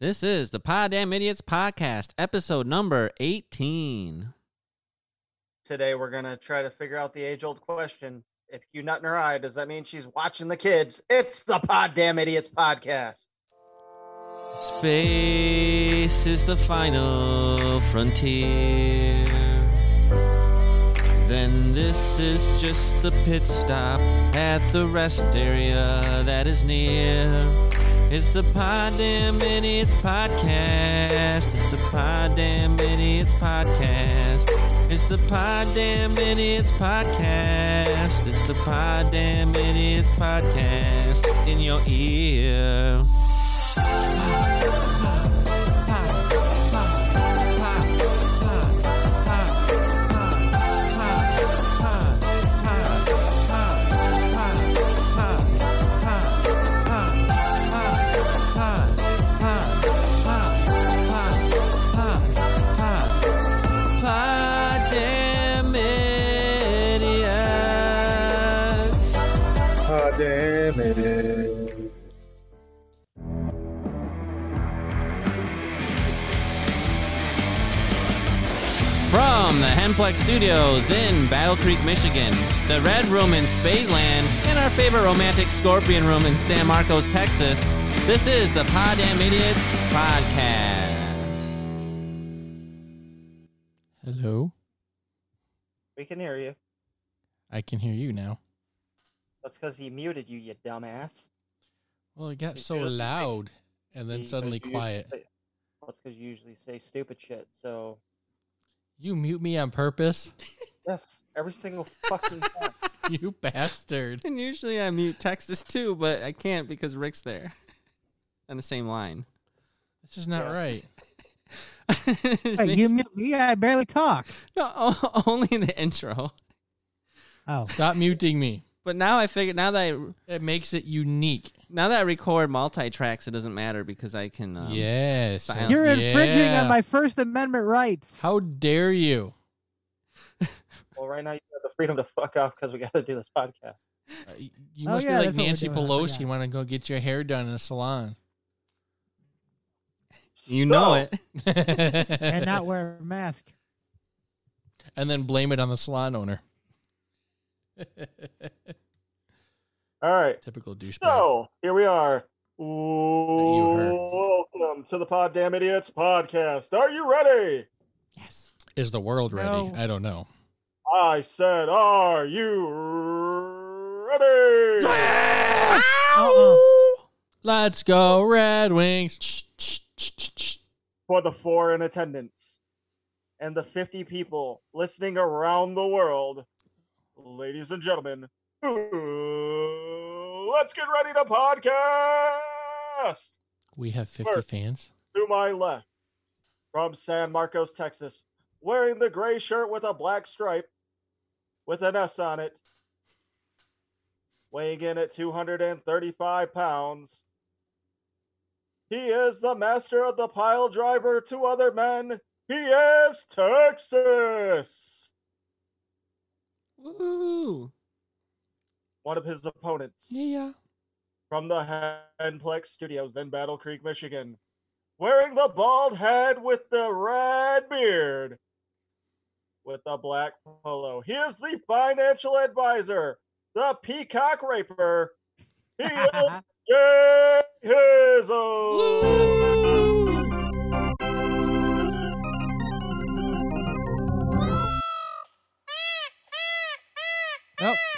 This is the Poddamn Idiotz podcast, episode number 18. Today we're gonna try to figure out the age-old question. If you nut in her eye, does that mean she's watching the kids? It's the Poddamn Idiotz podcast. Space is the final frontier. Then this is just the pit stop at the rest area that is near. It's the Poddamn Idiotz podcast. It's the Poddamn Idiotz podcast. It's the Poddamn Idiotz podcast. It's the Poddamn Idiotz podcast in your ear. From the Henplex Studios in Battle Creek, Michigan, the Red Room in Spadeland, and our favorite romantic Scorpion Room in San Marcos, Texas, this is the Poddamn Idiotz podcast. Hello? We can hear you. I can hear you now. That's because he muted you, you dumbass. Well, it got You so do it, it loud and then Because suddenly you usually quiet. say- That's because you usually say stupid shit. So You mute me on purpose? yes, every single fucking time. you bastard. And usually I mute Texas too, but I can't because Rick's there on the same line. This is not Yeah. right. It just Hey, makes- you mute me. I barely talk. no, o- only in the intro. Oh, Stop muting me. But now I figured now that I It makes it unique. Now that I record multi tracks, it doesn't matter because I can. Um, yes. silent. you're infringing yeah. on my First Amendment rights. How dare you? Well, right now you have the freedom to fuck off because we got to do this podcast. Uh, y- You Oh, must yeah, be like that's what we're Nancy Pelosi. You want to go get your hair done in a salon. You know it. and not wear a mask. and then blame it on the salon owner. All right. Typical douchebag. So here we are. Welcome to the Poddamn Idiotz podcast. Are you ready? Yes. Is the world ready? No. I don't know. I said, Are you ready? Uh-uh. Let's go, Red Wings. For the four in attendance and the 50 people listening around the world, ladies and gentlemen, let's get ready to podcast. We have 50 First. fans. to my left from San Marcos, Texas, wearing the gray shirt with a black stripe with an S on it, weighing in at 235 pounds. He is the master of the pile driver to other men. He is Texas. Woo! One of his opponents Yeah. from the Henplex Studios in Battle Creek, Michigan, wearing the bald head with the red beard, with the black polo. He is the financial advisor, the peacock raper. He is Hizzle.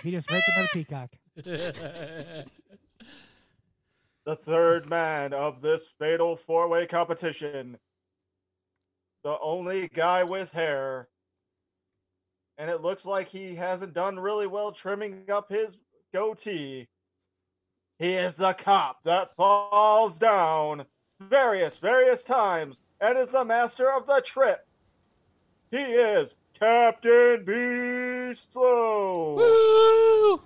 He just raped another peacock. the third man of this fatal four way competition. The only guy with hair. And it looks like he hasn't done really well trimming up his goatee. He is the cop that falls down various, various times and is the master of the trip. He is Captain Beast Slow. Woo!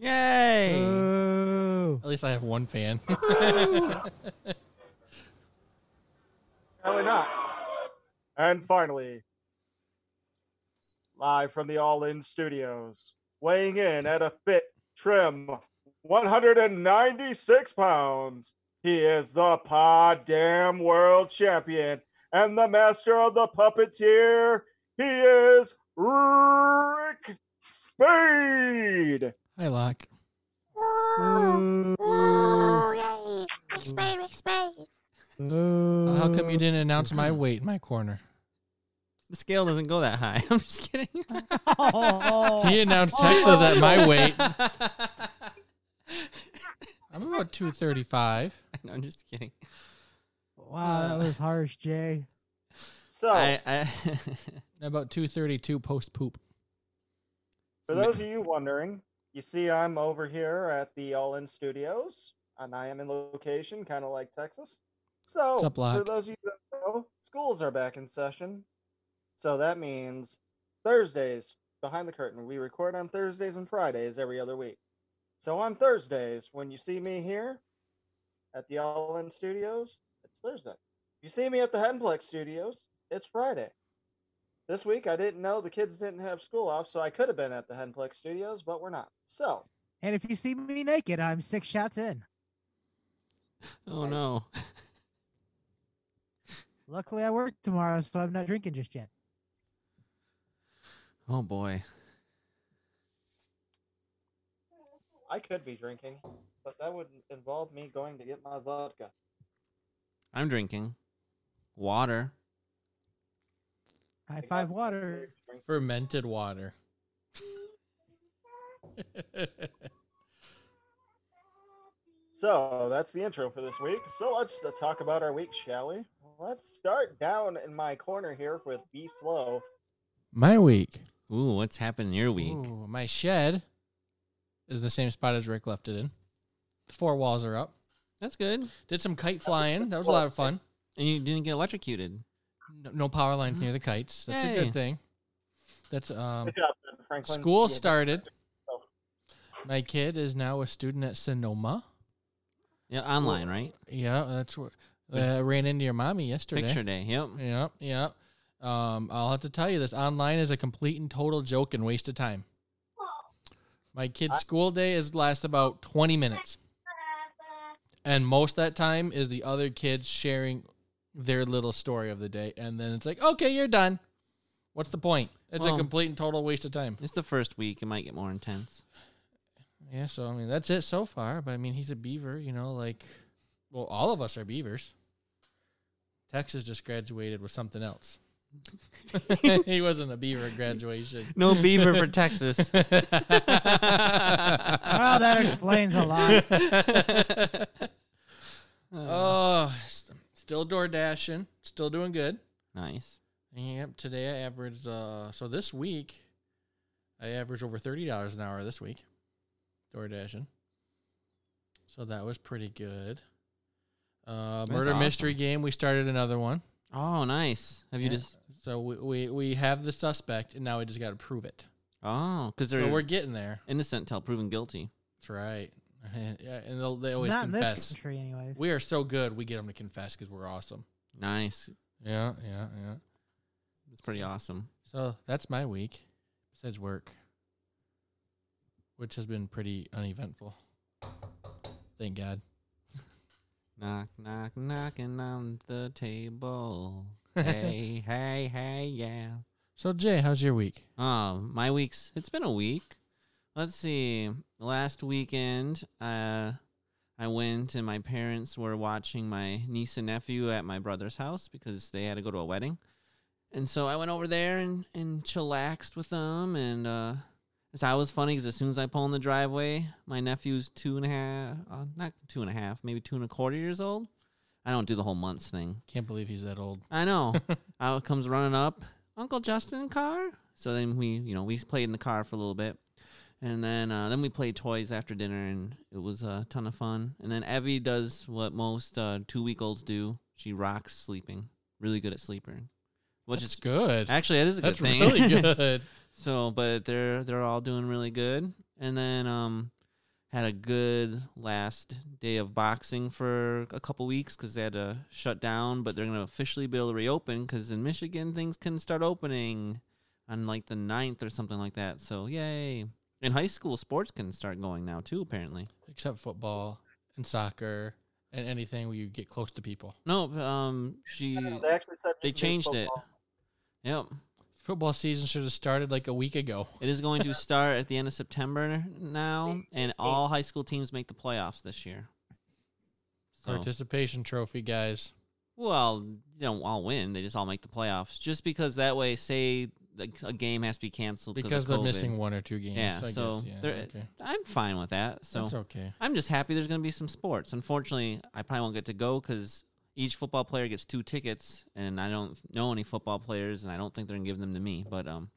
Yay! Ooh. At least I have one fan. Apparently not. And finally, live from the All In Studios, weighing in at a fit trim 196 pounds, He is the pod damn world champion and the master of the puppeteer. He is Rick Spade. Hi, Locke. Ooh. yay! Rick Spade, Rick Spade. Ooh. How come you didn't announce my weight in my corner? The scale doesn't go that high. I'm just kidding. Oh, He announced Texas at my weight. I'm about 235. no, I'm just kidding. wow, that was harsh, Jay. So, I, I About 232 post poop. for those of you wondering, you see I'm over here at the All In Studios, and I am in location, kind of like Texas. So, What's up, for those of you that know, schools are back in session. So that means Thursdays behind the curtain. We record on Thursdays and Fridays every other week. So on Thursdays, when you see me here at the All In Studios, it's Thursday. You see me at the Henplex Studios, it's Friday. This week, I didn't know the kids didn't have school off, so I could have been at the Henplex Studios, but we're not. So, And if you see me naked, I'm six shots in. oh no. Luckily, I work tomorrow, so I'm not drinking just yet. Oh boy. I could be drinking, but that would involve me going to get my vodka. I'm drinking water. High five water. Fermented water. So that's the intro for this week. So let's uh, talk about our week, shall we? Let's start down in my corner here with Be Slow. my week. Ooh, what's happened in your week? Ooh, my shed is the same spot as Rick left it in. Four walls are up. That's good. Did some kite flying. That was a lot of fun. And you didn't get electrocuted. No, no power lines near the kites. That's a good thing. That's um. Good job, Franklin. School Yeah, started. Oh. My kid is now a student at Sonoma. Yeah, online, right? Yeah, that's what uh, ran into your mommy yesterday. Picture day. Yep. Yep, yep. Um, I'll have to tell you this online is a complete and total joke and waste of time. My kid's school day is last about twenty minutes, and most of that time is the other kids sharing their little story of the day, and then it's like, okay, you're done. What's the point? It's a complete and total waste of time. It's the first week. It might get more intense. Yeah, so I mean that's it so far. But I mean he's a beaver, you know, like well, all of us are beavers. Texas just graduated with something else. he wasn't a beaver at graduation. No beaver for Texas. Well, that explains a lot. oh, st- still door dashing, still doing good. nice. Yep, today I averaged. Uh, so this week, I averaged over thirty dollars an hour this week, door dashing. So that was pretty good. Uh, murder mystery game. We started another one. Oh, nice. Have you Yeah. just? So we, we we have the suspect, and now we just got to prove it. Oh, because So we're getting there. innocent till proven guilty. That's right. yeah, and they'll, they always Not in this confess. country, anyways. We are so good. We get them to confess because we're awesome. Nice. Yeah, yeah, yeah. It's pretty awesome. So that's my week, besides work, which has been pretty uneventful. Thank God. Knock, knock, knocking on the table. hey, hey, hey, yeah. So Jay, how's your week? Oh, my week's. It's been a week. Let's see. Last weekend, uh, I went and my parents were watching my niece and nephew at my brother's house because they had to go to a wedding. And so I went over there and, and chillaxed with them. And uh, that was funny because as soon as I pull in the driveway, my nephew's two and a half, uh, not two and a half, maybe two and a quarter years old. I don't do the whole months thing. Can't believe he's that old. I know. Out comes running up, Uncle Justin car. So then we, you know, we played in the car for a little bit, and then uh, then we played toys after dinner, and it was a ton of fun. And then Evie does what most uh, two week olds do. She rocks sleeping. Really good at sleeping, which That's is good. actually that is a That's good thing. really good. So, but they're they're all doing really good. And then um had a good last day of boxing for a couple weeks cuz they had to shut down, but they're going to officially be able to reopen cuz in Michigan things can start opening on like the 9th or something like that. So, yay. In high school sports can start going now too apparently. Except football and soccer And anything where you get close to people. No, um, she. They actually said They you can do changed it. football. Yep. Football season should have started like a week ago. It is going to start at the end of September now, and all high school teams make the playoffs this year. So, Participation trophy, guys. well, you don't all win; they just all make the playoffs. Just because that way, say like, a game has to be canceled Because of they're COVID. missing one or two games. Yeah, I so guess, yeah, okay. I'm fine with that. So That's okay. I'm just happy there's going to be some sports. Unfortunately, I probably won't get to go because each football player gets two tickets, and I don't know any football players, and I don't think they're going to give them to me. But um,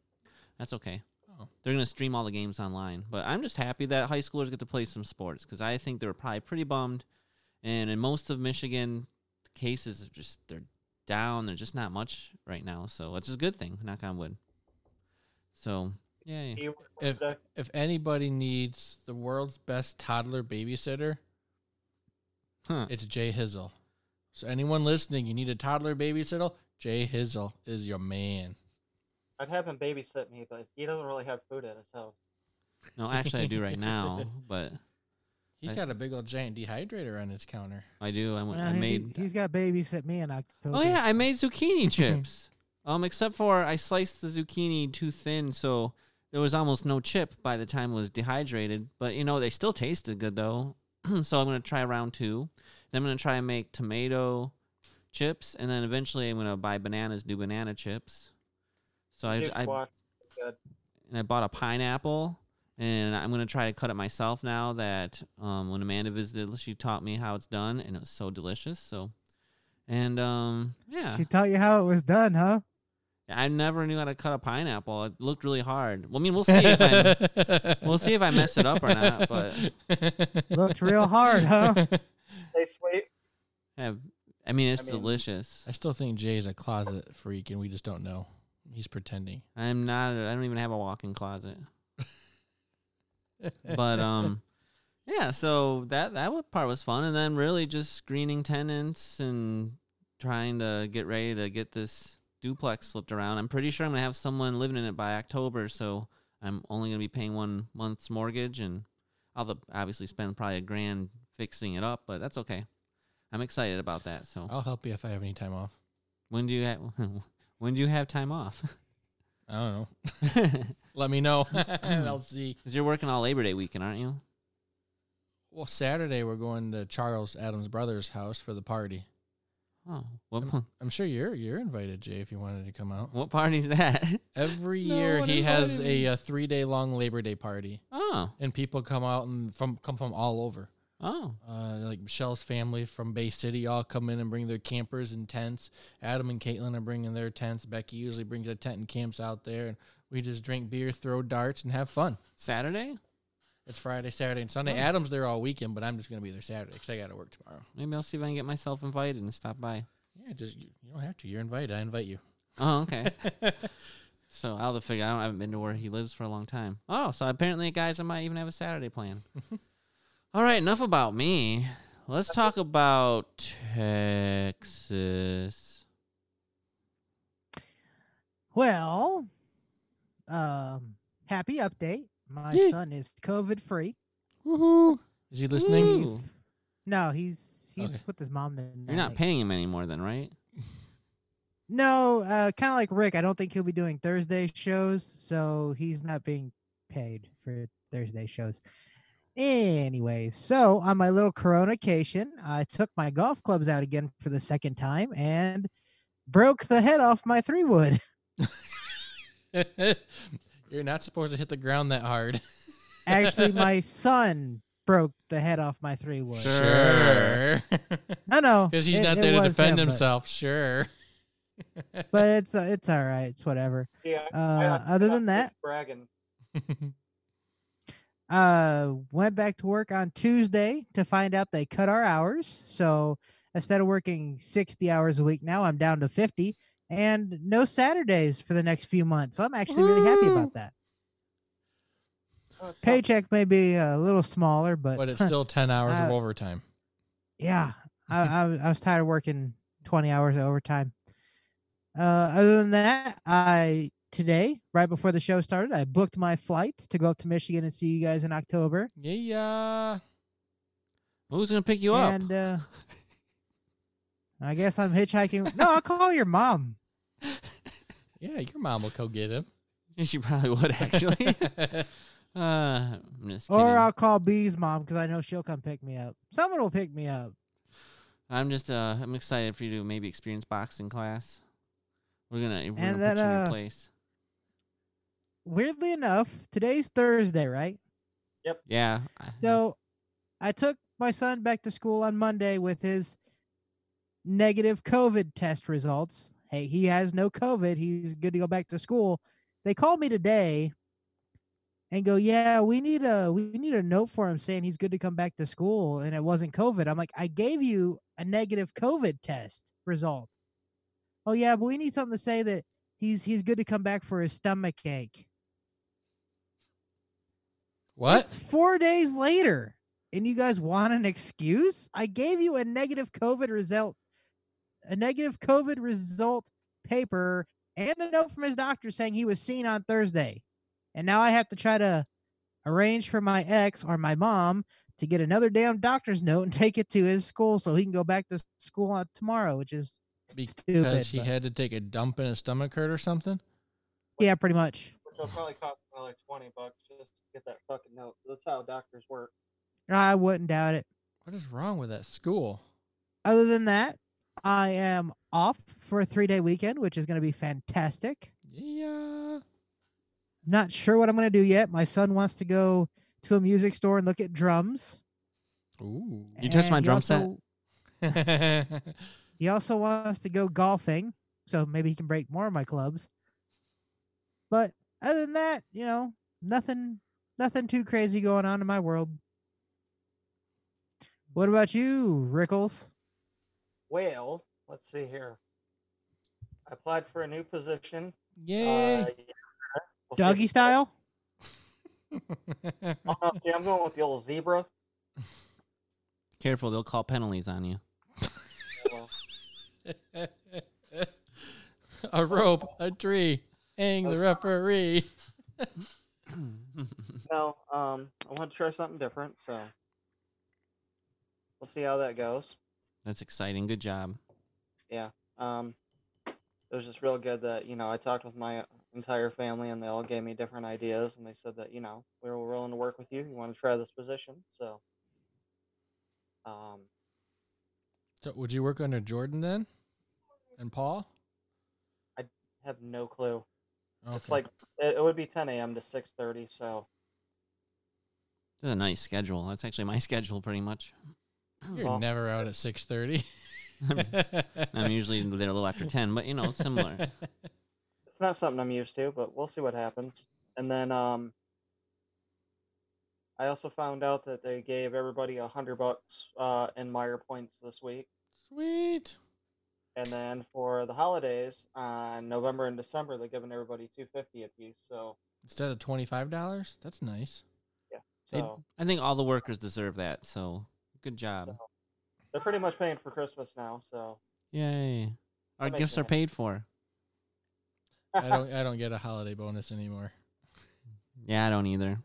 that's okay. Oh. They're going to stream all the games online. But I'm just happy that high schoolers get to play some sports because I think they were probably pretty bummed. And in most of Michigan, cases are just they're down. There's just not much right now, so it's a good thing. Knock on wood. So yeah, If if anybody needs the world's best toddler babysitter, huh. it's Jay Hizzle. So anyone listening, you need a toddler babysitter, Jay Hizzle is your man. I'd have him babysit me, but he doesn't really have food at his house. no, actually I do right now, but He's I- got a big old giant dehydrator on his counter. I do. I went. Well, I he- made. He's got babysit me in October. Oh yeah, I made zucchini chips. Um, except for I sliced the zucchini too thin, so there was almost no chip by the time it was dehydrated. But you know, they still tasted good though. so I'm gonna try round two. Then I'm gonna try and make tomato chips, and then eventually I'm gonna buy bananas, do banana chips. So I, New I and I bought a pineapple, and I'm gonna try to cut it myself now. That um, when Amanda visited, she taught me how it's done, and it was so delicious. So, and um, yeah, She taught you how it was done, huh? I never knew how to cut a pineapple. It looked really hard. Well, I mean, we'll see if I we'll see if I mess it up or not. But Looked real hard, huh? Stay sweet. have, I mean, it's I mean- delicious. I still think Jay's a closet freak, and we just don't know. He's pretending. I'm not. I don't even have a walk-in closet. But um, yeah. So that that part was fun, and then really just screening tenants and trying to get ready to get this duplex flipped around. I'm pretty sure I'm gonna have someone living in it by October, so I'm only gonna be paying one month's mortgage, and I'll obviously spend probably a grand fixing it up, but that's okay. I'm excited about that. So I'll help you if I have any time off. when do you have when do you have time off? I don't know. Let me know, and I'll see. Because you're working all Labor Day weekend, aren't you? Well, Saturday we're going to Charles Adams' brother's house for the party. Oh, what I'm, I'm sure you're you're invited, Jay, if you wanted to come out. what party's that? Every No year one he has invited a, uh three day long Labor Day party, Oh, and people come out and from come from all over. oh, Uh, like Michelle's family from Bay City all come in and bring their campers and tents. Adam and Caitlin are bringing their tents. Becky usually brings a tent and camps out there, and we just drink beer, throw darts, and have fun. Saturday? It's Friday, Saturday, and Sunday. Oh. Adam's there all weekend, but I'm just gonna be there Saturday because I got to work tomorrow. Maybe I'll see if I can get myself invited and stop by. Yeah, just you, you don't have to. You're invited. I invite you. Oh, okay. so I'll have to figure. I, don't, I haven't been to where he lives for a long time. Oh, so apparently, guys, I might even have a Saturday plan. All right, enough about me. Let's talk about Texas. Well, um, happy update. My Yay. son is COVID free. Woohoo! Is he listening? Woo. No, he's he's Okay. with his mom tonight. You're not paying him anymore, then, right? No, uh, kind of like Rick. I don't think he'll be doing Thursday shows, so he's not being paid for Thursday shows. Anyways, so on my little coronation, I took my golf clubs out again for the second time and broke the head off my three wood. You're not supposed to hit the ground that hard. Actually, my son broke the head off my three wood. Sure. No, no, Because he's it- not there to defend him, but- himself. Sure. But, it's uh, it's all right. It's whatever. Yeah. Uh, I- other I'm than not that, bragging. uh went back to work on Tuesday to find out they cut our hours. So instead of working 60 hours a week now, I'm down to 50 and no Saturdays for the next few months. I'm actually really happy about that. Oh, it's not- Paycheck may be a little smaller, but, but it's still 10 hours of Uh, overtime. yeah, I, I was- I was tired of working 20 hours of overtime. Uh, other than that, I today right before the show started, I booked my flights to go up to Michigan and see you guys in October. Yeah. Who's gonna pick you up? and uh, I guess I'm hitchhiking. No, I'll call your mom. Yeah, your mom will go get him. she probably would actually. uh, I'm just kidding. Or I'll call B's mom because I know she'll come pick me up. Someone will pick me up. I'm just uh I'm excited for you to maybe experience boxing class. We're gonna we're gonna then, put you in your uh, place. Weirdly enough, today's Thursday, right? Yep. Yeah. I- So I took my son back to school on Monday with his negative COVID test results. Hey, he has no COVID. He's good to go back to school. They called me today and go, "Yeah, we need a we need a note for him saying he's good to come back to school and it wasn't COVID." I'm like, "I gave you a negative COVID test result." Oh yeah, but we need something to say that he's he's good to come back for his stomach ache. What? It's four days later, and you guys want an excuse? I gave you a negative COVID result, a negative COVID result paper, and a note from his doctor saying he was seen on Thursday, and now I have to try to arrange for my ex or my mom to get another damn doctor's note and take it to his school so he can go back to school on tomorrow, which is Because stupid. he but- had to take a dump and his stomach hurt or something? yeah, pretty much. Which will probably cost another twenty bucks just to get that fucking note. That's how doctors work. I wouldn't doubt it. What is wrong with that school? Other than that, I am off for a three day weekend, which is going to be fantastic. Yeah. Not sure what I'm going to do yet. My son wants to go to a music store and look at drums. Ooh. You touched my and he drum set? He also wants to go golfing, so maybe he can break more of my clubs. But other than that, you know, nothing, nothing too crazy going on in my world. What about you, Rickles? Well, let's see here. I applied for a new position. Yay. Uh, we'll Doggy it's- style? Oh, see, I'm going with the old zebra. Careful, they'll call penalties on you. A rope, a tree, hang the referee. no, um, I want to try something different, so we'll see how that goes. That's exciting. Good job. Yeah. Um, it was just real good that you know I talked with my entire family and they all gave me different ideas and they said that you know we were willing to work with you. You want to try this position, so um, So would you work under Jordan then? And Paul? I have no clue. It's like it, it would be 10 a.m. to 6:30, so That's a nice schedule. That's actually my schedule, pretty much. You're well- never out at six thirty. I'm usually there a little after ten, but you know, it's similar. it's not something I'm used to, but we'll see what happens. And then um, I also found out that they gave everybody a hundred bucks uh, in Meijer points this week. Sweet. And then for the holidays on November and December, they're giving everybody two fifty a piece. So, Instead of twenty five dollars? That's nice. They- so I think all the workers deserve that. So good job. So- they're pretty much paying for Christmas now. So Yay! Our makes gifts me are happy. paid for. I don't I don't get a holiday bonus anymore. Yeah, I don't either.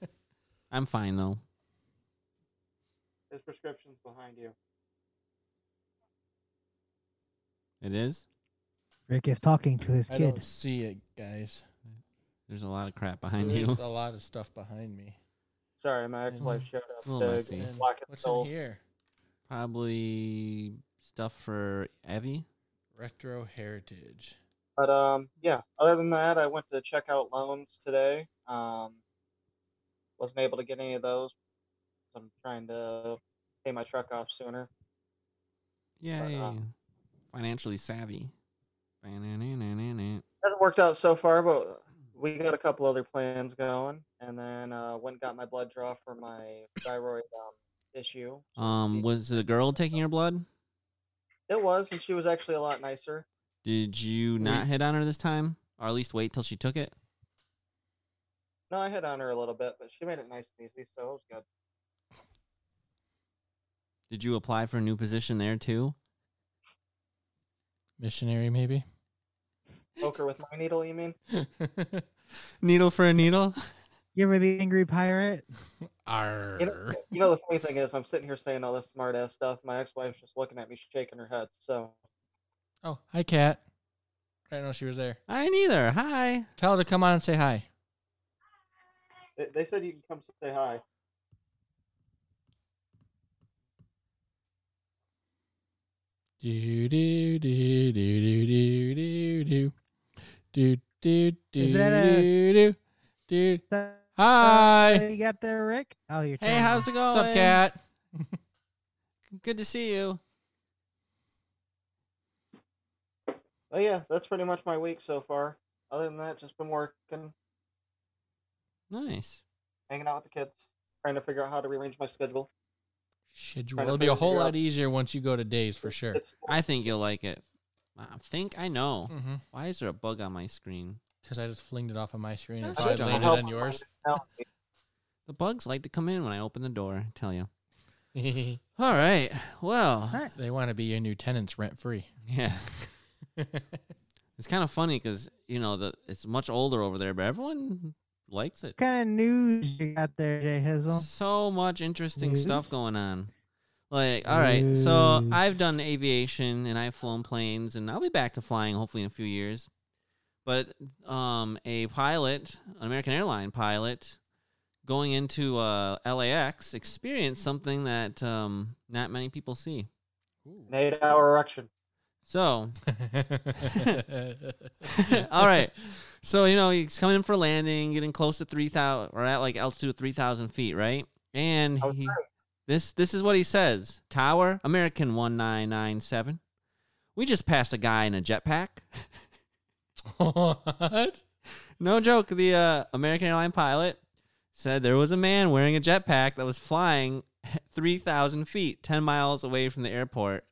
I'm fine though. his prescription's behind you. It is. Rick is talking to his I kid. don't see it, guys. There's a lot of crap behind There's you. a lot of stuff behind me. Sorry, my ex-wife showed up Oh, to I see. And lock it what's soul. in here? Probably stuff for Evie. Retro heritage. But um, yeah. Other than that, I went to check out loans today. Um, wasn't able to get any of those. I'm trying to pay my truck off sooner. Yay! uh, Financially savvy. Ba-na-na-na-na-na. Hasn't worked out so far, but we got a couple other plans going. And then uh, went and got my blood draw for my thyroid um, issue. Um, was the girl taking your blood? it was, and she was actually a lot nicer. Did you not hit on her this time, or at least wait till she took it? No, I hit on her a little bit, but she made it nice and easy, so it was good. Did you apply for a new position there too? Missionary, maybe. Poker with my needle, you mean? Needle for a needle. Give her the angry pirate. Arr. You know, you know the funny thing is, I'm sitting here saying all this smart ass stuff. My ex-wife's just looking at me, shaking her head. So Oh, hi, Kat. I didn't know she was there. I ain't either. Hi. Tell her to come on and say hi. they, they said you can come say hi. Do do do do do do do do do do do Is that a- do do do. Hi. uh, you got there, Rick? Oh, you're. Hey, how's it going? What's up, Kat? Good to see you. Oh yeah, that's pretty much my week so far. Other than that, just been working, Nice. hanging out with the kids, trying to figure out how to rearrange my schedule. Schedule. It'll be a figure whole out- lot easier once you go to days for sure. I think you'll like it. I think I know. Mm-hmm. Why is there a bug on my screen? Because I just flinged it off of my screen and That's probably dumb. landed on yours. The bugs like to come in when I open the door. I tell you. All right. Well, Alright. want to be your new tenants rent free. yeah. It's kind of funny because you know the it's much older over there, but everyone likes it. What kind of news you got there, Jay Hizzle? So much interesting News? stuff going on. Like, all right, so I've done aviation and I've flown planes, and I'll be back to flying hopefully in a few years. But um, a pilot, an American airline pilot, going into uh, LAX, experienced something that um, not many people see. An eight-hour erection. So, all right. So you know he's coming in for landing, getting close to three thousand, or at like altitude of three thousand feet, right? And Okay. he, this this is what he says: Tower, American one nine nine seven. We just passed a guy in a jetpack. what? No joke. The uh, American airline pilot said there was a man wearing a jetpack that was flying three thousand feet, ten miles away from the airport,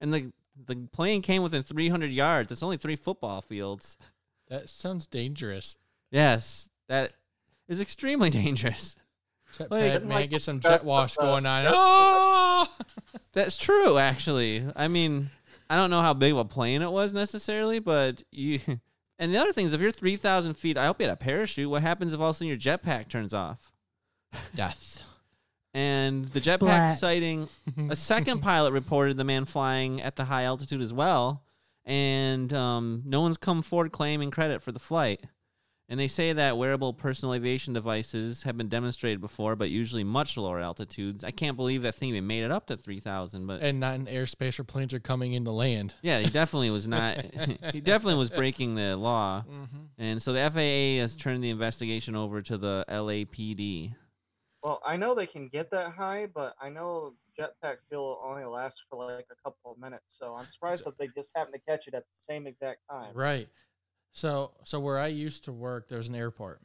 and the the plane came within three hundred yards. It's only three football fields. That sounds dangerous. Yes, that is extremely dangerous. Jetpack Like- man, Like, get some jet wash going on. that's- Oh! That's true, actually. I mean, I don't know how big of a plane it was necessarily, but you. And the other thing is, if you're three thousand feet, I hope you had a parachute. What happens if all of a sudden your jetpack turns off? Death. And the jetpack Splat. sighting, a second pilot reported the man flying at the high altitude as well, and um, no one's come forward claiming credit for the flight. And they say that wearable personal aviation devices have been demonstrated before, but usually much lower altitudes. I can't believe that thing even made it up to 3,000, but and not in airspace where planes are coming into land. yeah, he definitely was not. he definitely was breaking the law. Mm-hmm. And so the FAA has turned the investigation over to the LAPD. Well, I know they can get that high, but I know jetpack fuel only lasts for like a couple of minutes. So I'm surprised that they just happened to catch it at the same exact time. Right. So so where I used to work, there's an airport.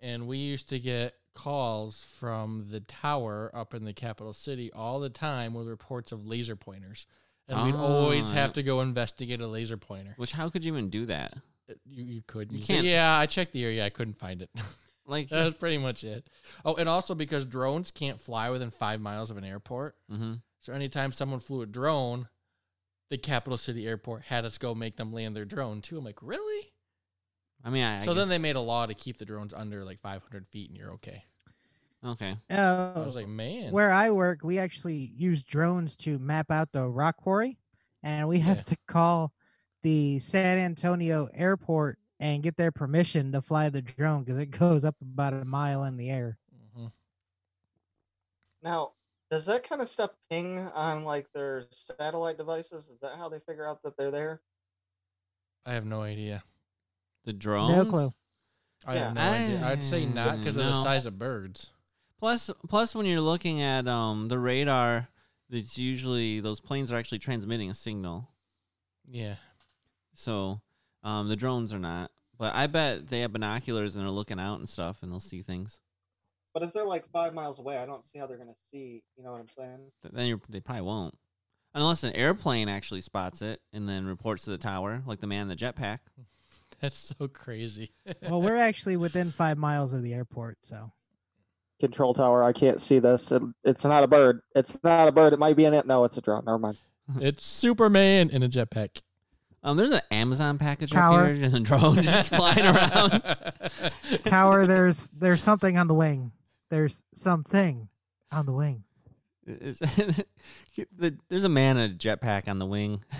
And we used to get calls from the tower up in the capital city all the time with reports of laser pointers. And we'd always Ah, have to go investigate a laser pointer. Which, how could you even do that? Uh, You, you could. You You can't- yeah, I checked the area. I couldn't find it. Like, That's pretty much it. Oh, and also because drones can't fly within five miles of an airport. hmm So anytime someone flew a drone, the capital city airport had us go make them land their drone too. I'm like, really? I mean, I, I so then guess- they made a law to keep the drones under like 500 feet, and you're okay. okay. Oh, I was like, man, where I work, we actually use drones to map out the rock quarry, and we have Yeah. to call the San Antonio airport and get their permission to fly the drone because it goes up about a mile in the air. Mhm. Now, does that kind of stuff ping on like their satellite devices? Is that how they figure out that they're there? I have no idea. The drones. No clue. I Yeah. have no idea. I'd say not because of the size of birds. Plus, plus, when you're looking at um the radar, it's usually those planes are actually transmitting a signal. Yeah. So, um, the drones are not. But I bet they have binoculars and are looking out and stuff, and they'll see things. But if they're like five miles away, I don't see how they're gonna see. You know what I'm saying? Then you're, they probably won't, unless an airplane actually spots it and then reports to the tower, like the man in the jetpack. That's so crazy. Well, we're actually within five miles of the airport, so Control tower. I can't see this. It, it's not a bird. It's not a bird. It might be an it. No, it's a drone. Never mind. it's Superman in a jetpack. Um, there's an Amazon package Tower. up here, just a drone just flying around. Tower, there's there's something on the wing. There's something on the wing. There's a man in a jetpack on the wing.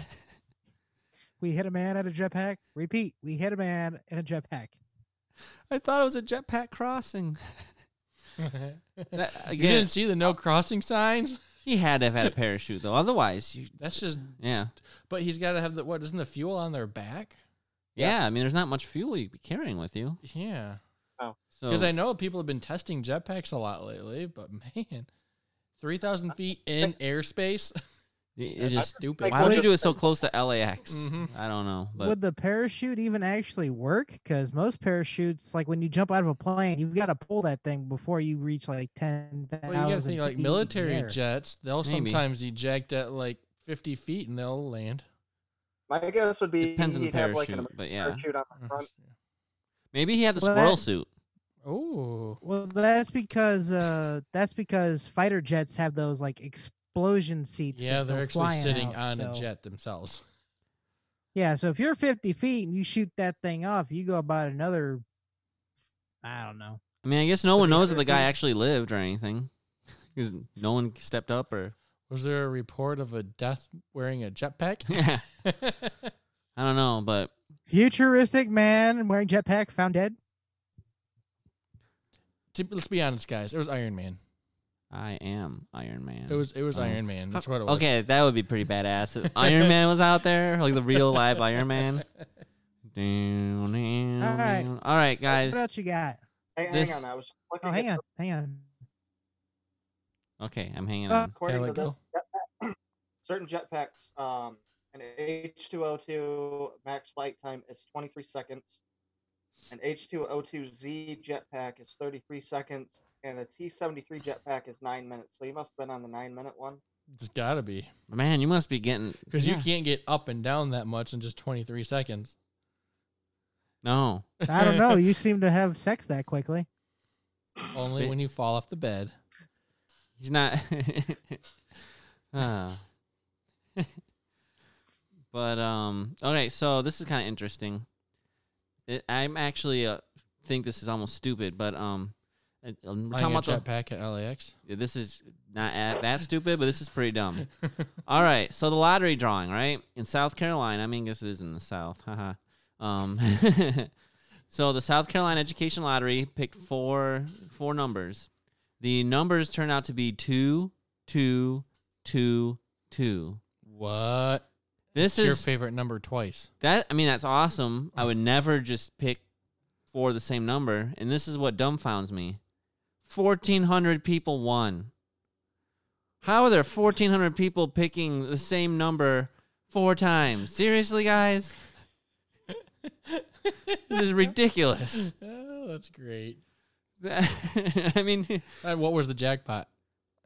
We hit a man at a jetpack. Repeat, we hit a man in a jetpack. I thought it was a jetpack crossing. That, you didn't see the no uh, crossing signs? he had to have had a parachute though. Otherwise, you, That's just yeah, But he's got to have the what? Isn't the fuel on their back? yeah. I mean, there's not much fuel you'd be carrying with you. Yeah, So because I know people have been testing jetpacks a lot lately. But man, three thousand feet in airspace. it- it That's just stupid. why would you do it so close to LAX? Mhm. I don't know, but Would the parachute even actually work? Because most parachutes, like when you jump out of a plane, you've got to pull that thing before you reach like ten thousand. Well, you got to think like military jets. They'll Maybe. sometimes eject at like fifty feet and they'll land. My guess would be depends on the he'd have like parachute. an But yeah, parachute on the front. maybe he had the Well, squirrel that- suit. Oh, Well, that's because uh, that's because fighter jets have those like explosion seats. yeah, they're actually flying sitting out, on a jet themselves. Yeah, so if you're 50 feet and you shoot that thing off, you go about another, I don't know. I mean, I guess no one knows if the guy actually lived or anything, because no one stepped up or. Was there a report of a death wearing a jetpack? Yeah, I don't know, but Futuristic man wearing jetpack found dead. To- Let's be honest, guys. It was Iron Man. I am Iron Man. It was it was Oh. Iron Man. That's what it was. Okay, that would be pretty badass. If Iron Man was out there, like the real live Iron Man. Down, down, All right. down. All right, guys. What else you got? Hang, This- hang on, I was looking Oh, hang at on, hang on. Okay, I'm hanging Uh, on. according Okay, to let this, certain jetpacks, um, an H2O2 max flight time is 23 seconds. An H2O2Z jetpack is 33 seconds, and a T73 jetpack is nine minutes. So you must have been on the nine minute one. It's got to be Man, you must be getting because yeah. you can't get up and down that much in just 23 seconds. No, I don't know. You seem to have sex that quickly. Only when you fall off the bed. he's not. Ah. but um, okay. So this is kind of interesting. It, I'm actually uh, think this is almost stupid, but um, um, we're Buying talking a about the jetpack at LAX. Yeah, This is not at, that stupid, but this is pretty dumb. All right, so the lottery drawing, right? In South Carolina, I mean, I guess it is in the South. Haha. um, so the South Carolina Education Lottery picked four four numbers. The numbers turned out to be two, two, two, two. what? This It's your favorite number twice. that. I mean, that's awesome. I would never just pick four the same number, and this is what dumbfounds me. Fourteen hundred people won. How are there fourteen hundred people picking the same number four times? Seriously, guys, this is ridiculous. Oh, that's great. I mean, what was the jackpot?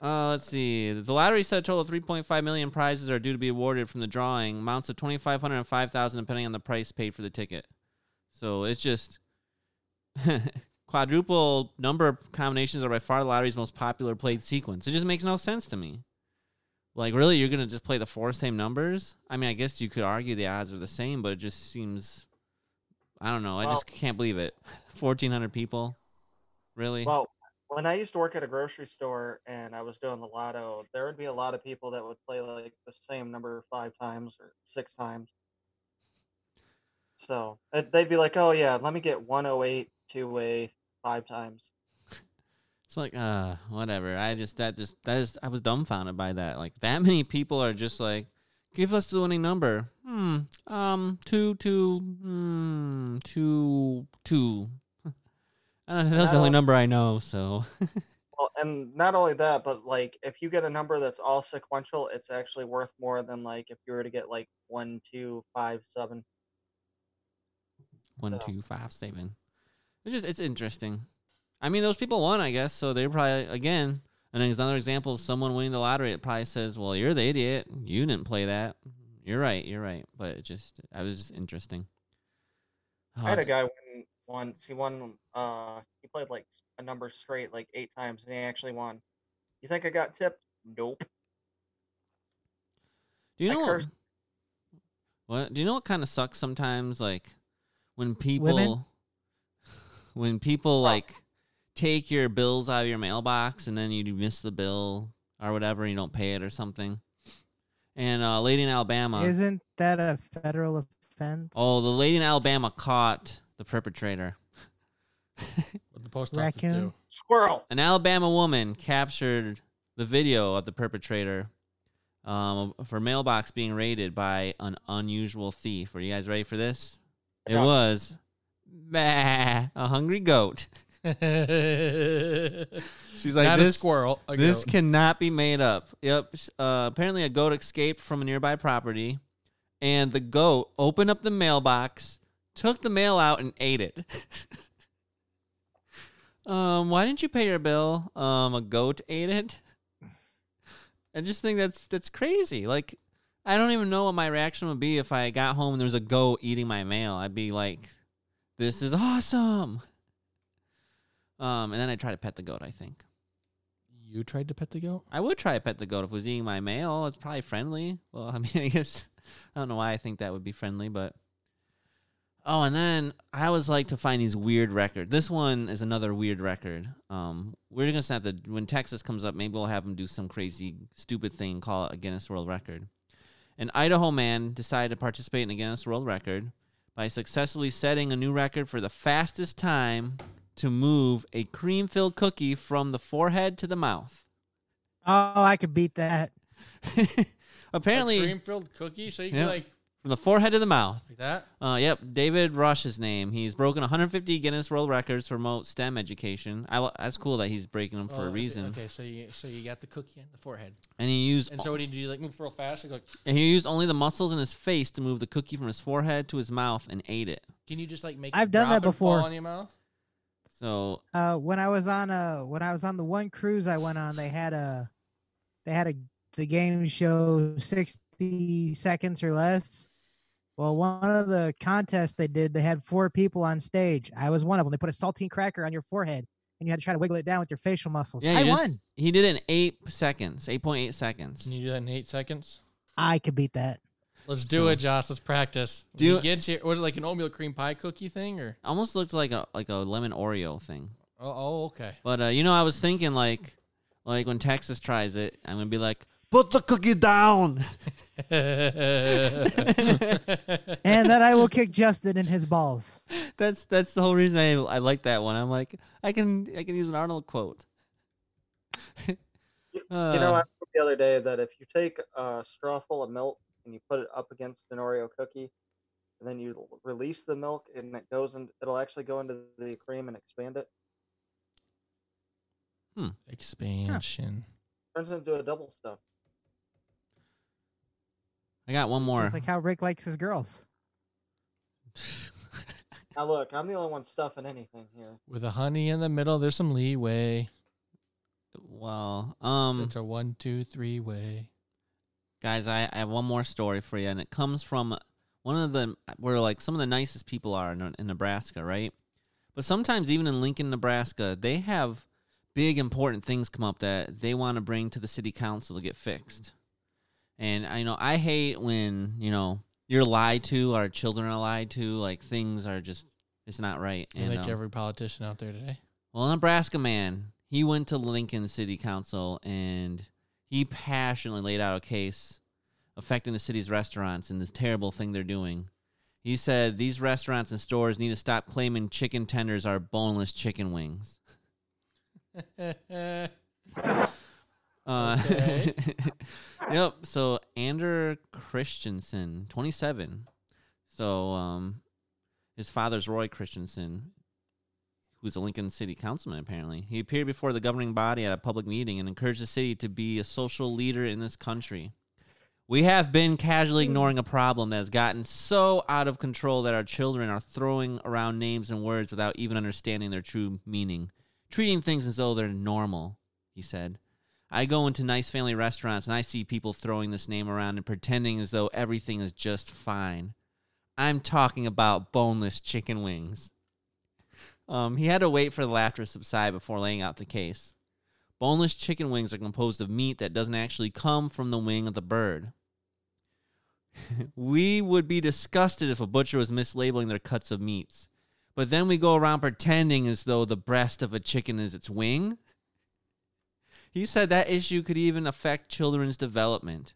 Uh, let's see. The lottery set a total of 3.5 million prizes are due to be awarded from the drawing, amounts of 2,500 and 5,000 depending on the price paid for the ticket. So it's just quadruple number combinations are by far the lottery's most popular played sequence. It just makes no sense to me. Like, really, you're gonna just play the four same numbers? I mean, I guess you could argue the odds are the same, but it just seems. I don't know. I Well- just can't believe it. 1,400 people, really? Well, when I used to work at a grocery store and I was doing the lotto, there would be a lot of people that would play like the same number five times or six times. So they'd be like, "Oh yeah, let me get 108 two way five times." It's like, uh, whatever. I just that just that is I was dumbfounded by that. Like that many people are just like, give us the winning number. Hmm. Um. Two. Two. Hmm. Two. Two. I don't know. That's the only Um, number I know. So. Well, and not only that, but like if you get a number that's all sequential, it's actually worth more than like if you were to get like one, two, five, seven. One, So- two, five, seven. It's just it's interesting. I mean, those people won, I guess. So they're probably again. And there's another example of someone winning the lottery. It probably says, "Well, you're the idiot. You didn't play that. You're right. You're right." But it just, I was just interesting. I had Oh, a guy win once. He won. Uh, he played like a number straight like eight times, and he actually won. You think I got tipped? Nope. Do you I know what? cursed- What do you know? What kind of sucks sometimes? Like when people, Women? when people like take your bills out of your mailbox and then you miss the bill or whatever, you don't pay it or something. And uh, a lady in Alabama. Isn't that a federal offense? oh, the lady in Alabama caught the perpetrator. What the post Raccoon? office do? Squirrel. An Alabama woman captured the video of the perpetrator um, for mailbox being raided by an unusual thief. Are you guys ready for this? It Yeah. was bah, a hungry goat. She's She's like, Not a this, squirrel. A this goat. cannot be made up. Yep. Uh, apparently, a goat escaped from a nearby property, and the goat opened up the mailbox, took the mail out, and ate it. um, why didn't you pay your bill? Um, a goat ate it. I just think that's that's crazy. Like, I don't even know what my reaction would be if I got home and there was a goat eating my mail. I'd be like, "This is awesome." Um, and then I try to pet the goat. I think. You tried to pet the goat? I would try to pet the goat if it was eating my mail. It's probably friendly. Well, I mean, I guess I don't know why I think that would be friendly, but oh, and then I always like to find these weird records. This one is another weird record. Um, we're gonna have to when Texas comes up, maybe we'll have them do some crazy, stupid thing, call it a Guinness World Record. An Idaho man decided to participate in a Guinness World Record by successfully setting a new record for the fastest time to move a cream-filled cookie from the forehead to the mouth. Oh, I could beat that. Apparently, cream filled cookie, so you Yeah. can like from the forehead to the mouth. like that. Uh, yep, David Rush his name. He's broken 150 Guinness World Records for remote STEM education. I, lo- that's cool that he's breaking them for a reason. Okay, so you so you got the cookie in the forehead, And he used and so what do you do? Like move real fast? Like, and he used only the muscles in his face to move the cookie from his forehead to his mouth and ate it. can you just like make? I've it done that drop and fall before. in your mouth. So Uh, when I was on uh when I was on the one cruise I went on, they had a they had a the game show sixty seconds or less. Well, one of the contests they did, they had four people on stage. I was one of them. They put a saltine cracker on your forehead, and you had to try to wiggle it down with your facial muscles. yeah, I he just- won. He did it in eight seconds, 8.8 seconds. Can you do that in eight seconds? I could beat that. Let's do So- it, Josh. Let's practice. Do Do you- you get here? Was it like an oatmeal cream pie cookie thing, or? Almost looked like a like a lemon Oreo thing. Oh, oh okay. But uh, you know, I was thinking like like when Texas tries it, I'm gonna be like, put the cookie down. And then I will kick Justin in his balls. that's that's the whole reason I I like that one. I'm like I can I can use an Arnold quote. You know, Uh, I heard the other day that if you take a straw full of milk and you put it up against an Oreo cookie, and then you release the milk and it goes and it'll actually go into the cream and expand it. Hmm. Expansion. Turns into a double stuff. I got one more. It's like how Ric likes his girls. Now look, I'm the only one stuffing anything here. With a honey in the middle, there's some leeway. well, um, It's a one, two, three way. guys, I, I have one more story for you, and it comes from one of the where like some of the nicest people are in, in Nebraska, right? But sometimes even in Lincoln, Nebraska, they have big important things come up that they want to bring to the city council to get fixed. And I know I hate when you know you're lied to, our children are lied to, like things are just it's not right. And, like um, every politician out there today. well, Nebraska man, he went to Lincoln City Council and he passionately laid out a case affecting the city's restaurants and this terrible thing they're doing. He said these restaurants and stores need to stop claiming chicken tenders are boneless chicken wings. Uh, Okay. yep. So Ander Christensen, 27. So um, his father's Roy Christensen, who's a Lincoln City councilman apparently. He appeared before the governing body at a public meeting and encouraged the city to be a social leader in this country. We have been casually ignoring a problem that has gotten so out of control that our children are throwing around names and words without even understanding their true meaning, treating things as though they're normal, he said. I go into nice family restaurants and I see people throwing this name around and pretending as though everything is just fine. I'm talking about boneless chicken wings. Um, he had to wait for the laughter to subside before laying out the case. Boneless chicken wings are composed of meat that doesn't actually come from the wing of the bird. we would be disgusted if a butcher was mislabeling their cuts of meats. But then we go around pretending as though the breast of a chicken is its wing. He said that issue could even affect children's development.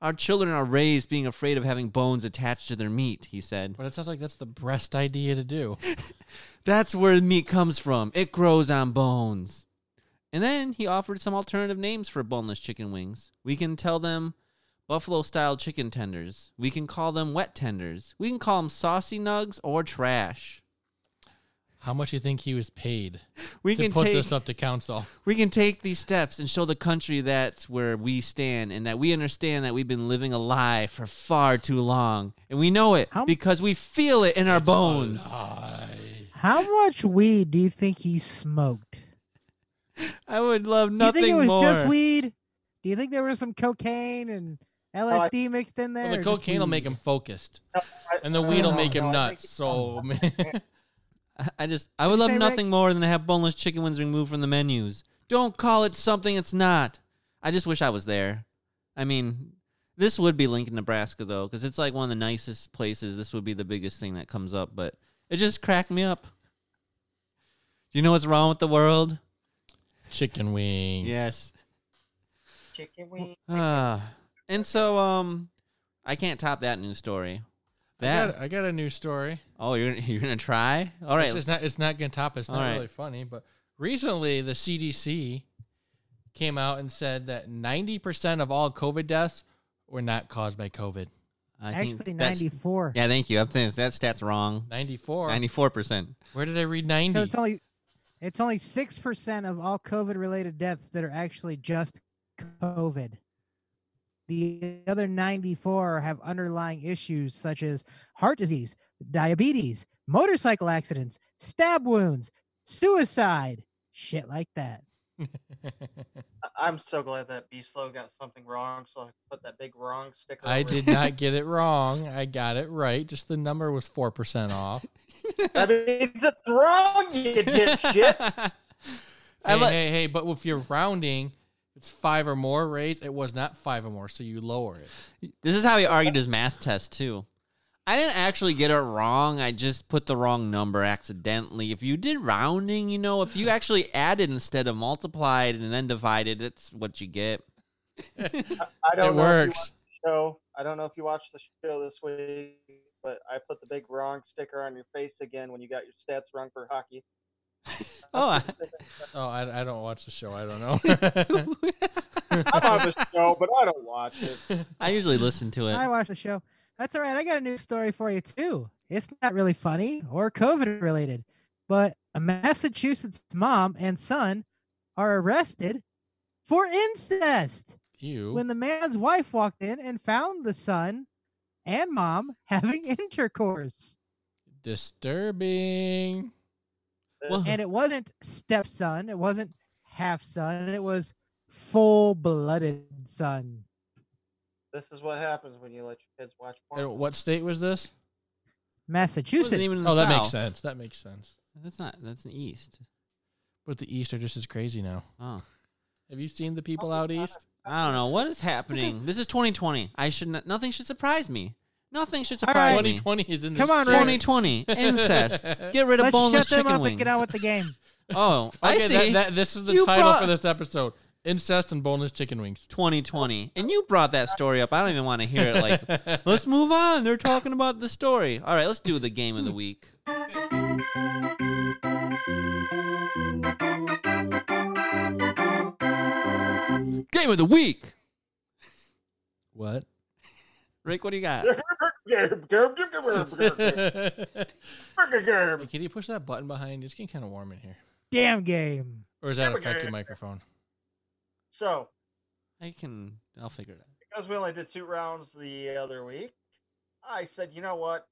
Our children are raised being afraid of having bones attached to their meat, he said. But it sounds like that's the best idea to do. That's where meat comes from. It grows on bones. And then he offered some alternative names for boneless chicken wings. We can tell them buffalo style chicken tenders. We can call them wet tenders. We can call them saucy nugs or trash. How much do you think he was paid We to can put take this up to council? we can take these steps and show the country that's where we stand and that we understand that we've been living a lie for far too long. And we know it How- because we feel it in our bones. How much weed do you think he smoked? I would love nothing more. Do you think it was more. just weed? Do you think there was some cocaine and LSD mixed in there? Well, the cocaine will make him focused, I- and the weed will no, make him no, nuts. So, I- I just I would love say, Ric? nothing more than to have boneless chicken wings removed from the menus. Don't call it something it's not. I just wish I was there. I mean, this would be Lincoln, Nebraska though, because it's like one of the nicest places. This would be the biggest thing that comes up, but it just cracked me up. Do you know what's wrong with the world? chicken wings. Yes. Chicken wings. Ah, and so um, I can't top that news story. I got, I got a new story. oh, you're you're gonna try? All right, it's, not. It's not going to top. It's not right. really funny. But recently, the CDC came out and said that ninety percent of all COVID deaths were not caused by COVID. I Actually, 94. Yeah, thank you. I'm thinking that stat's wrong. Ninety-four. Ninety-four percent. Where did I read ninety? So it's only it's only six percent of all COVID related deaths that are actually just COVID. The other 94 have underlying issues such as heart disease, diabetes, motorcycle accidents, stab wounds, suicide, shit like that. I- I'm so glad that B Slow got something wrong, so I put that big wrong sticker. I over it. did not get it wrong. I got it right. Just the number was four percent off. I mean, that's wrong, you dipshit. I Hey, li- hey, hey! But if you're rounding, it's five or more raised. It was not five or more, so you lower it. This is how he argued his math test too. I didn't actually get it wrong. I just put the wrong number accidentally. If you did rounding, you know, if you actually added instead of multiplied and then divided, that's what you get. I don't It know If works. you show. I don't know if you watched the show this week, but I put the big wrong sticker on your face again when you got your stats wrong for hockey. Oh, I- Oh, I, I don't watch the show. I don't know. I'm on the show, but I don't watch it. I usually listen to it. I watch the show. That's all right. I got a new story for you too. It's not really funny or COVID related, but a Massachusetts mom and son are arrested for incest you. when the man's wife walked in and found the son and mom having intercourse. Disturbing. Well- And it wasn't stepson, it wasn't half son, it was full blooded son. This is what happens when you let your kids watch porn. And what state was this? Massachusetts. even in the Oh, that makes sense. That makes sense. That's not. That's an east. But the East are just as crazy now. Oh, Have you seen the people out east? I don't know what is happening. This is 2020. I should not, nothing should surprise me. Nothing should All surprise right. me. 2020 is in the Come on, shit. 2020 incest. Get rid of Let's boneless shut them chicken up wings. and get on with the game. Oh, I Okay, see. that, that, this is the You title brought- for this episode: incest and boneless chicken wings. 2020, and you brought that story up. I don't even want to hear it. Like, let's move on. They're talking about the story. All right, let's do the game of the week. Game of the week. what? Ric, what do you got? Hey, can you push that button behind you? It's getting kind of warm in here. Damn game. Or does that affect your microphone? So, I can. I'll figure it out. because we only did two rounds the other week, I said, you know what?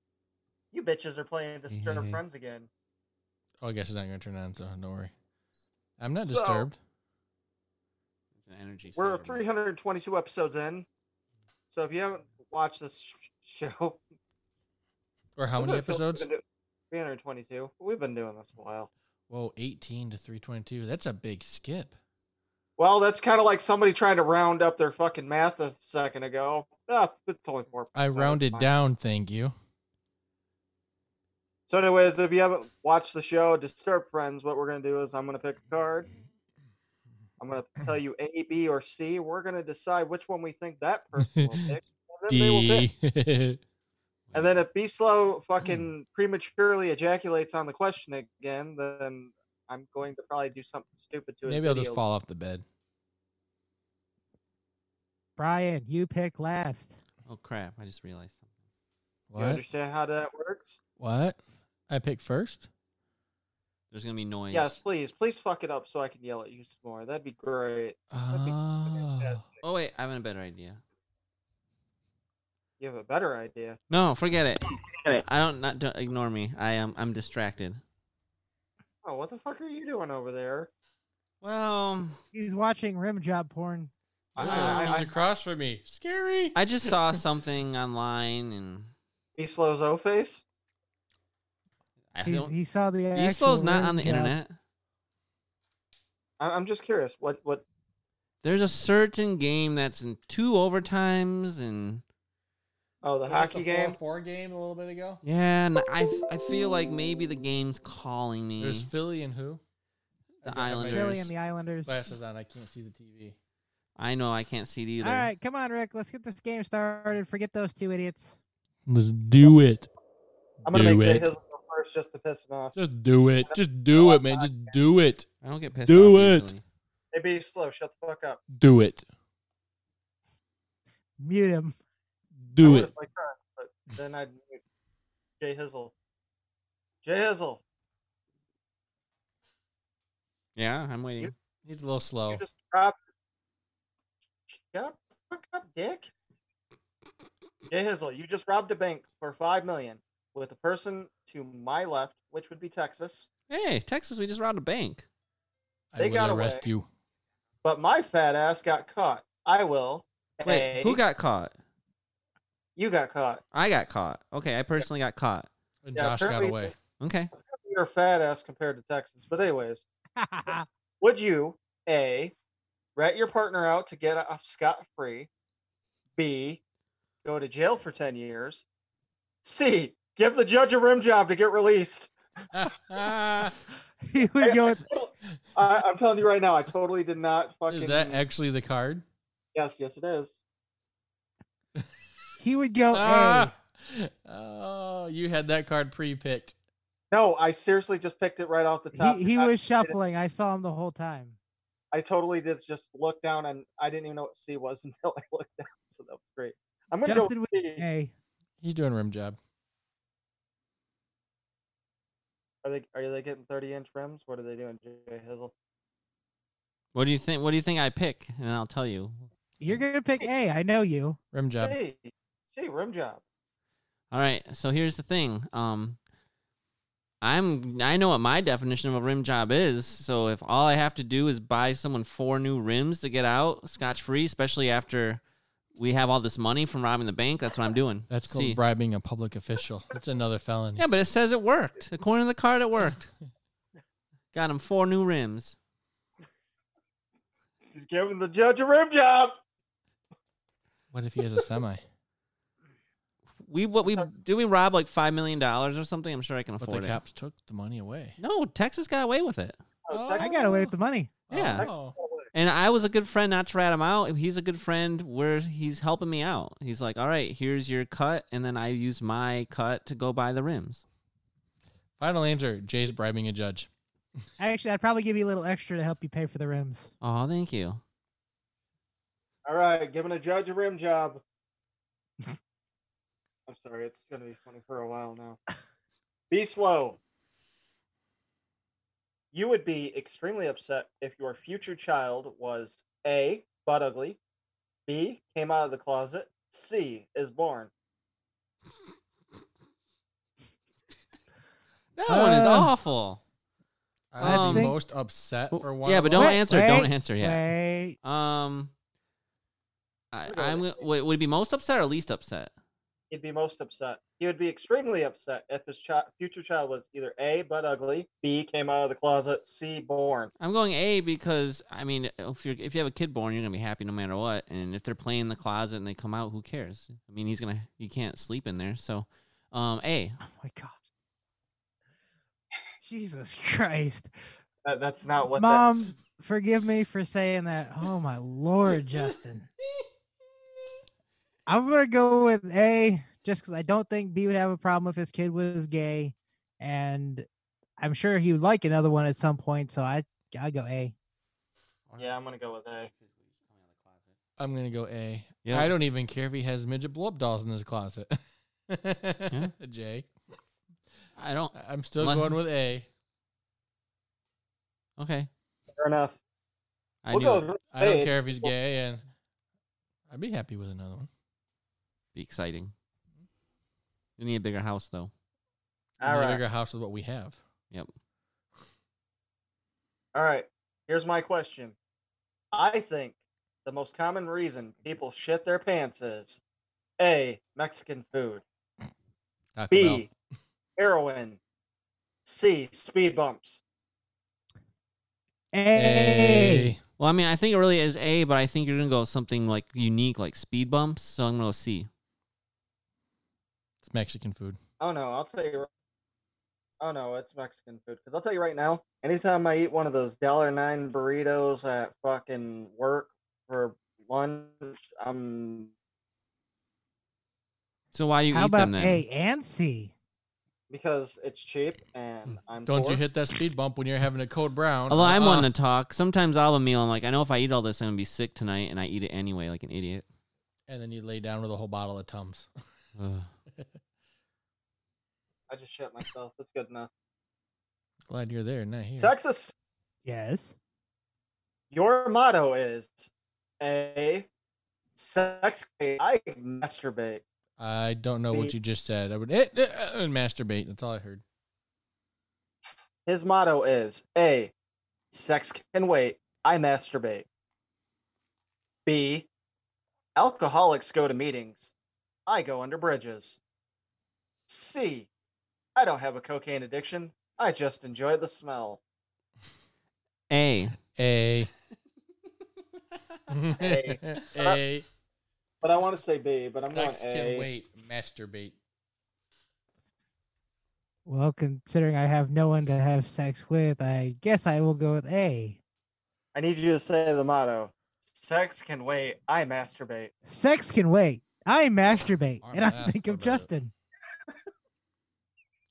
You bitches are playing Disturb Mhm. Friends again. Oh, I guess it's not going to turn on, so don't worry. I'm not So- disturbed. It's an energy. We're 322 episodes in. So if you haven't watched this show, Or how many episodes? we've been 322. We've been doing this a while. Whoa, 18 to 322. That's a big skip. Well, that's kind of like somebody trying to round up their fucking math a second ago. Ah, it's only four. I rounded down, thank you. So, anyways, if you haven't watched the show Disturbed Friends, what we're gonna do is I'm gonna pick a card. I'm gonna tell you A, B, or C. We're gonna decide which one we think that person will pick. And then they will pick. And then if B Slow fucking prematurely ejaculates on the question again, then I'm going to probably do something stupid to his Maybe I'll just fall off the bed. Brian, you pick last. Oh crap! I just realized something. You understand how that works? What? I pick first? There's gonna be noise. Yes, please. Please fuck it up so I can yell at you some more. That'd be great. That'd be Oh. Oh wait, I have a better idea. You have a better idea. No, forget it. I don't not don't ignore me. I am I'm distracted. Oh, what the fuck are you doing over there? Well, He's watching rim job porn. I- Ooh, I- he's across from me. Scary. I just saw something online and B Slow's O face? I He's, feel he saw the. Eslow's actual not on the job. internet. I- I'm just curious. What what There's a certain game that's in two overtimes and oh the hockey game? Four game a little bit ago. yeah, and I, I feel like maybe the game's calling me. There's Philly and who? the I don't Islanders. Philly and the Islanders. Glasses on. I can't see the TV. I know I can't see it either. All right, come on, Ric. Let's get this game started. Forget those two idiots. Let's do it. I'm gonna do make Jay it. Hizzle go first just to piss him off. Just do it. Just do it, man. Just do it. I don't get pissed Do off it. usually. Hey B Slow, shut the fuck up. Do it. Mute him. I Do would it. if I could, but then I'd mute Jay Hizzle. Jay Hizzle, Yeah, I'm waiting. He's a little slow. you just dropped. Shut the fuck up, Dick. Jay Hizzle, you just robbed a bank for five million with a person to my left, which would be Texas. Hey, Texas, we just robbed a bank. They I will got arrest away. you. But my fat ass got caught. I will. Wait, A, who got caught? You got caught? I got caught. Okay, I personally got caught. And Yeah, Josh got away. Okay. You're a fat ass compared to Texas. But anyways, would you A rat your partner out to get off scot free? B go to jail for 10 years? C give the judge a rim job to get released? he would go with I, I'm telling you right now, I totally did not fucking Is that actually the card? Yes, yes it is. He would go Ah! Oh, you had that card pre-picked. No, I seriously just picked it right off the top. He, he I- was shuffling. I saw him the whole time. I totally did just look down and I didn't even know what C was until I looked down. So that was great. I'm gonna Justin go with with He's doing rim job. Are they are they getting 30 inch rims? What are they doing, Jay Hizzle? What do you think? What do you think I pick? And I'll tell you. You're gonna pick A. I know you. Rim job. C. C rim job. All right. So here's the thing. Um, I'm I know what my definition of a rim job is. So if all I have to do is buy someone four new rims to get out scotch free, especially after we have all this money from robbing the bank, that's what I'm doing. That's called See. bribing a public official. That's another felony. Yeah, but it says it worked. According to the card, it worked. Got him four new rims. He's giving the judge a rim job. What if he has a semi? We what we uh, did we rob like five million dollars or something? I'm sure I can But afford the it. cops took the money away. No, Texas got away with it. Oh, Oh. I Texas- got away with the money. Yeah. Oh. And I was a good friend not to rat him out. He's a good friend where he's helping me out. He's like, all right, here's your cut. And then I use my cut to go buy the rims. Final answer: Jay's bribing a judge. Actually, I'd probably give you a little extra to help you pay for the rims. Oh, thank you. All right, giving a judge a rim job. I'm sorry, it's gonna be funny for a while now. B Slow. You would be extremely upset if your future child was A, butt ugly, B, came out of the closet, C, is born. That one is Uh, awful. I'd Um, be most upset for one. Yeah, of but them. don't Wait, answer. Don't answer yet. Wait. Um, I, We'll go I'm with gonna- wait, would it be most upset or least upset? He'd be most upset. He would be extremely upset if his chi- future child was either A, but ugly, B, came out of the closet, C, born. I'm going A because I mean, if you're, if you have a kid born, you're gonna be happy no matter what. And if they're playing in the closet and they come out, who cares? I mean, he's gonna you can't sleep in there. So, um, A. Oh my god. Jesus Christ. That, that's not what that. Mom, forgive me for saying that. Oh my lord, Justin. I'm gonna go with A just because I don't think B would have a problem if his kid was gay, and I'm sure he would like another one at some point. So I I go A. Yeah, I'm gonna go with A. I'm gonna go A. Yeah. I don't even care if he has midget blow up dolls in his closet. Jay, I don't. I- I'm still Unless- going with A. Okay. Fair enough. I we'll go with I don't care if he's gay, and I'd be happy with another one. Be exciting. We need a bigger house though. We All need a bigger house is what we have. Yep. All right. Here's my question. I think the most common reason people shit their pants is A, Mexican food, Taco Bell. B, heroin, C, speed bumps. A. A. Well, I mean, I think it really is A, but I think you're gonna go something like unique, like speed bumps. So I'm gonna go C. It's Mexican food. Oh no, I'll tell you. Oh no, it's Mexican food. Because I'll tell you right now, anytime I eat one of those dollar nine burritos at fucking work for lunch, I'm So why do you How eat about them then? A and C? because it's cheap and hmm. I'm Don't poor. you hit that speed bump when you're having a code brown. Although I'm Uh-uh. one to talk, sometimes I'll have a meal. I'm like, I know if I eat all this, I'm gonna be sick tonight, and I eat it anyway, like an idiot. And then you lay down with a whole bottle of Tums. Ugh. I just shut myself. That's good enough. Glad you're there, not here. Texas, Yes. your motto is a sex. I masturbate. I don't know what you just said. I would eh, eh, eh, and masturbate. That's all I heard. His motto is A. Sex can wait. I masturbate. B. Alcoholics go to meetings. I go under bridges. C. I don't have a cocaine addiction. I just enjoy the smell. A. A. A. A. But I want to say B, but I'm Sex going can wait. Masturbate. Well, considering I have no one to have sex with, I guess I will go with A. I need you to say the motto. Sex can wait. I masturbate. Sex can wait. I masturbate, I and I think of masturbate. Justin.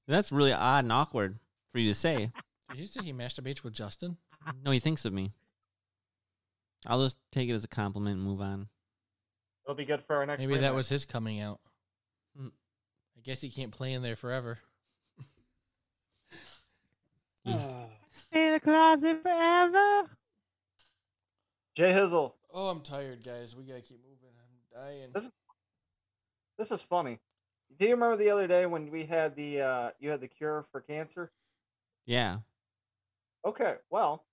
That's really odd and awkward for you to say. Did you say he masturbates with Justin? No, he thinks of me. I'll just take it as a compliment and move on. It'll be good for our next. Maybe that was his coming out. Hmm. I guess he can't play in there forever. In the closet forever. Jay Hizzle. Oh, I'm tired, guys. We gotta keep moving. I'm dying. This- is, This is funny. Do you remember the other day when we had the uh you had the cure for cancer? Yeah. Okay, well,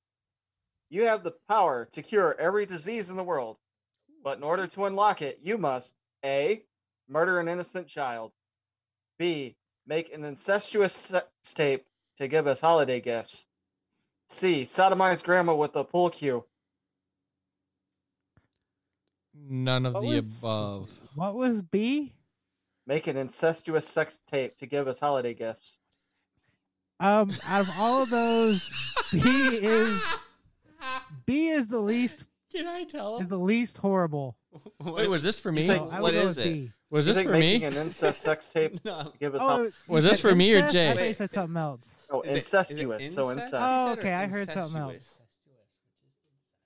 you have the power to cure every disease in the world. But in order to unlock it, you must A. Murder an innocent child. B. Make an incestuous sex tape to give us holiday gifts. C. Sodomize grandma with a pool cue. None of What the was- above. What was B? Make an incestuous sex tape to give us holiday gifts. Um, out of all of those, B is B is the least Can I tell is the least horrible. Wait, was this for me? think- So I what would go is with it? B. Was You this think for me? making an incest sex tape no. to give us Oh, hol- Was this for me or incest? I Jay? thought you Wait. said something else. oh, Is it- is it incestuous, so incest? incest. Oh, okay, I heard something else.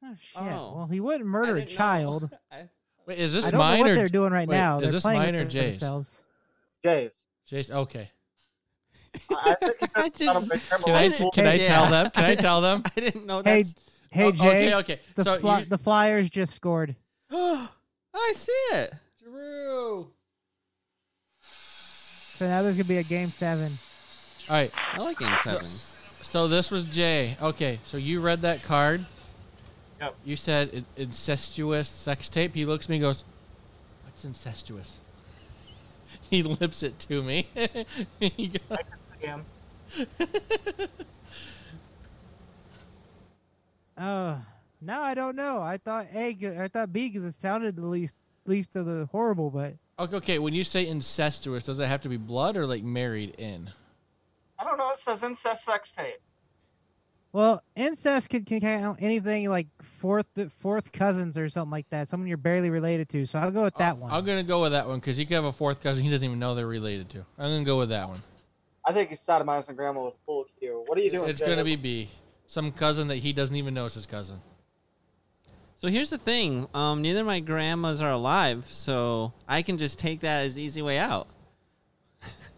Oh shit! Oh. Well, he wouldn't murder a child. I- Wait, is this I don't mine know what or they're doing right wait, now. is They're this playing mine or with Jay's? themselves. Jay's. Jason? Okay. I I think I said didn't- and Gomorrah Can I was cool. can I Yeah. tell them? Can I tell them? I didn't know Hey, that's. hey Oh, Jay, Okay, okay. the so Fly- you, the Flyers just scored. I see it. Drew. So now there's gonna be a game seven. All right. I like game sevens. So this was Jay. Okay, so you read that card. Yep. You said incestuous sex tape. He looks at me and goes, "What's incestuous?" he lips it to me. He go- I can see him. Oh, now I don't know. I thought A, I thought B because it sounded the least least of the horrible, but okay, okay, when you say incestuous, does it have to be blood or like married in? I don't know. It says incest sex tape. Well, incest can, can count anything like fourth fourth cousins or something like that. Someone you're barely related to. So I'll go with that one. I'm gonna go with that one because you could have a fourth cousin he doesn't even know they're related to. I'm gonna go with that one. I think he's sodomizing grandma with full Q. What are you doing? It's Jay? gonna be B. Some cousin that he doesn't even know is his cousin. So here's the thing. Um, neither of my grandmas are alive, so I can just take that as the easy way out.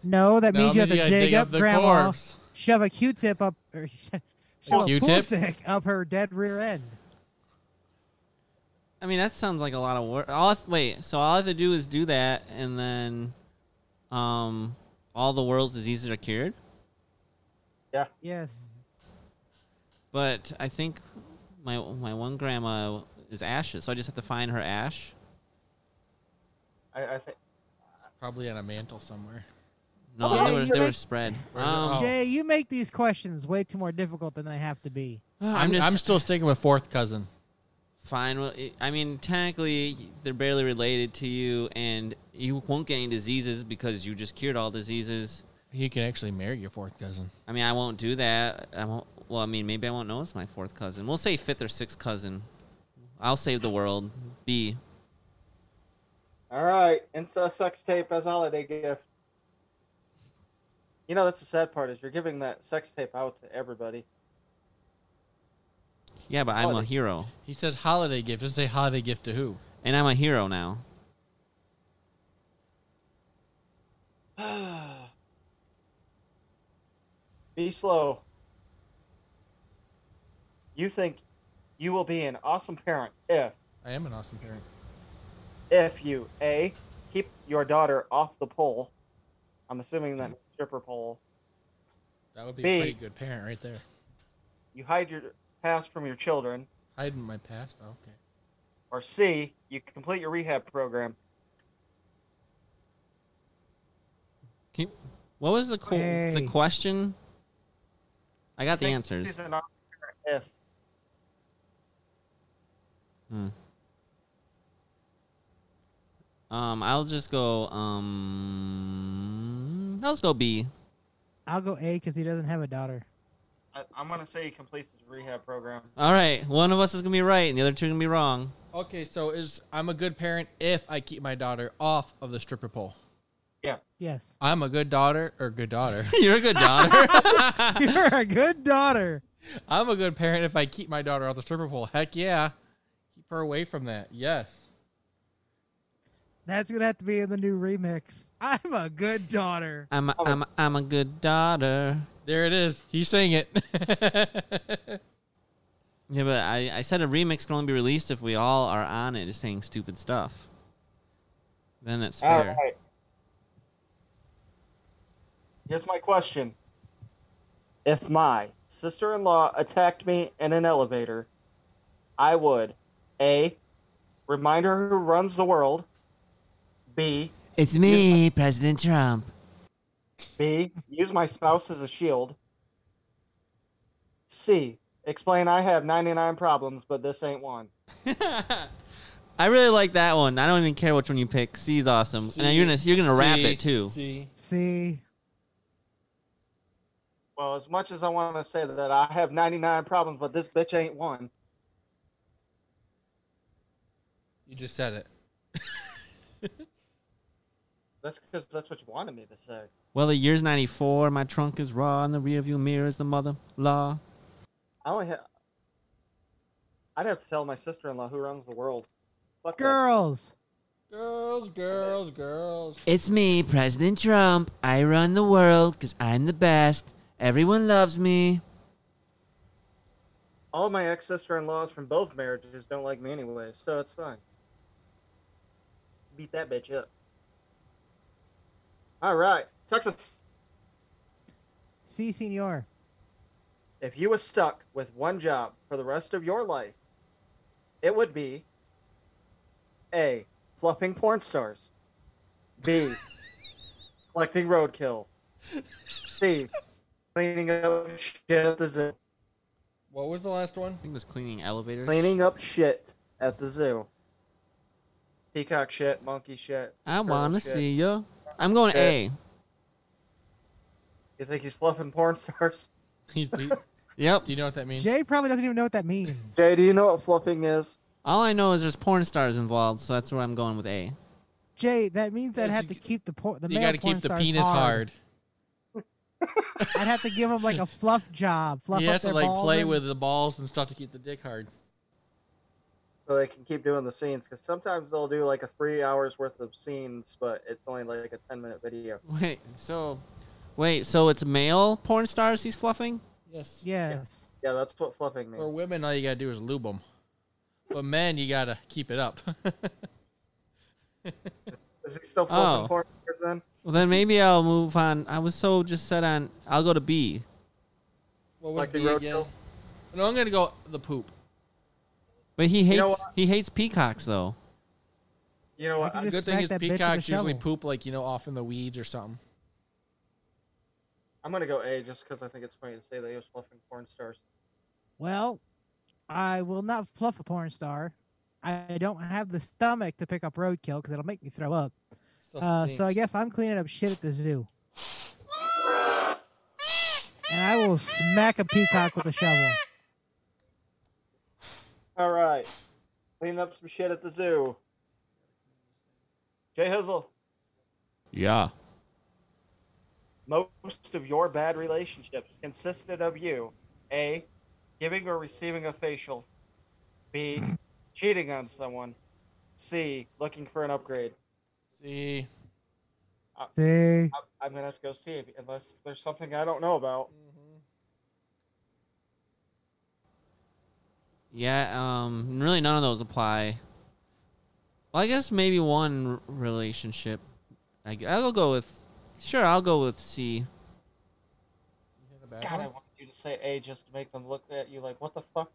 no, that No, means you have to gotta dig, up the grandma, corpse. shove a Q-tip up, or shove a pool Q-tip? stick up her dead rear end. I mean, that sounds like a lot of work. All I th- wait, so all I have to do is do that, and then, um, all the world's diseases are cured. Yeah. Yes. But I think my my one grandma is ashes, so I just have to find her ash. I, I think. Probably on a mantle somewhere. No, Okay, they were you they were make- spread. Where's it? Um, Oh. Jay, you make these questions way too more difficult than they have to be. I'm, just I'm still sticking with fourth cousin. fine. Well, it. I mean, technically, they're barely related to you, and you won't get any diseases because you just cured all diseases. You can actually marry your fourth cousin. I mean, I won't do that. I won't. Well, I mean, maybe I won't know it's my fourth cousin. We'll say fifth or sixth cousin. I'll save the world. B. All right, incest sex tape as holiday gift. You know that's the sad part is you're giving that sex tape out to everybody. Yeah, but I'm a hero, He says holiday gift. Doesn't say holiday gift to who. and I'm a hero now. B Slow. You think you will be an awesome parent if I am an awesome parent. if you a keep your daughter off the pole. I'm assuming that stripper pole. That would be B. a pretty good parent right there. You hide your past from your children, Hiding my past. Oh, okay. or C you complete your rehab program. Can you- what was the qu- the question? I got the answers. He's an awesome if Hmm. Um, I'll just go. Um, I'll go B. I'll go A because he doesn't have a daughter. I, I'm gonna say he completes his rehab program. All right, one of us is gonna be right, and the other two are gonna be wrong. Okay, so is I'm a good parent if I keep my daughter off of the stripper pole. Yeah. Yes. I'm a good daughter or good daughter. You're a good daughter. You're a good daughter. I'm a good parent if I keep my daughter off the stripper pole. Heck yeah. Keep her away from that. Yes. That's gonna have to be in the new remix. I'm a good daughter. I'm a, I'm a, I'm a good daughter. There it is. He's saying it. Yeah, but I, I said a remix can only be released if we all are on it, just saying stupid stuff. Then that's All fair. right. Here's my question. If my sister-in-law attacked me in an elevator, I would A remind her who runs the world. B It's me, President Trump. B use my spouse as a shield. C explain I have 99 problems but this ain't one. I really like that one. I don't even care which one you pick. C's awesome, and you're gonna you're gonna rap it too. C. See, Well, as much as I want to say that I have 99 problems but this bitch ain't one. You just said it. That's because that's what you wanted me to say. Well, the year's '94. My trunk is raw, and the rearview mirror is the mother law. I only have. I'd have to tell my sister-in-law who runs the world. Fuck that. girls. Girls, girls, girls. It's me, President Trump. I run the world because I'm the best. Everyone loves me. All my ex sister-in-laws from both marriages don't like me anyway, so it's fine. Beat that bitch up. All right, Texas. See, senor. If you was stuck with one job for the rest of your life, it would be A. Fluffing porn stars. B. Collecting roadkill. C. Cleaning up shit at the zoo. What was the last one? I think it was cleaning elevators. Cleaning up shit at the zoo. Peacock shit, monkey shit. I wanna shit. see you. I'm going A. You think he's fluffing porn stars? He's beat. Yep. Do you know what that means? Jay probably doesn't even know what that means. Jay, do you know what fluffing is? All I know is there's porn stars involved, so that's where I'm going with A. Jay, that means I'd have to keep the por- the you male got to porn keep the stars penis hard. I'd have to give him like a fluff job. Fluff He up has to their like balls play and- with the balls and stuff to keep the dick hard. So they can keep doing the scenes because sometimes they'll do like a three hours worth of scenes, but it's only like a ten minute video. Wait, so, wait, so it's male porn stars he's fluffing? Yes. Yes. Yeah, that's what fluffing means. For women, all you gotta do is lube them. But men, you gotta keep it up. Is he still fluffing Oh. porn stars then? Well, then maybe I'll move on. I was so just set on. I'll go to B. what was Like the B again? roadkill? No, I'm gonna go the poop. But he hates know he hates peacocks though. You know what? can Good thing is that bitch with a peacocks usually shovel. poop like you know off in the weeds or something. I'm gonna go A just because I think it's funny to say that he was fluffing porn stars. Well, I will not fluff a porn star. I don't have the stomach to pick up roadkill because it'll make me throw up. Uh, so I guess I'm cleaning up shit at the zoo. And I will smack a peacock with a shovel. All right, cleaning up some shit at the zoo. Jay Hizzle, Yeah. most of your bad relationships consisted of you: A, giving or receiving a facial; B, cheating on someone; C, looking for an upgrade. See. See? I'm, I'm gonna have to go see unless there's something I don't know about. Yeah. Um. Really, none of those apply. Well, I guess maybe one relationship. I, I'll go with. Sure, I'll go with C. You hit a bad God, I one? wanted you to say A just to make them look at you like, what the fuck?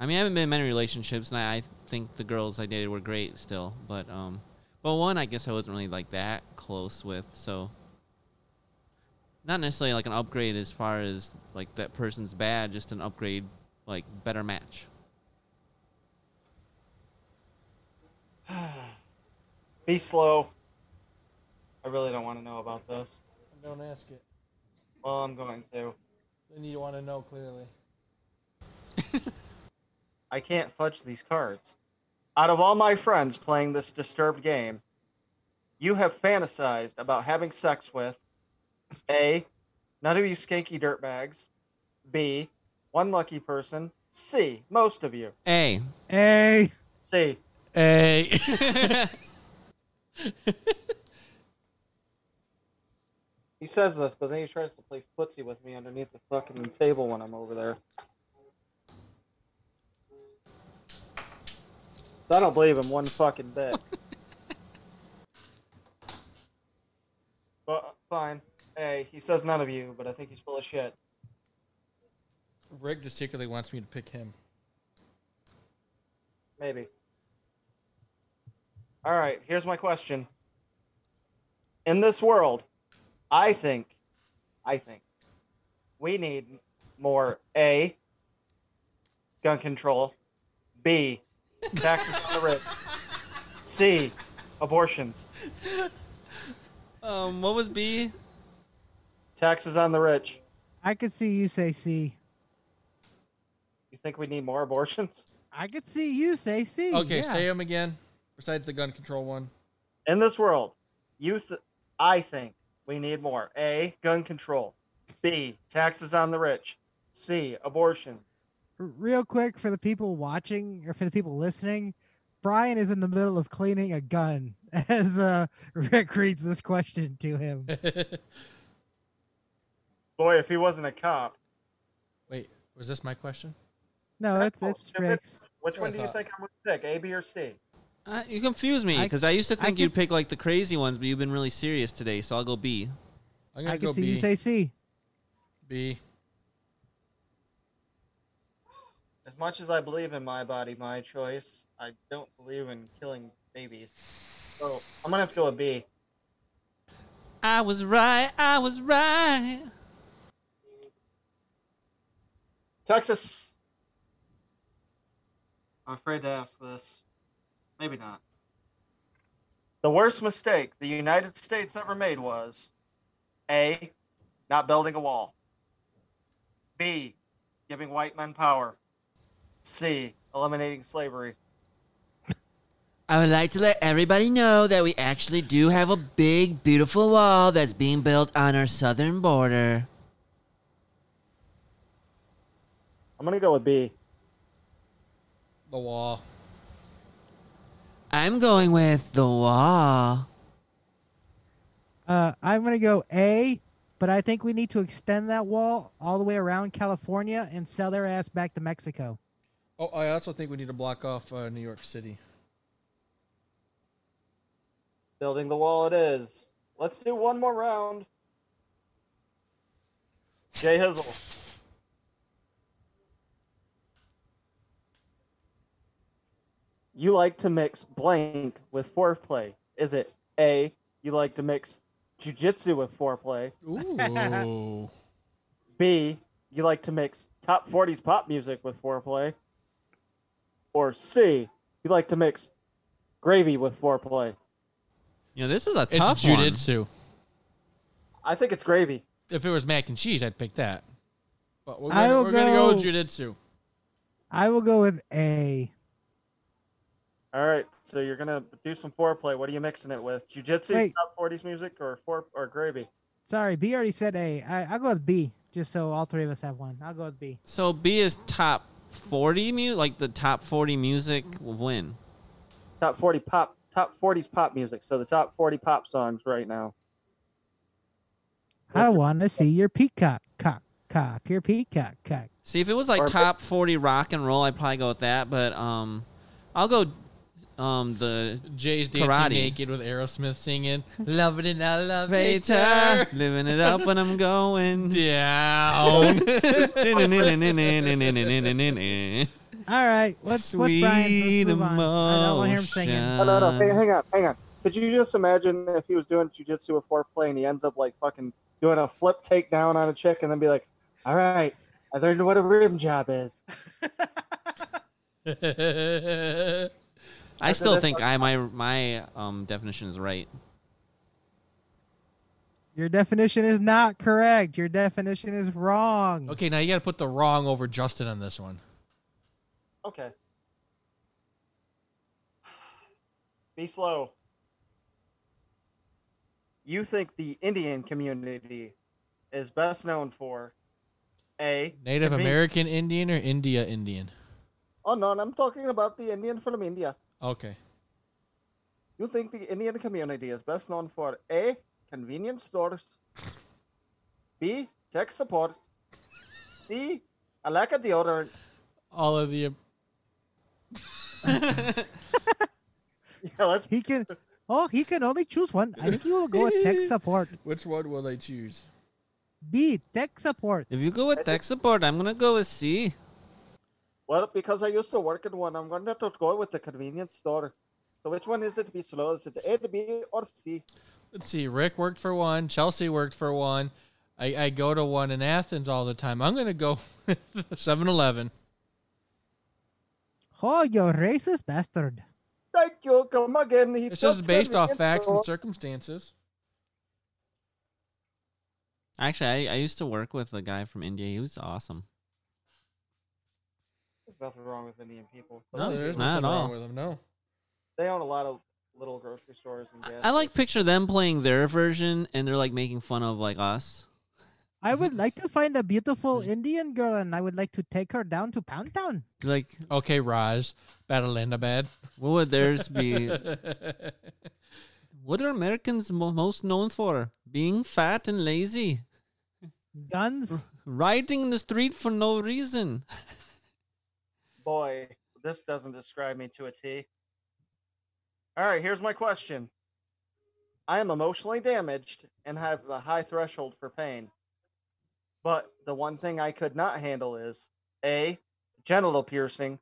I mean, I haven't been in many relationships, and I, I think the girls I dated were great still. But um, but one I guess I wasn't really like that close with, so not necessarily like an upgrade as far as like that person's bad, just an upgrade, like better match. B Slow. I really don't want to know about this. Don't ask it. Well, I'm going to. Then you want to know clearly. I can't fudge these cards. Out of all my friends playing this disturbed game, you have fantasized about having sex with A. None of you skanky dirtbags. B. One lucky person. C. Most of you. A. Hey. C. Hey. He says this, but then he tries to play footsie with me underneath the fucking table when I'm over there. So I don't believe him one fucking bit. but fine. Hey, he says none of you, but I think he's full of shit. Ric just secretly wants me to pick him. Maybe. All right, here's my question. In this world, I think, I think, we need more A, gun control, B, taxes on the rich, C, abortions, um. What was B? Taxes on the rich. I could see you say C. You think we need more abortions? I could see you say C. Okay, yeah. say them again. Besides the gun control one. In this world, you th- I think we need more A, gun control, B, taxes on the rich, C, abortion, Real quick for the people watching or for the people listening, Brian is in the middle of cleaning a gun as uh, Ric reads this question to him. Boy, if he wasn't a cop, Wait, was this my question? No, it's it's If Ric's. which one do you think I'm gonna pick, A, B, or C? Uh, you confuse me because I, used to I think you'd could- pick like the crazy ones, but you've been really serious today, so I'll go B. I'm gonna I go could see B. you say C. B. As much as I believe in my body, my choice, I don't believe in killing babies. So I'm gonna have to go with B. I was right. I was right. Texas. I'm afraid to ask this. Maybe not. The worst mistake the United States ever made was A. Not building a wall. B. Giving white men power. C. Eliminating slavery. I would like to let everybody know that we actually do have a big, beautiful wall that's being built on our southern border. I'm gonna go with B. The wall. I'm going with the wall. Uh, I'm gonna go A, but I think we need to extend that wall all the way around California and sell their ass back to Mexico. Oh, I also think we need to block off uh, New York City. Building the wall it is. Let's do one more round. Jay Hizzle. You like to mix blank with foreplay. Is it A, you like to mix jujitsu with foreplay? Ooh. B, you like to mix top 40s pop music with foreplay? Or C, you like to mix gravy with foreplay? You know, this is a it's tough one. jujitsu. I think it's gravy. If it was mac and cheese, I'd pick that. But we're I gonna, will we're gonna go with go- jujitsu. I will go with A. All right, so you're gonna do some foreplay. What are you mixing it with? Jiu-jitsu, Wait. top 40s music, or fore or gravy? Sorry, B already said A. I, I'll go with B, just so all three of us have one. I'll go with B. So B is top 40 music, like the top 40 music will win. Top 40 pop, top 40s pop music. So the top 40 pop songs right now. I want to see your peacock cock cock your peacock cock. See, if it was like Or- top 40 rock and roll, I'd probably go with that. But um, I'll go um the Jay's dancing Karate. naked with Aerosmith singing "Loving It and I Love Vater, It." living it up when I'm going. Down. All right, what's what's Brian's? Sweet Let's move on. I don't want to hear him singing. Oh, no, no, hang, hang on, hang on. Could you just imagine if he was doing jujitsu with foreplay and he ends up like fucking doing a flip takedown on a chick and then be like, all right, I learned what a rim job is. I still think I my my um definition is right. Your definition is not correct. Your definition is wrong. okay, now you got to put the wrong over Justin on this one. Okay. B Slow. You think the Indian community is best known for A. Native American Indian or India Indian? Oh, no, I'm talking about the Indian from India. Okay. You think the Indian community is best known for A. Convenience stores, B. Tech support, C. A lack of deodorant. All of the Yeah, let's. He can. Oh, he can only choose one. I think he will go with tech support. which one will I choose? B. Tech support. If you go with tech support, I'm gonna go with C. Well, because I used to work in one, I'm going to have to go with the convenience store. So which one is it to B Slow? Is it A, to B, or C? Let's see. Ric worked for one. Chelsea worked for one. I, I go to one in Athens all the time. I'm gonna go 7-Eleven. Oh, you racist bastard. Thank you. Come again. He It's just based off facts and circumstances. Actually, I, I used to work with a guy from India. He was awesome. There's nothing wrong with Indian people. No, there's not at nothing wrong all. with them. No. They own a lot of little grocery stores and gas. I like picture them playing their version, and they're like making fun of like us. I would like to find a beautiful Indian girl and I would like to take her down to Pound Town. Like, Okay, Raj. Badalandabad. what would theirs be? What are Americans mo- most known for? Being fat and lazy, Guns. riding in the street for no reason. Boy, this doesn't describe me to a T. All right, here's my question. I am emotionally damaged and have a high threshold for pain. But the one thing I could not handle is A, genital piercing,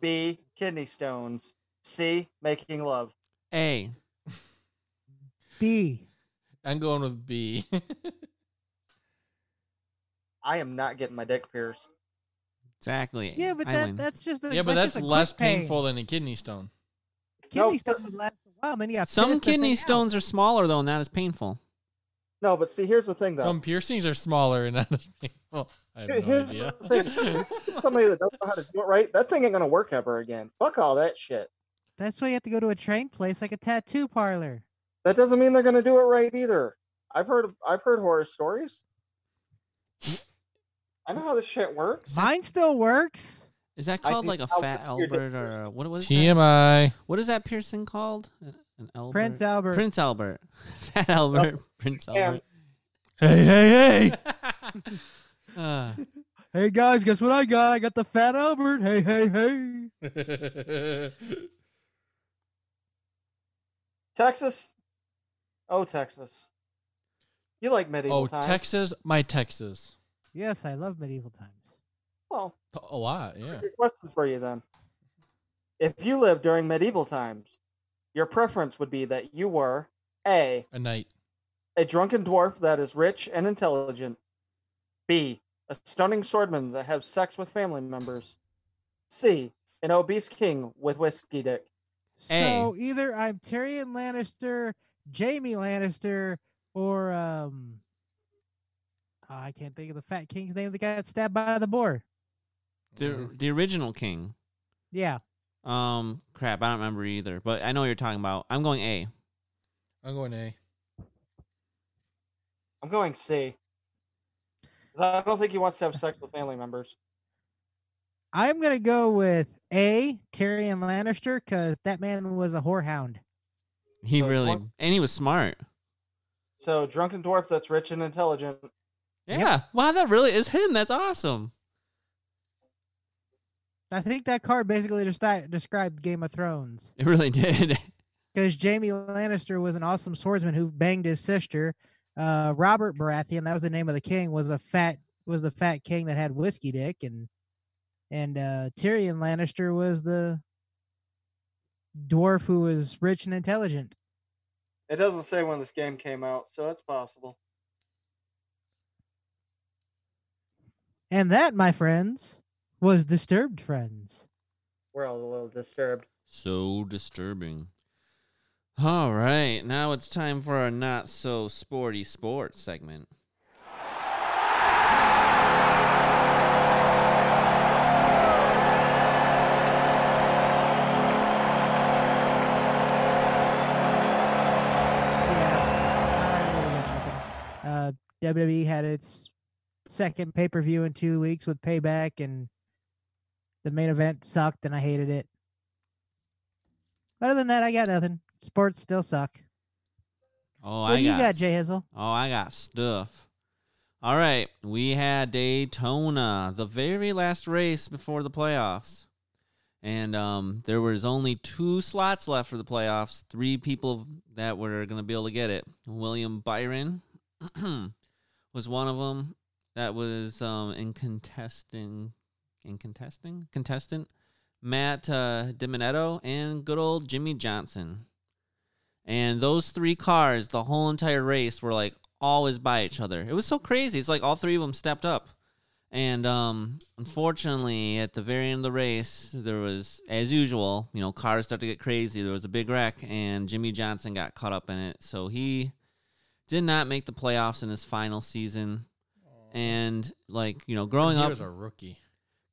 B, kidney stones, C, making love. A. B. I'm going with B. I am not getting my dick pierced. Exactly. Yeah, but that, that's just a, yeah, but that's, that's just a less quick pain. painful than a kidney stone. Kidney No, stone would last a while. Then you got Some kidney thing out. stones are smaller though, and that is painful. No, but see, here's the thing, though. Some piercings are smaller and not as painful. I have no here's idea. the thing. Somebody that doesn't know how to do it right, that thing ain't gonna work ever again. Fuck all that shit. That's why you have to go to a trained place like a tattoo parlor. That doesn't mean they're gonna do it right either. I've heard I've heard horror stories. I know how this shit works. Mine still works. Is that I called like a I'll fat put your dick Albert or a, what? What is that? TMI. What is that piercing called? An- An Albert? Prince Albert. Prince Albert. Fat Albert. Prince Yeah. Albert. Hey, hey, Uh, Hey guys, guess what I got? I got the Fat Albert. Hey, hey, hey. hey. Texas. Oh, Texas. You like medieval oh, times? Texas, my Texas. Yes, I love medieval times. Well, A lot, yeah. Question for you then. If you lived during medieval times, your preference would be that you were A, A knight, a drunken dwarf that is rich and intelligent, B, a stunning swordman that has sex with family members, C, an obese king with whiskey dick. So either I'm Tyrion Lannister, Jaime Lannister, or um, oh, I can't think of the Fat King's name. The guy that stabbed by the boar. the the original king. Yeah, Um, crap, I don't remember either, but I know what you're talking about. I'm going A. I'm going A. I'm going C. 'Cause I don't think he wants to have sex with family members. I'm gonna go with A. Tyrion Lannister because that man was a whorehound. He So really, what- and he was smart. So, drunken dwarf that's rich and intelligent. Yeah. Wow, that really is him. That's awesome. I think that card basically just described Game of Thrones It really did. because Jaime Lannister was an awesome swordsman who banged his sister. Uh, Robert Baratheon, that was the name of the king, was a fat was the fat king that had whiskey dick, and and uh, Tyrion Lannister was the dwarf who was rich and intelligent. It doesn't say when this game came out, so it's possible. And that, my friends, was Disturbed Friends. We're all a little disturbed. so disturbing. All right, now it's time for our not so sporty sports segment. Yeah, uh, WWE had its second pay per view in two weeks with Payback, and the main event sucked, and I hated it. Other than that, I got nothing. Sports still suck. Oh, What I do you got, got, Jay Hizzle? Oh, I got stuff. All right, we had Daytona, the very last race before the playoffs. And um, there was only two slots left for the playoffs. Three people that were going to be able to get it. William Byron was one of them that was um, in contesting, in contesting, contestant. Matt uh, DiBenedetto and good old Jimmie Johnson. And those three cars, the whole entire race, were like always by each other. It was so crazy. It's like all three of them stepped up. And um, unfortunately, at the very end of the race, there was, as usual, you know, cars start to get crazy. There was a big wreck, and Jimmie Johnson got caught up in it. So he did not make the playoffs in his final season. And like you know, growing up, was a rookie.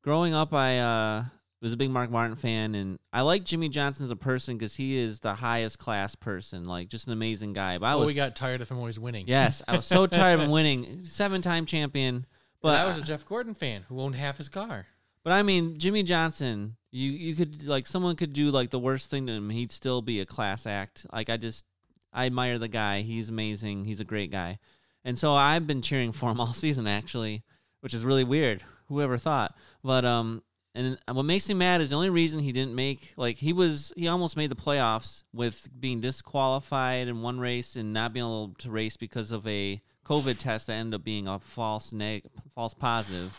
growing up, I uh, was a big Mark Martin fan, and I like Jimmie Johnson as a person because he is the highest class person, like just an amazing guy. But I Oh, was, we got tired of him always winning. yes, I was so tired of him winning, seven time champion. but But I was a Jeff Gordon fan who owned half his car. but I mean, Jimmie Johnson, you you could like someone could do like the worst thing to him, he'd still be a class act. Like I just I admire the guy. He's amazing. He's a great guy, and so I've been cheering for him all season actually, which is really weird. Whoever thought? But um, and what makes me mad is the only reason he didn't make like he was he almost made the playoffs with being disqualified in one race and not being able to race because of a COVID test that ended up being a false neg false positive.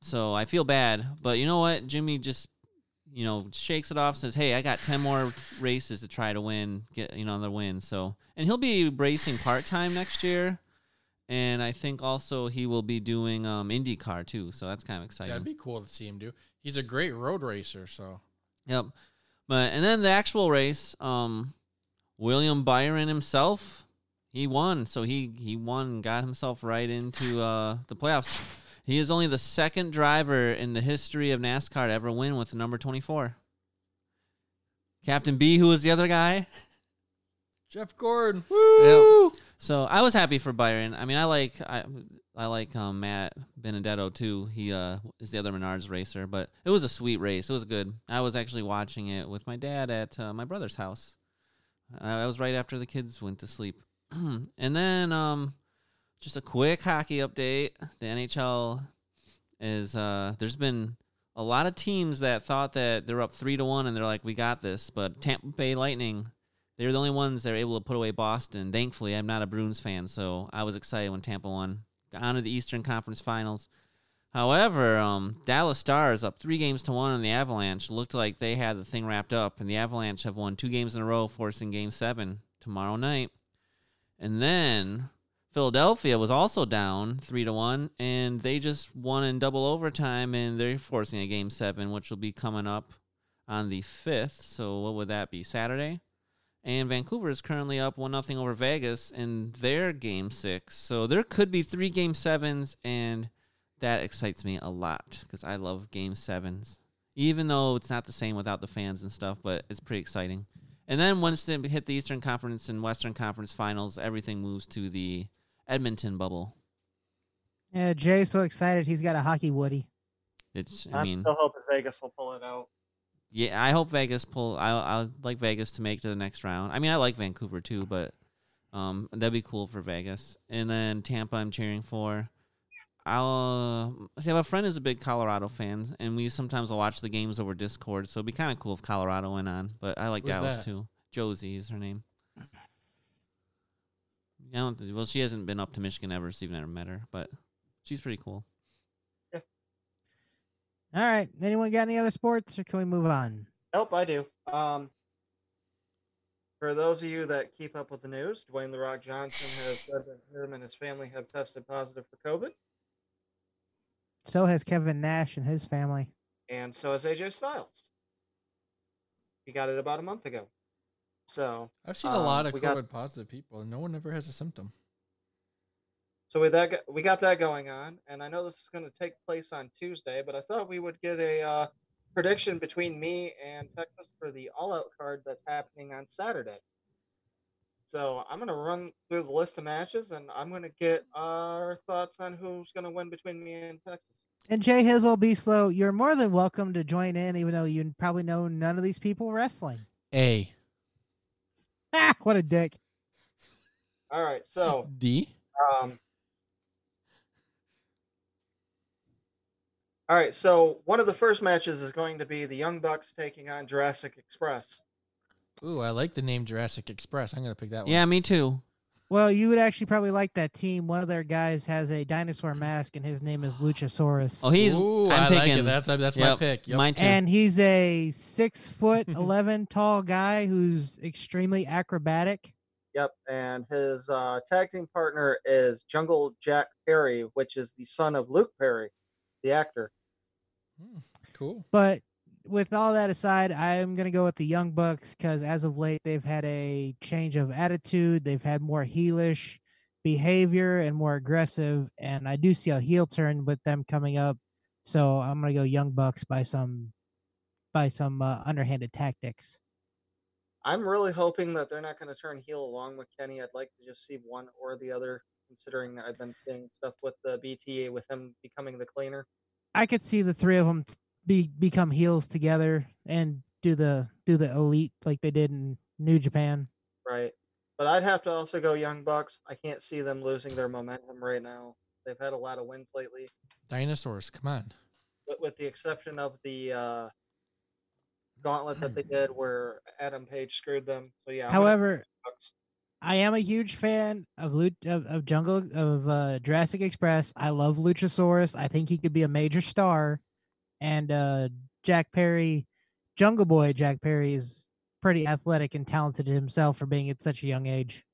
So I feel bad, but you know what? Jimmie just you know, shakes it off, says, "Hey, I got ten more races to try to win, get you know the win." So, and he'll be racing part time next year, and I think also he will be doing um, IndyCar too. So that's kind of exciting. That'd be cool to see him do. He's a great road racer, so Yep. But and then the actual race, um, William Byron himself, he won. So he he won, and got himself right into uh, the playoffs. He is only the second driver in the history of NASCAR to ever win with the number twenty four. Captain B, who was the other guy. Jeff Gordon. Woo! So I was happy for Byron. I mean, I like I I like um, Matt Benedetto too. He uh, is the other Menards racer, but it was a sweet race. It was good. I was actually watching it with my dad at uh, my brother's house. Uh, I was right after the kids went to sleep, and then um, just a quick hockey update. The NHL is uh, there's been a lot of teams that thought that they're up three to one and they're like, we got this, but Tampa Bay Lightning they were the only ones that were able to put away Boston. Thankfully, I'm not a Bruins fan, so I was excited when Tampa won. Got on to the Eastern Conference Finals. However, um, Dallas Stars up three games to one on the Avalanche. Looked like they had the thing wrapped up, and the Avalanche have won two games in a row, forcing Game Seven tomorrow night. And then Philadelphia was also down three to one, and they just won in double overtime, and they're forcing a Game Seven, which will be coming up on the fifth. So what would that be? Saturday and Vancouver is currently up one nothing over Vegas in their game six. So there could be three game sevens, and that excites me a lot because I love game sevens. Even though it's not the same without the fans and stuff, but it's pretty exciting. And then once they hit the Eastern Conference and Western Conference finals, everything moves to the Edmonton bubble. Yeah, Jay's so excited he's got a hockey woody. It's, I I'm mean, still hoping Vegas will pull it out. Yeah, I hope Vegas pull. I I like Vegas to make to the next round. I mean, I like Vancouver too, but um, that'd be cool for Vegas. And then Tampa, I'm cheering for. I'll uh, see. I have a friend who's a big Colorado fan, and we sometimes will watch the games over Discord. So it'd be kind of cool if Colorado went on. But I like Who's Dallas that? too. Josie is her name. I don't, well, she hasn't been up to Michigan ever, so you've never met her, but she's pretty cool. All right. Anyone got any other sports, or can we move on? Nope, I do. Um, for those of you that keep up with the news, Dwayne the Rock Johnson has said that him and his family have tested positive for COVID, So has Kevin Nash and his family. and so has AJ Styles. He got it about a month ago. So, I've seen a lot Um, of we got- COVID positive people, and no one ever has a symptom. so with that, we got that going on, and I know this is going to take place on Tuesday, but I thought we would get a uh, prediction between me and Texas for the All Out card that's happening on Saturday. So I'm going to run through the list of matches, and I'm going to get our thoughts on who's going to win between me and Texas. And Jay Hizzle, B Slow. You're more than welcome to join in, even though you probably know none of these people wrestling. A what a dick. All right, so D. um, all right, so one of the first matches is going to be the Young Bucks taking on Jurassic Express. Ooh, I like the name Jurassic Express. I'm gonna pick that one. Yeah, me too. Well, you would actually probably like that team. One of their guys has a dinosaur mask, and his name is Luchasaurus. Oh, he's. Ooh, I'm I picking. like it. That's that's my Yep, pick. Yep. Mine too. and he's a six foot eleven tall guy who's extremely acrobatic. Yep, and his uh, tag team partner is Jungle Jack Perry, which is the son of Luke Perry, the actor. Hmm, cool. But with all that aside, I'm gonna go with the Young Bucks because as of late they've had a change of attitude. They've had more heelish behavior and more aggressive, and I do see a heel turn with them coming up. So I'm gonna go Young Bucks by some by some uh, underhanded tactics. I'm really hoping that they're not going to turn heel along with Kenny. I'd like to just see one or the other, considering I've been seeing stuff with the BTA with him becoming the cleaner. I could see the three of them be become heels together and do the do the elite like they did in New Japan. Right. But I'd have to also go Young Bucks. I can't see them losing their momentum right now. They've had a lot of wins lately, Dinosaurs. Come on. with, with the exception of the uh, gauntlet that they did where Adam Page screwed them. So yeah. I'm However, I am a huge fan of Lu- of, of Jungle of uh, Jurassic Express. I love Luchasaurus. I think he could be a major star, and uh, Jack Perry Jungle Boy Jack Perry is pretty athletic and talented himself for being at such a young age.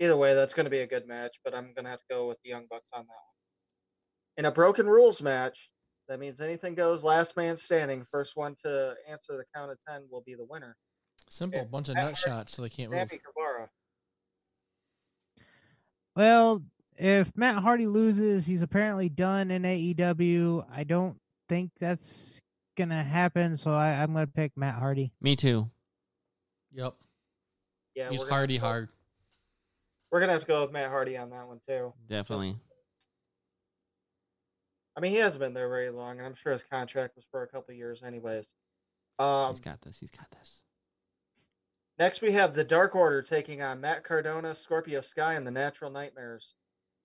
Either way, that's going to be a good match, but I'm going to have to go with the Young Bucks on that one. In a broken rules match, that means anything goes. Last man standing. First one to answer the count of ten will be the winner. Simple, Yeah. bunch of Matt nut shots so they can't move. Sammy Guevara. Well, if Matt Hardy loses, he's apparently done in AEW. I don't think that's gonna happen, so I, I'm gonna pick Matt Hardy. Me too. Yep. Yeah, He's we're gonna hardy have to go- hard. We're gonna have to go with Matt Hardy on that one too. Definitely. I mean, he hasn't been there very long, and I'm sure his contract was for a couple years, anyways. Um, He's got this. He's got this. Next, we have the Dark Order taking on Matt Cardona, Scorpio Sky, and the Natural Nightmares.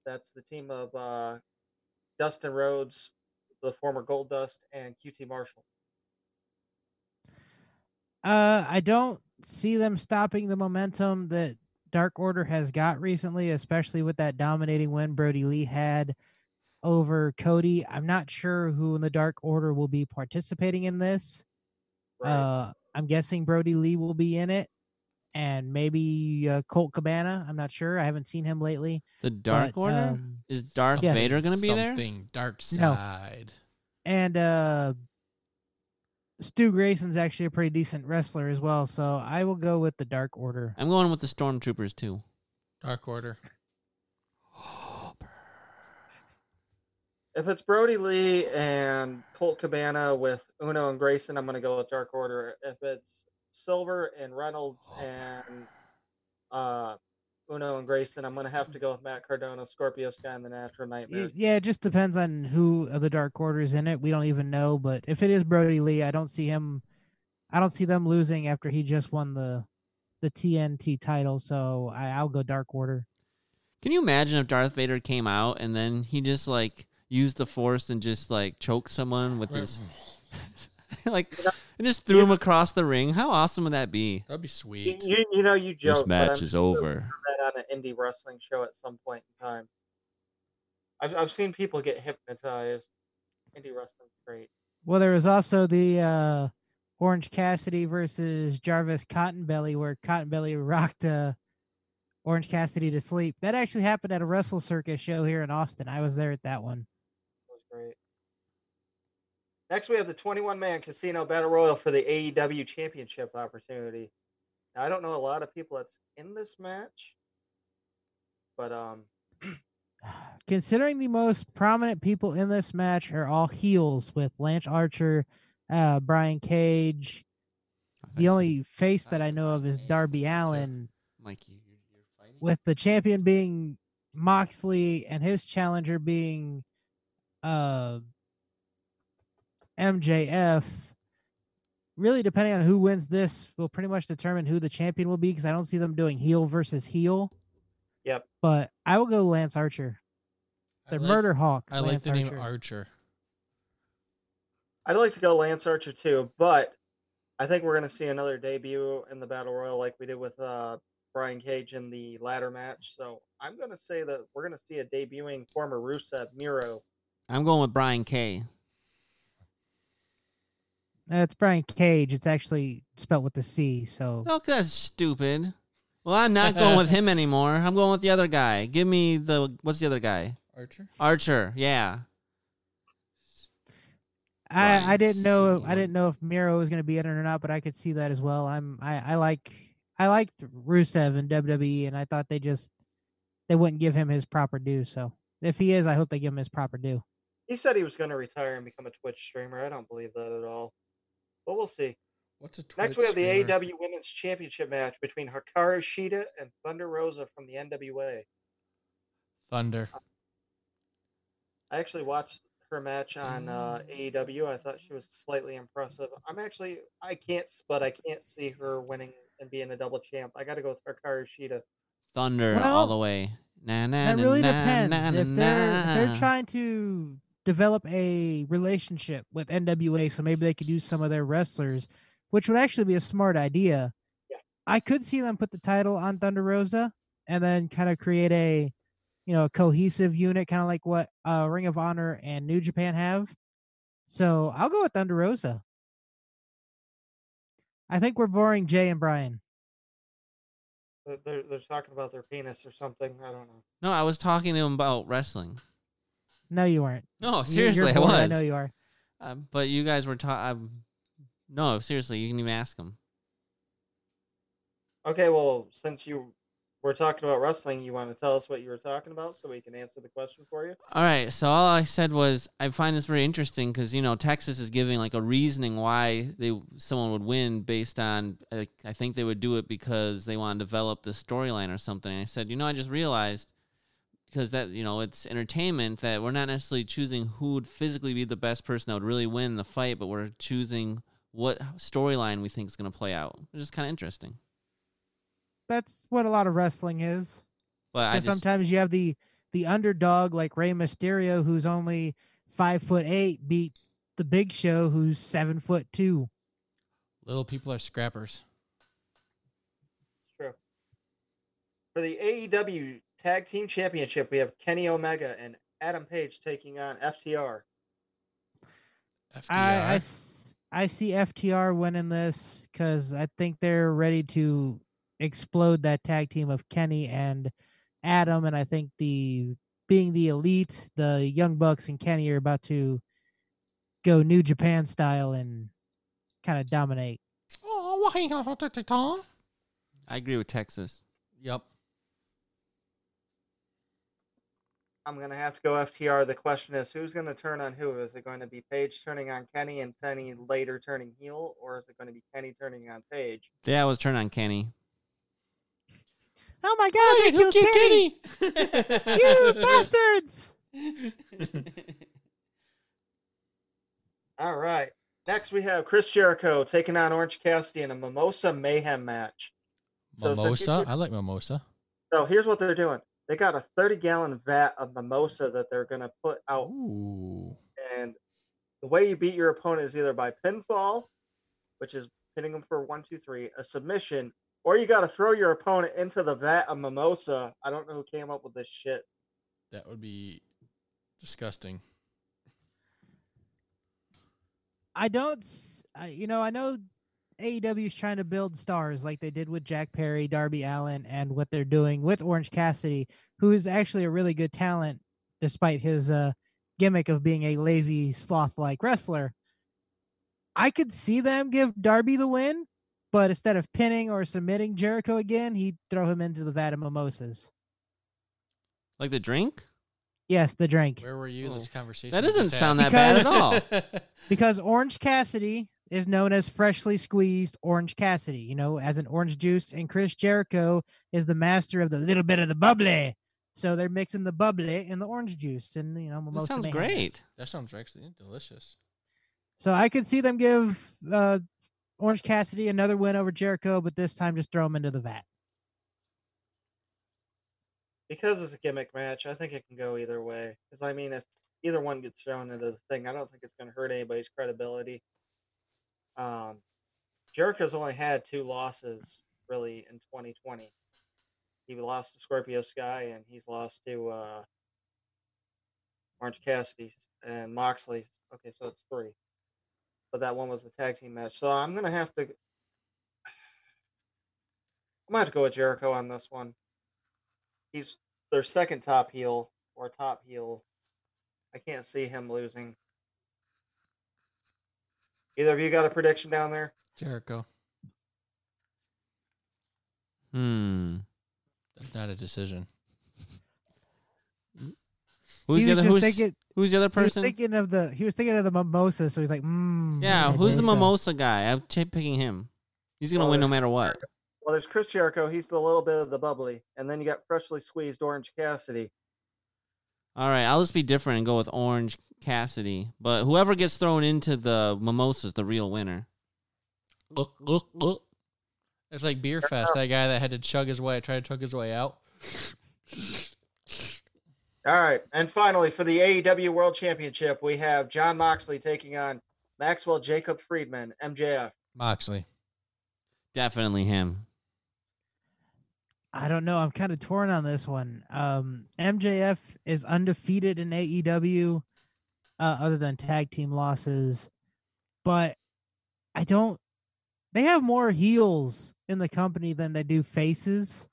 That's the team of uh, Dustin Rhodes, the former Goldust, and QT Marshall. Uh, I don't see them stopping the momentum that Dark Order has got recently, especially with that dominating win Brodie Lee had over Cody. I'm not sure who in the Dark Order will be participating in this. Right. Uh, I'm guessing Brodie Lee will be in it, and maybe uh, Colt Cabana. I'm not sure. I haven't seen him lately. The Dark but, Order um, is Darth yes. Vader going to be there? Something dark No. side. and uh Stu Grayson's actually a pretty decent wrestler as well, so I will go with the Dark Order. I'm going with the Stormtroopers too. Dark Order. if it's Brodie Lee and Colt Cabana with Uno and Grayson, I'm going to go with Dark Order. If it's Silver and Reynolds and uh, Uno and Grayson, I'm going to have to go with Matt Cardona, Scorpio Sky, and the Natural Y- Nightmare. Yeah, it just depends on who of the Dark Order is in it. We don't even know, but if it is Brodie Lee, I don't see him. I don't see them losing after he just won the the TNT title. So I, I'll go Dark Order. Can you imagine if Darth Vader came out and then he just like used the Force and just like choked someone with his like and just threw him across the ring? How awesome would that be? That'd be You, sweet. you, you know, you joke. this but match I'm is sure over. that on an indie wrestling show at some point in time. I've, I've seen people get hypnotized. Indie wrestling's great. Well, there was also the uh Orange Cassidy versus Jarvis Cottonbelly, where Cottonbelly rocked uh, Orange Cassidy to sleep. That actually happened at a Wrestle Circus show here in Austin. I was there at that one. It was great. Next, we have the 21 man casino battle royal for the AEW championship opportunity. Now, I don't know a lot of people that's in this match, but um, Considering the most prominent people in this match are all heels, with Lance Archer, uh, Brian Cage. The only face that I know of is Darby Allin, Mike, you, you're, you're fighting. with the champion being Moxley and his challenger being uh MJF. Really, depending on who wins this, will pretty much determine who the champion will be. Because I don't see them doing heel versus heel. Yep. But I will go Lance Archer, the like- Murder Hawk. I like Lance the name Archer. Archer. I'd like to go Lance Archer too. But I think we're going to see another debut in the battle royal like we did with uh, Brian Cage in the ladder match. So I'm going to say that we're going to see a debuting former Rusev Miro. I'm going with Brian K. Uh, It's Brian Cage. It's actually spelled with the C. So Oh, that's stupid. Well, I'm not going with him anymore. I'm going with the other guy. Give me the what's the other guy? Archer. Archer. Yeah. I, I didn't know I didn't know if Miro was going to be in it or not, but I could see that as well. I'm I I like I liked Rusev in WWE, and I thought they just they wouldn't give him his proper due. So if he is, I hope they give him his proper due. He said he was going to retire and become a Twitch streamer. I don't believe that at all. But we'll see. What's a Twitch Next, we have the streamer? AEW Women's Championship match between Hikaru Shida and Thunder Rosa from the NWA. Thunder. I actually watched her match on uh, AEW. I thought she was slightly impressive. I'm actually, I can't, but I can't see her winning and being a double champ. I got to go with Hikaru Shida. Thunder all the way. Na, na, That na, really na, depends. na, if they're if they're trying to develop a relationship with NWA, so maybe they could use some of their wrestlers, which would actually be a smart idea. Yeah. I could see them put the title on Thunder Rosa and then kind of create a you know a cohesive unit, kind of like what uh, Ring of Honor and New Japan have. So I'll go with Thunder Rosa. I think we're boring Jay and Brian. They're, they're, they're talking about their penis or something. I don't know. No, I was talking to him about wrestling. No, you weren't. No, seriously, you're I was. I know you are. Um, but you guys were talking. no, seriously, you can even ask him. Okay, well, since you were talking about wrestling, you want to tell us what you were talking about so we can answer the question for you? All right, so all I said was I find this very interesting because you know Texas is giving like a reasoning why they someone would win based on like, I think they would do it because they want to develop the storyline or something. And I said, you know, I just realized because that you know it's entertainment that we're not necessarily choosing who would physically be the best person that would really win the fight, but we're choosing what storyline we think is going to play out. It's just kind of interesting. That's what a lot of wrestling is. But I just sometimes you have the the underdog like Rey Mysterio, who's only five foot eight, beat the Big Show, who's seven foot two. Little people are scrappers. It's true. For the AEW Tag Team Championship, we have Kenny Omega and Adam Page taking on FTR. I I, I s- I see FTR winning this because I think they're ready to explode that tag team of Kenny and Adam, and I think the being the elite, the Young Bucks and Kenny are about to go New Japan style and kind of dominate. Oh. I agree with Texas. Yep. I'm going to have to go FTR. The question is who's going to turn on who? Is it going to be Page turning on Kenny and Kenny later turning heel, or is it going to be Kenny turning on Page? Yeah, I was turned on Kenny. Oh my God! they killed Kenny! You bastards! All right. Next, we have Chris Jericho taking on Orange Cassidy in a Mimosa Mayhem match. So since you Mimosa. I like mimosa. So here's what they're doing. They got a 30 gallon vat of mimosa that they're going to put out. Ooh. And the way you beat your opponent is either by pinfall, which is pinning them for one, two, three, a submission, or you got to throw your opponent into the vat of mimosa. I don't know who came up with this shit. That would be disgusting. I don't, s- I, you know, I know AEW is trying to build stars like they did with Jack Perry, Darby Allin, and what they're doing with Orange Cassidy, who is actually a really good talent despite his uh, gimmick of being a lazy sloth-like wrestler. I could see them give Darby the win, but instead of pinning or submitting Jericho again, he'd throw him into the vat of mimosas. like the drink? Yes, the drink. Where were you? This Oh. conversation. That doesn't just sound had. that bad at all. because Orange Cassidy is known as freshly squeezed Orange Cassidy, you know, as an orange juice, and Chris Jericho is the master of the little bit of the bubbly. So they're mixing the bubbly and the orange juice, and you know, That sounds mayhem. great. that sounds actually delicious. So I could see them give uh, Orange Cassidy another win over Jericho, but this time just throw him into the vat. Because it's a gimmick match, I think it can go either way. Because, I mean, if either one gets thrown into the thing, I don't think it's going to hurt anybody's credibility. Um, Jericho's only had two losses, really, in 2020. He lost to Scorpio Sky, and he's lost to uh, Orange Cassidy and Moxley. Okay, so it's three. But that one was the tag team match. So I'm to have to. I'm to have to go with Jericho on this one he's their second top heel or top heel. I can't see him losing. Either of you got a prediction down there? Jericho. Hmm. That's not a decision. Who's the other? Who's, thinking, who's the other he was person? thinking of the he was thinking of the mimosa, so he's like, mm, Yeah, who's the mimosa." mimosa guy? I'm ch- picking him. He's gonna Well, win no matter what. Well, there's Chris Jericho. He's the little bit of the bubbly, and then you got freshly squeezed Orange Cassidy. All right, I'll just be different and go with Orange Cassidy. But whoever gets thrown into the mimosa is the real winner. It's like Beer Fest. That guy that had to chug his way, try to chug his way out. All right, and finally for the AEW World Championship, we have Jon Moxley taking on Maxwell Jacob Friedman, MJF. Moxley. Definitely him. I don't know. I'm kind of torn on this one. Um, MJF is undefeated in AEW, uh, other than tag team losses, but I don't. they have more heels in the company than they do faces.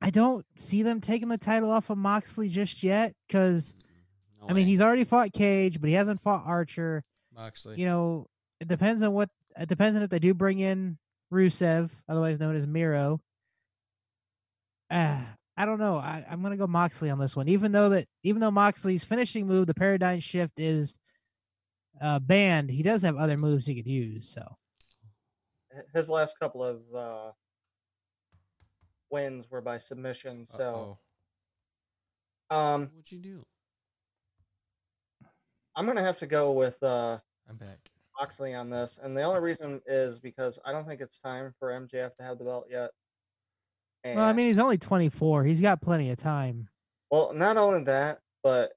I don't see them taking the title off of Moxley just yet because No I mean he's already fought Cage, but he hasn't fought Archer. Moxley. You know, it depends on what it depends on if they do bring in Rusev, otherwise known as Miro. Ah, I don't know. I, I'm gonna go Moxley on this one, even though that even though Moxley's finishing move, the paradigm shift is uh, banned. He does have other moves he could use. So His last couple of uh, wins were by submission. So, Uh-oh. um, What'd you do? I'm gonna have to go with uh, I'm back. Moxley on this, and the only reason is because I don't think it's time for MJF to have the belt yet. Well, I mean he's only 24. He's got plenty of time. Well, not only that, but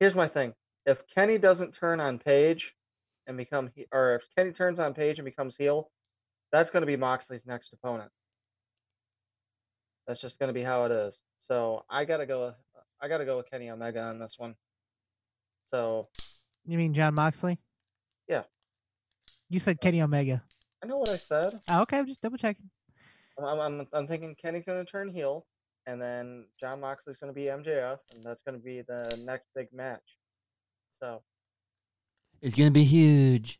here's my thing: if Kenny doesn't turn on Page and become, he- or if Kenny turns on Page and becomes heel, that's going to be Moxley's next opponent. That's just going to be how it is. So I gotta go. With, I gotta go with Kenny Omega on this one. So You mean Jon Moxley? Yeah. You said Kenny Omega. I know what I said. Oh, okay, I'm just double checking. I'm, I'm, I'm thinking Kenny's going to turn heel, and then Jon Moxley's going to be MJF, and that's going to be the next big match. So It's gonna be huge.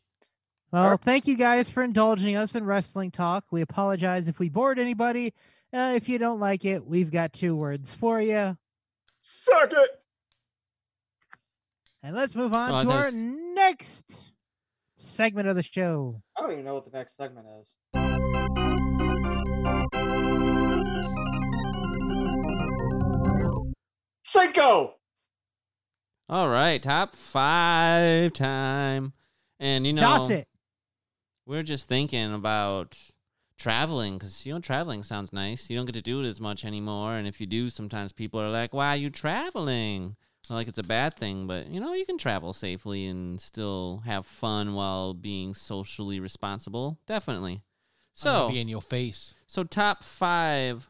Well, Sure. thank you guys for indulging us in wrestling talk. We apologize if we bored anybody. Uh, if you don't like it, we've got two words for you. suck it. And let's move on Oh, to thought our next segment of the show. I don't even know what the next segment is. Psycho! All right, top five time, and you know, Toss it. we're just thinking about traveling because you know traveling sounds nice. You don't get to do it as much anymore, and if you do, sometimes people are like, "Why are you traveling?" Like it's a bad thing, but you know you can travel safely and still have fun while being socially responsible. Definitely. I'm So be in your face. So top five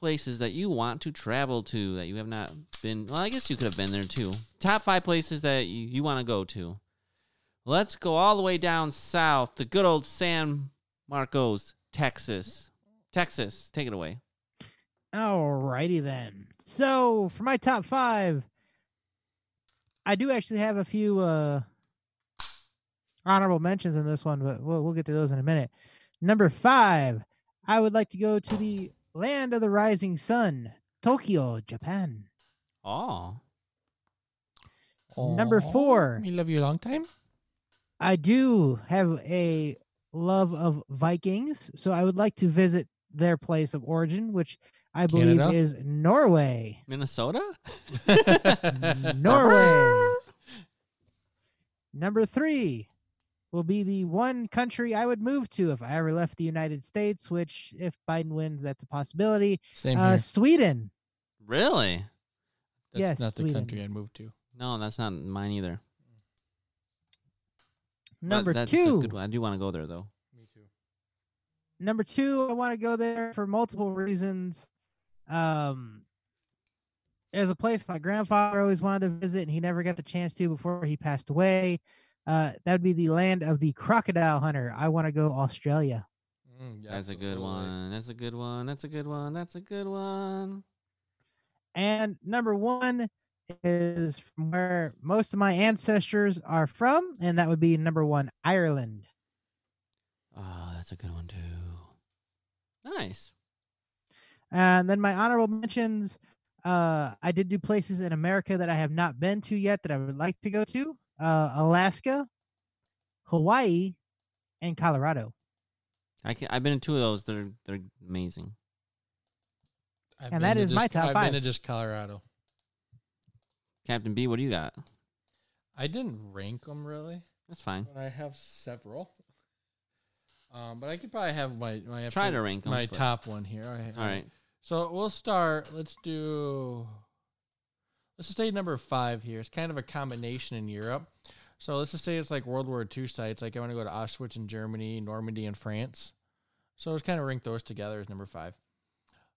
places that you want to travel to that you have not been. Well, I guess you could have been there too. Top five places that you, you want to go to. Let's go all the way down south to good old San Marcos, Texas. Texas, take it away. Alrighty then. So for my top five, I do actually have a few uh honorable mentions in this one, but we'll we'll get to those in a minute. Number five, I would like to go to the land of the rising sun, Tokyo, Japan. Oh, Number four. We love you a long time. I do have a love of Vikings, so I would like to visit their place of origin, which I believe Canada? is Norway. Minnesota? Norway. Number three will be the one country I would move to if I ever left the United States, which, if Biden wins, that's a possibility. Same Uh, here. Sweden. Really? That's yes, not the Sweden. country I'd move to. No, that's not mine either. But Number that's a two. good one. I do want to go there though. Me too. Number two, I want to go there for multiple reasons. Um, there's a place my grandfather always wanted to visit, and he never got the chance to before he passed away. Uh, that would be the land of the crocodile hunter. I want to go Australia. Mm, That's a good one. That's a good one. That's a good one. That's a good one. And number one is from where most of my ancestors are from, and that would be number one, Ireland. Oh, that's a good one too. Nice. And then my honorable mentions, uh, I did do places in America that I have not been to yet that I would like to go to. Uh, Alaska, Hawaii, and Colorado. I can, I've been in two of those. They're they're amazing. I've And been that to is my just- top I've five. been to just Colorado. Captain B, what do you got? I didn't rank them really, That's fine. but I have several. Um, but I could probably have my my Try to absolute- rank 'em, my but- top one here. All right, All right. So we'll start. Let's do. Let's just say number five here. It's kind of a combination in Europe. So let's just say it's like World War II sites. Like I want to go to Auschwitz in Germany, Normandy in France. So let's kind of rank those together as number five.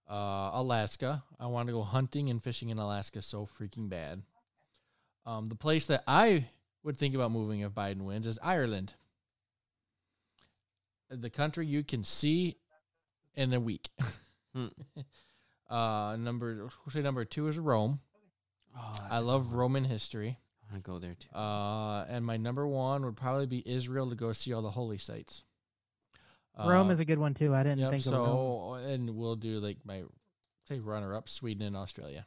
Uh, Alaska. I want to go hunting and fishing in Alaska so freaking bad. Um, the place that I would think about moving if Biden wins is Ireland. the country you can see in a week. Hmm. uh, number we'll say number two is Rome. Oh, that's I a good love one. Roman history. I want to go there too. Uh, and my number one would probably be Israel to go see all the holy sites. Rome Uh, is a good one too. I didn't Yep, think of so and we'll do like my say runner up Sweden and Australia.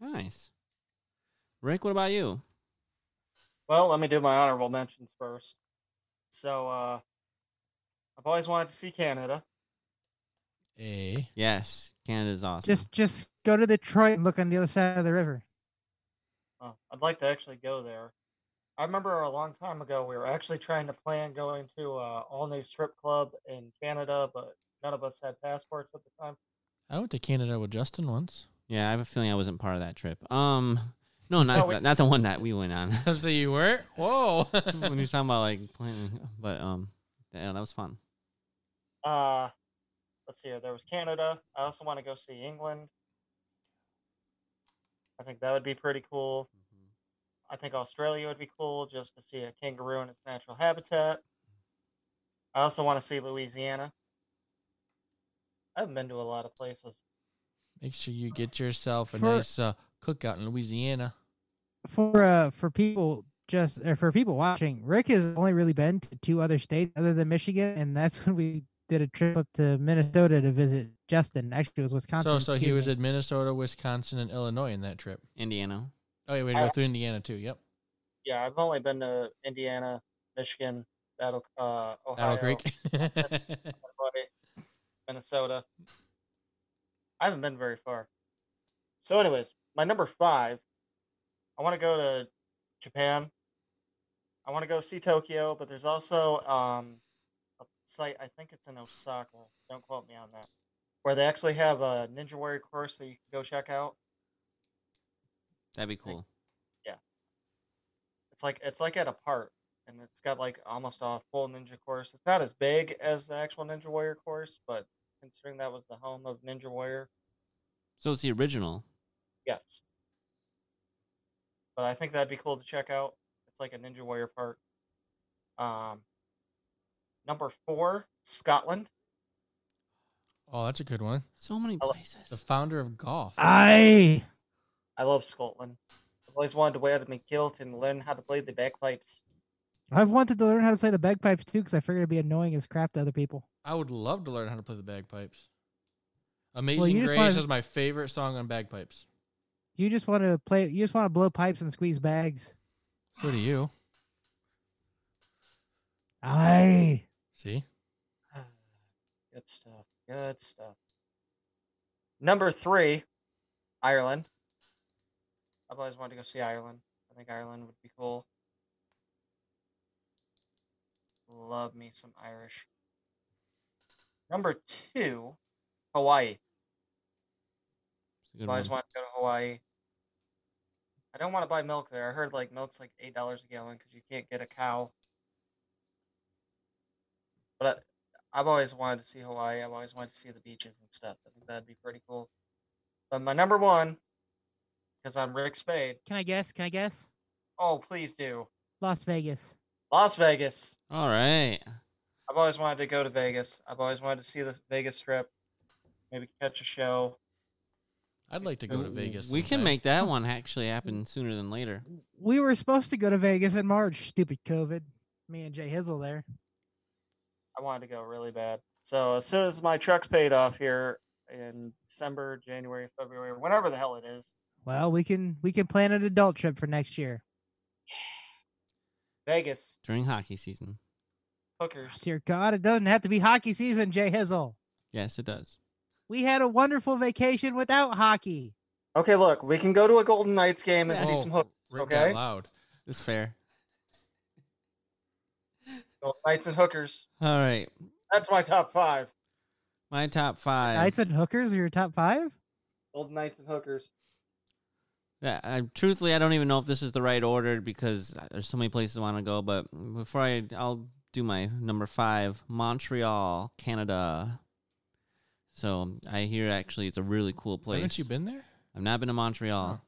nice. Ric, what about you? Well, let me do my honorable mentions first. So, uh, I've always wanted to see Canada. A Yes, Canada's awesome. Just just go to Detroit and look on the other side of the river. Uh, I'd like to actually go there. I remember a long time ago we were actually trying to plan going to uh, all new strip club in Canada, but none of us had passports at the time. I went to Canada with Justin once. yeah, I have a feeling I wasn't part of that trip. Um, no, not we- not the one that we went on. so you weren't? Whoa. when you're talking about like planning, but um, yeah, that was fun. Uh, let's see here. There was Canada. I also want to go see England. I think that would be pretty cool. I think Australia would be cool just to see a kangaroo in its natural habitat. I also want to see Louisiana. I haven't been to a lot of places. Make sure you get yourself a For- nice uh, cookout in Louisiana. For uh for people just or for people watching, Ric has only really been to two other states other than Michigan, and that's when we did a trip up to Minnesota to visit Justin. Actually, it was Wisconsin. So so he was in Minnesota, Wisconsin, and Illinois in that trip. Indiana. Oh yeah, we had to go through Indiana too. Yep. Yeah, I've only been to Indiana, Michigan, Battle, uh, Ohio, Battle Creek. Minnesota. I haven't been very far. So, anyways, my number five, I want to go to Japan. I want to go see Tokyo, but there's also um, a site, I think it's in Osaka. Don't quote me on that. Where they actually have a Ninja Warrior course that you can go check out. That'd be cool. Yeah. It's like it's like at a park, and it's got like almost a full ninja course. It's not as big as the actual Ninja Warrior course, but considering that was the home of Ninja Warrior, So it's the original. yes. But I think that'd be cool to check out. It's like a Ninja Warrior park. Um, number four, Scotland. oh, that's a good one. So many I places. The founder of golf. I I love Scotland. I've always wanted to wear the kilt and learn how to play the bagpipes. I've wanted to learn how to play the bagpipes too because I figured it'd be annoying as crap to other people. I would love to learn how to play the bagpipes. Amazing you just Grace wanna- is my favorite song on bagpipes. You just want to play. You just want to blow pipes and squeeze bags. So do you. I See? Good stuff. Good stuff. Number three, Ireland. I've always wanted to go see Ireland. I think Ireland would be cool. Love me some Irish. Number two, Hawaii. I've always wanted to go to Hawaii. I don't want to buy milk there. I heard like milk's like eight dollars a gallon because you can't get a cow. But I, I've always wanted to see Hawaii. I've always wanted to see the beaches and stuff. I think that'd be pretty cool. But my number one, because I'm Ric Spade. can I guess? Can I guess? Oh, please do. Las Vegas. Las Vegas. All right. I've always wanted to go to Vegas. I've always wanted to see the Vegas Strip. Maybe catch a show. I'd like to go to uh, Vegas. We can make that one actually happen sooner than later. We were supposed to go to Vegas in March. Stupid COVID. Me and J Hizzle there. I wanted to go really bad. So as soon as my truck's paid off here in December, January, February, whenever the hell it is, Well, we can we can plan an adult trip for next year. Vegas, During hockey season. hookers. Oh, dear God, it doesn't have to be hockey season, J Hizzle. Yes, it does. We had a wonderful vacation without hockey. Okay, look, we can go to a Golden Knights game and see Oh, some hook. Oh, Ric okay? got loud. It's fair. Golden Knights and hookers. All right. That's my top five. My top five. Knights and hookers are your top five? Old Knights and hookers. Yeah, I, truthfully, I don't even know if this is the right order because uh, there's so many places I want to go. But before I, I'll do my number five, Montreal, Canada. So I hear actually it's a really cool place. Haven't you been there? I've not been to Montreal.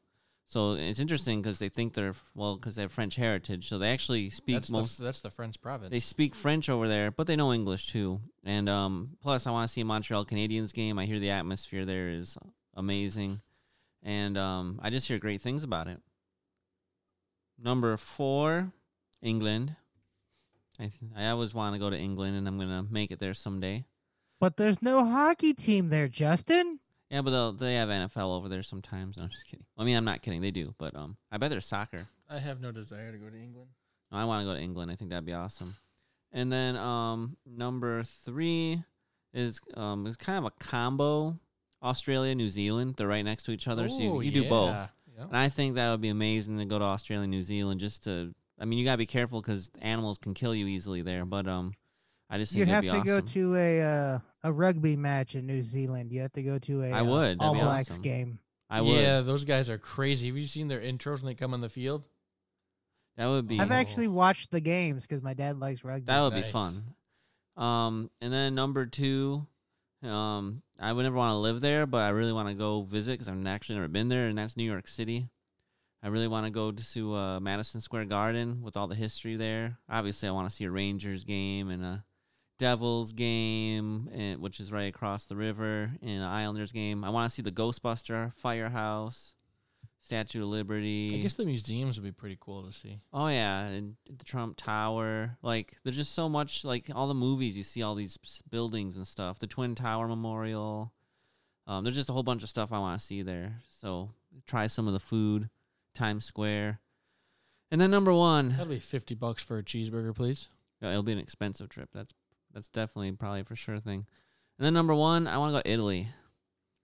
Huh. So it's interesting because they think they're well because they have French heritage. So they actually speak That's the, most. that's the French province. They speak French over there, but they know English too. And um, plus, I want to see a Montreal Canadiens game. I hear the atmosphere there is amazing, and um, I just hear great things about it. Number four, England. I th- I always want to go to England, and I'm gonna make it there someday. But there's no hockey team there, Justin. Yeah, but they'll, they have NFL over there sometimes. No, I'm just kidding. I mean, I'm not kidding. They do, but um, I bet there's soccer. I have no desire to go to England. No, I want to go to England. I think that'd be awesome. And then um, number three is um, is kind of a combo. Australia, New Zealand. They're right next to each other, so you, you do both. Yep. And I think that would be amazing to go to Australia, New Zealand, just to. I mean, you gotta be careful because animals can kill you easily there. But um, I just You'd have be to awesome. go to a uh, a rugby match in New Zealand. You have to go to a I uh, would. That'd All Blacks awesome. game. I would. Yeah, those guys are crazy. Have you seen their intros when they come on the field? That would be. I've Oh. actually watched the games because my dad likes rugby. That would be fun. Um, and then number two, um, I would never want to live there, but I really want to go visit because I've actually never been there, and that's New York City. I really want to go to uh, Madison Square Garden with all the history there. Obviously, I want to see a Rangers game and a Devils game, and, which is right across the river, and an Islanders game. I want to see the Ghostbuster Firehouse, Statue of Liberty. I guess the museums would be pretty cool to see. Oh yeah, and the Trump Tower. Like there's just so much like all the movies you see all these buildings and stuff. The Twin Tower Memorial. Um, there's just a whole bunch of stuff I want to see there. So try some of the food, Times Square, and then number one, That'll be fifty bucks for a cheeseburger, please. yeah, it'll be an expensive trip. That's that's definitely probably for sure thing. And then number one, I want to go to Italy.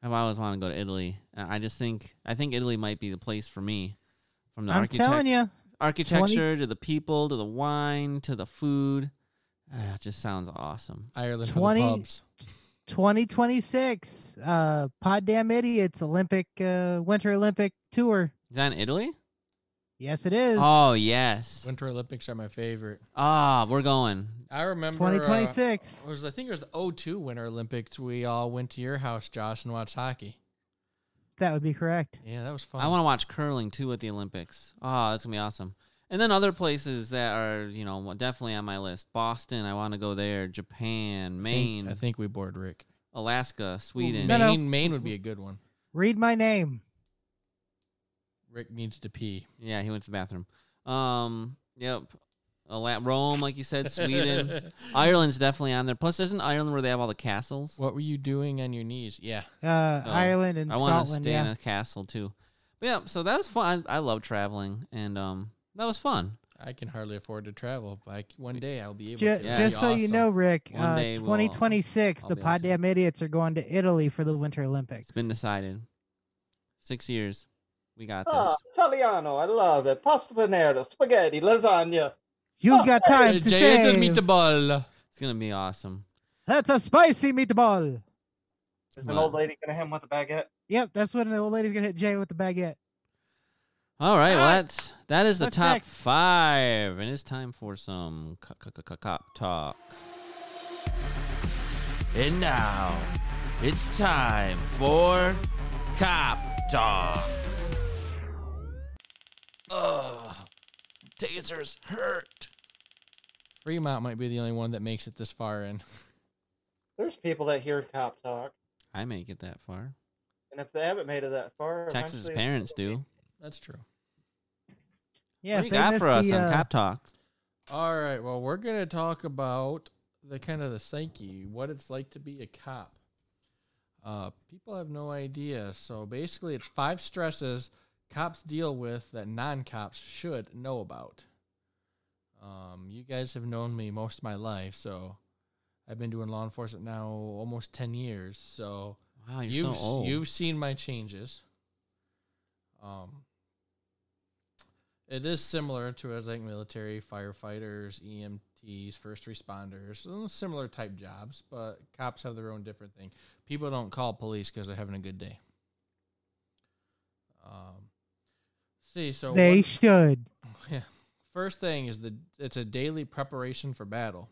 I've always wanted to go to Italy. I just think I think Italy might be the place for me. From the I'm architect- telling you, architecture to the people to the wine to the food. Ah, it just sounds awesome. Ireland 20 for the pubs. 2026 uh Poddamn Idiotz olympic uh winter olympic tour Is that in Italy? Yes it is Oh yes. Winter Olympics are my favorite. Ah, we're going. I remember uh, 2026 it was I think it was the 02 Winter Olympics. We all went to your house, Josh, and watched hockey. that would be correct Yeah, that was fun. I want to watch curling too at the Olympics. Oh, that's gonna be awesome. And then other places that are, you know, definitely on my list. Boston, I want to go there. Japan, I think- Maine, I think we bored Ric. Alaska, Sweden. No, no. Maine, Maine would be a good one. read my name Ric needs to pee. Yeah, he went to the bathroom. Um, yep. Ala- Rome, like you said, Sweden. Ireland's definitely on there. Plus, isn't Ireland where they have all the castles? what were you doing on your knees? Yeah. uh So, ireland and I want to scotland stay in yeah a castle too. But yeah, so that was fun. I, I love traveling, and um, that was fun. I can hardly afford to travel. Like one day I'll be able Ju- to. Yeah. just so you know ric One uh day we'll- 2026 I'll the be able pod to. damn idiots are going to italy for the winter olympics It's been decided. Six years. We got this. Ah, Italiano, I love it. Pasta panera, spaghetti, lasagna. you got time to Giant say meatball. It's gonna be awesome. that's a spicy meatball Is an What? old lady gonna hit him with a baguette? yep that's when the old lady's gonna hit jay with the baguette All right, well that's that is the What's top next? five, and it's time for some co- co- co- cop talk. And now it's time for cop talk. Ugh, tasers hurt. Fremont might be the only one that makes it this far in. There's people that hear cop talk, I make it that far. and if they haven't made it that far, Texas eventually- parents do. That's true. yeah what do if you they got missed for us the, on uh, cop talk? All right. Well, we're gonna talk about the kind of the psyche, what it's like to be a cop. Uh, people have no idea. So basically, it's five stresses cops deal with that non-cops should know about. Um, you guys have known me most of my life, so I've been doing law enforcement now almost ten years. So Wow, you're you've so old. you've seen my changes. Um, it is similar to as like military, firefighters, EMTs, first responders, uh, similar type jobs, but cops have their own different thing. People don't call police because they're having a good day. Um, see, so they what- should yeah. First thing is the it's a daily preparation for battle.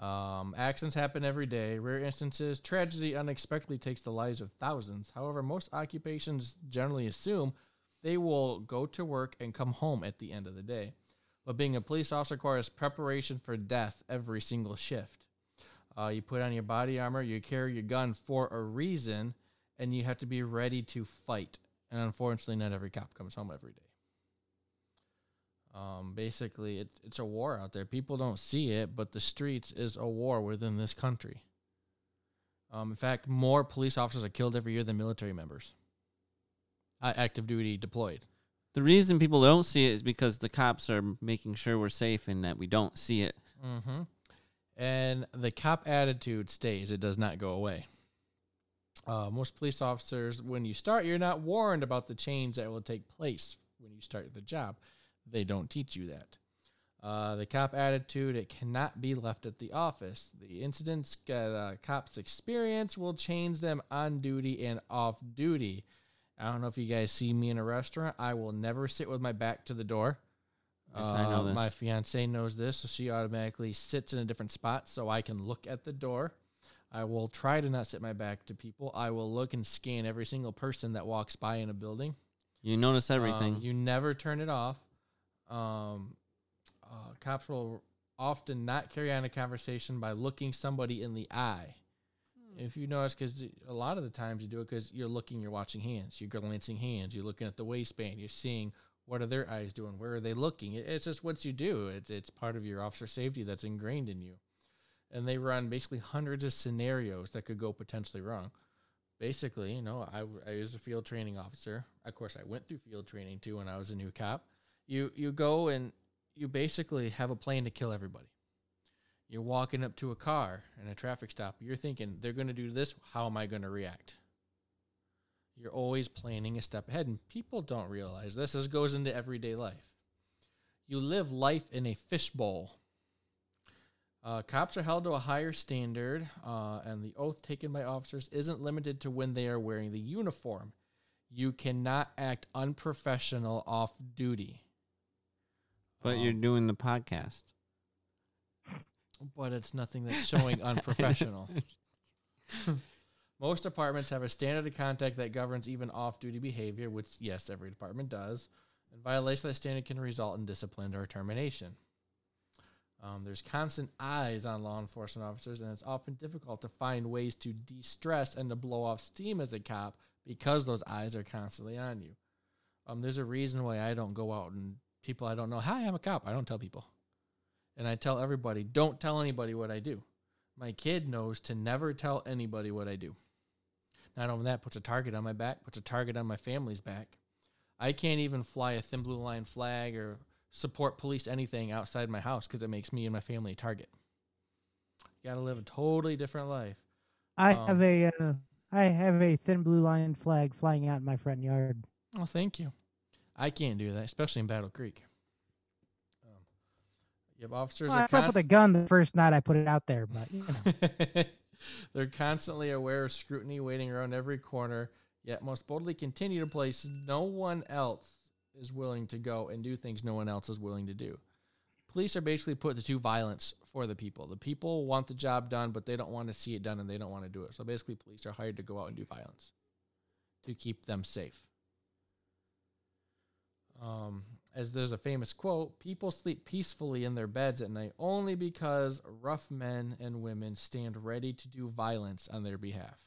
Um, accidents happen every day. Rare instances, tragedy unexpectedly takes the lives of thousands. However, most occupations generally assume They will go to work and come home at the end of the day. But being a police officer requires preparation for death every single shift. Uh, you put on your body armor, you carry your gun for a reason, and you have to be ready to fight. And unfortunately, not every cop comes home every day. Um, basically, it, it's a war out there. People don't see it, but the streets is a war within this country. Um, in fact, more police officers are killed every year than military members, uh, active duty deployed. The reason people don't see it is because the cops are making sure we're safe and that we don't see it. Mm-hmm. And the cop attitude stays; it does not go away. Uh, most police officers, when you start, you're not warned about the change that will take place when you start the job. They don't teach you that. Uh, the cop attitude, it cannot be left at the office. The incidents that uh, cops experience will change them on duty and off duty. I don't know if you guys see me in a restaurant. I will never sit with my back to the door. Yes, I know Uh, My fiance knows this, so she automatically sits in a different spot so I can look at the door. I will try to not sit my back to people. I will look and scan every single person that walks by in a building. You notice Um, everything. you never turn it off. Um, uh, cops will often not carry on a conversation by looking somebody in the eye. If you notice, because a lot of the times you do it because you're looking, you're watching hands, you're glancing hands, you're looking at the waistband, you're seeing what are their eyes doing, where are they looking. It- It's just what you do. It's it's part of your officer safety that's ingrained in you, and they run basically hundreds of scenarios that could go potentially wrong basically, you know, I, I was a field training officer. Of course, I went through field training too when I was a new cop. You you go and you basically have a plan to kill everybody. You're walking up to a car and a traffic stop. You're thinking they're going to do this. How am I going to react? You're always planning a step ahead, and people don't realize this. This goes into everyday life. You live life in a fishbowl. Uh, cops are held to a higher standard, uh, and the oath taken by officers isn't limited to when they are wearing the uniform. You cannot act unprofessional off duty. but Um, you're doing the podcast. but it's nothing that's showing unprofessional. Most departments have a standard of conduct that governs even off duty behavior, which, yes, every department does. And violation of that standard can result in discipline or termination. Um, there's constant eyes on law enforcement officers, and it's often difficult to find ways to de stress and to blow off steam as a cop because those eyes are constantly on you. Um, there's a reason why I don't go out and people I don't know, hi, I'm a cop. I don't tell people. And I tell everybody, don't tell anybody what I do. My kid knows to never tell anybody what I do. Not only that, puts a target on my back, puts a target on my family's back. I can't even fly a thin blue line flag or support police anything outside my house because it makes me and my family a target. You got to live a totally different life. I Um, have a uh, I have a thin blue line flag flying out in my front yard. Oh, thank you. I can't do that, especially in Battle Creek. Um, you have officers Well, I slept with a gun the first night I put it out there, but you know. They're constantly aware of scrutiny waiting around every corner, yet most boldly continue to place no one else is willing to go and do things no one else is willing to do. Police are basically put to do violence for the people. The people want the job done, but they don't want to see it done and they don't want to do it. So basically, police are hired to go out and do violence to keep them safe. Um, as there's a famous quote, people sleep peacefully in their beds at night only because rough men and women stand ready to do violence on their behalf.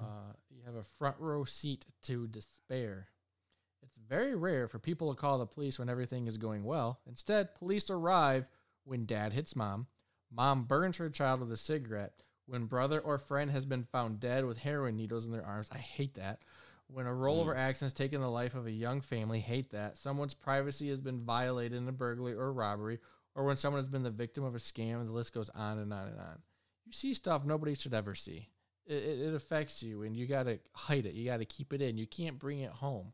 Uh, you have a front row seat to despair. It's very rare for people to call the police when everything is going well. Instead, police arrive when dad hits mom, mom burns her child with a cigarette, when brother or friend has been found dead with heroin needles in their arms. I hate that. When a rollover accident has taken the life of a young family, hate that. Someone's privacy has been violated in a burglary or robbery, or when someone has been the victim of a scam, and the list goes on and on and on. You see stuff nobody should ever see. It, it, affects you, and you got to hide it. You got to keep it in. You can't bring it home.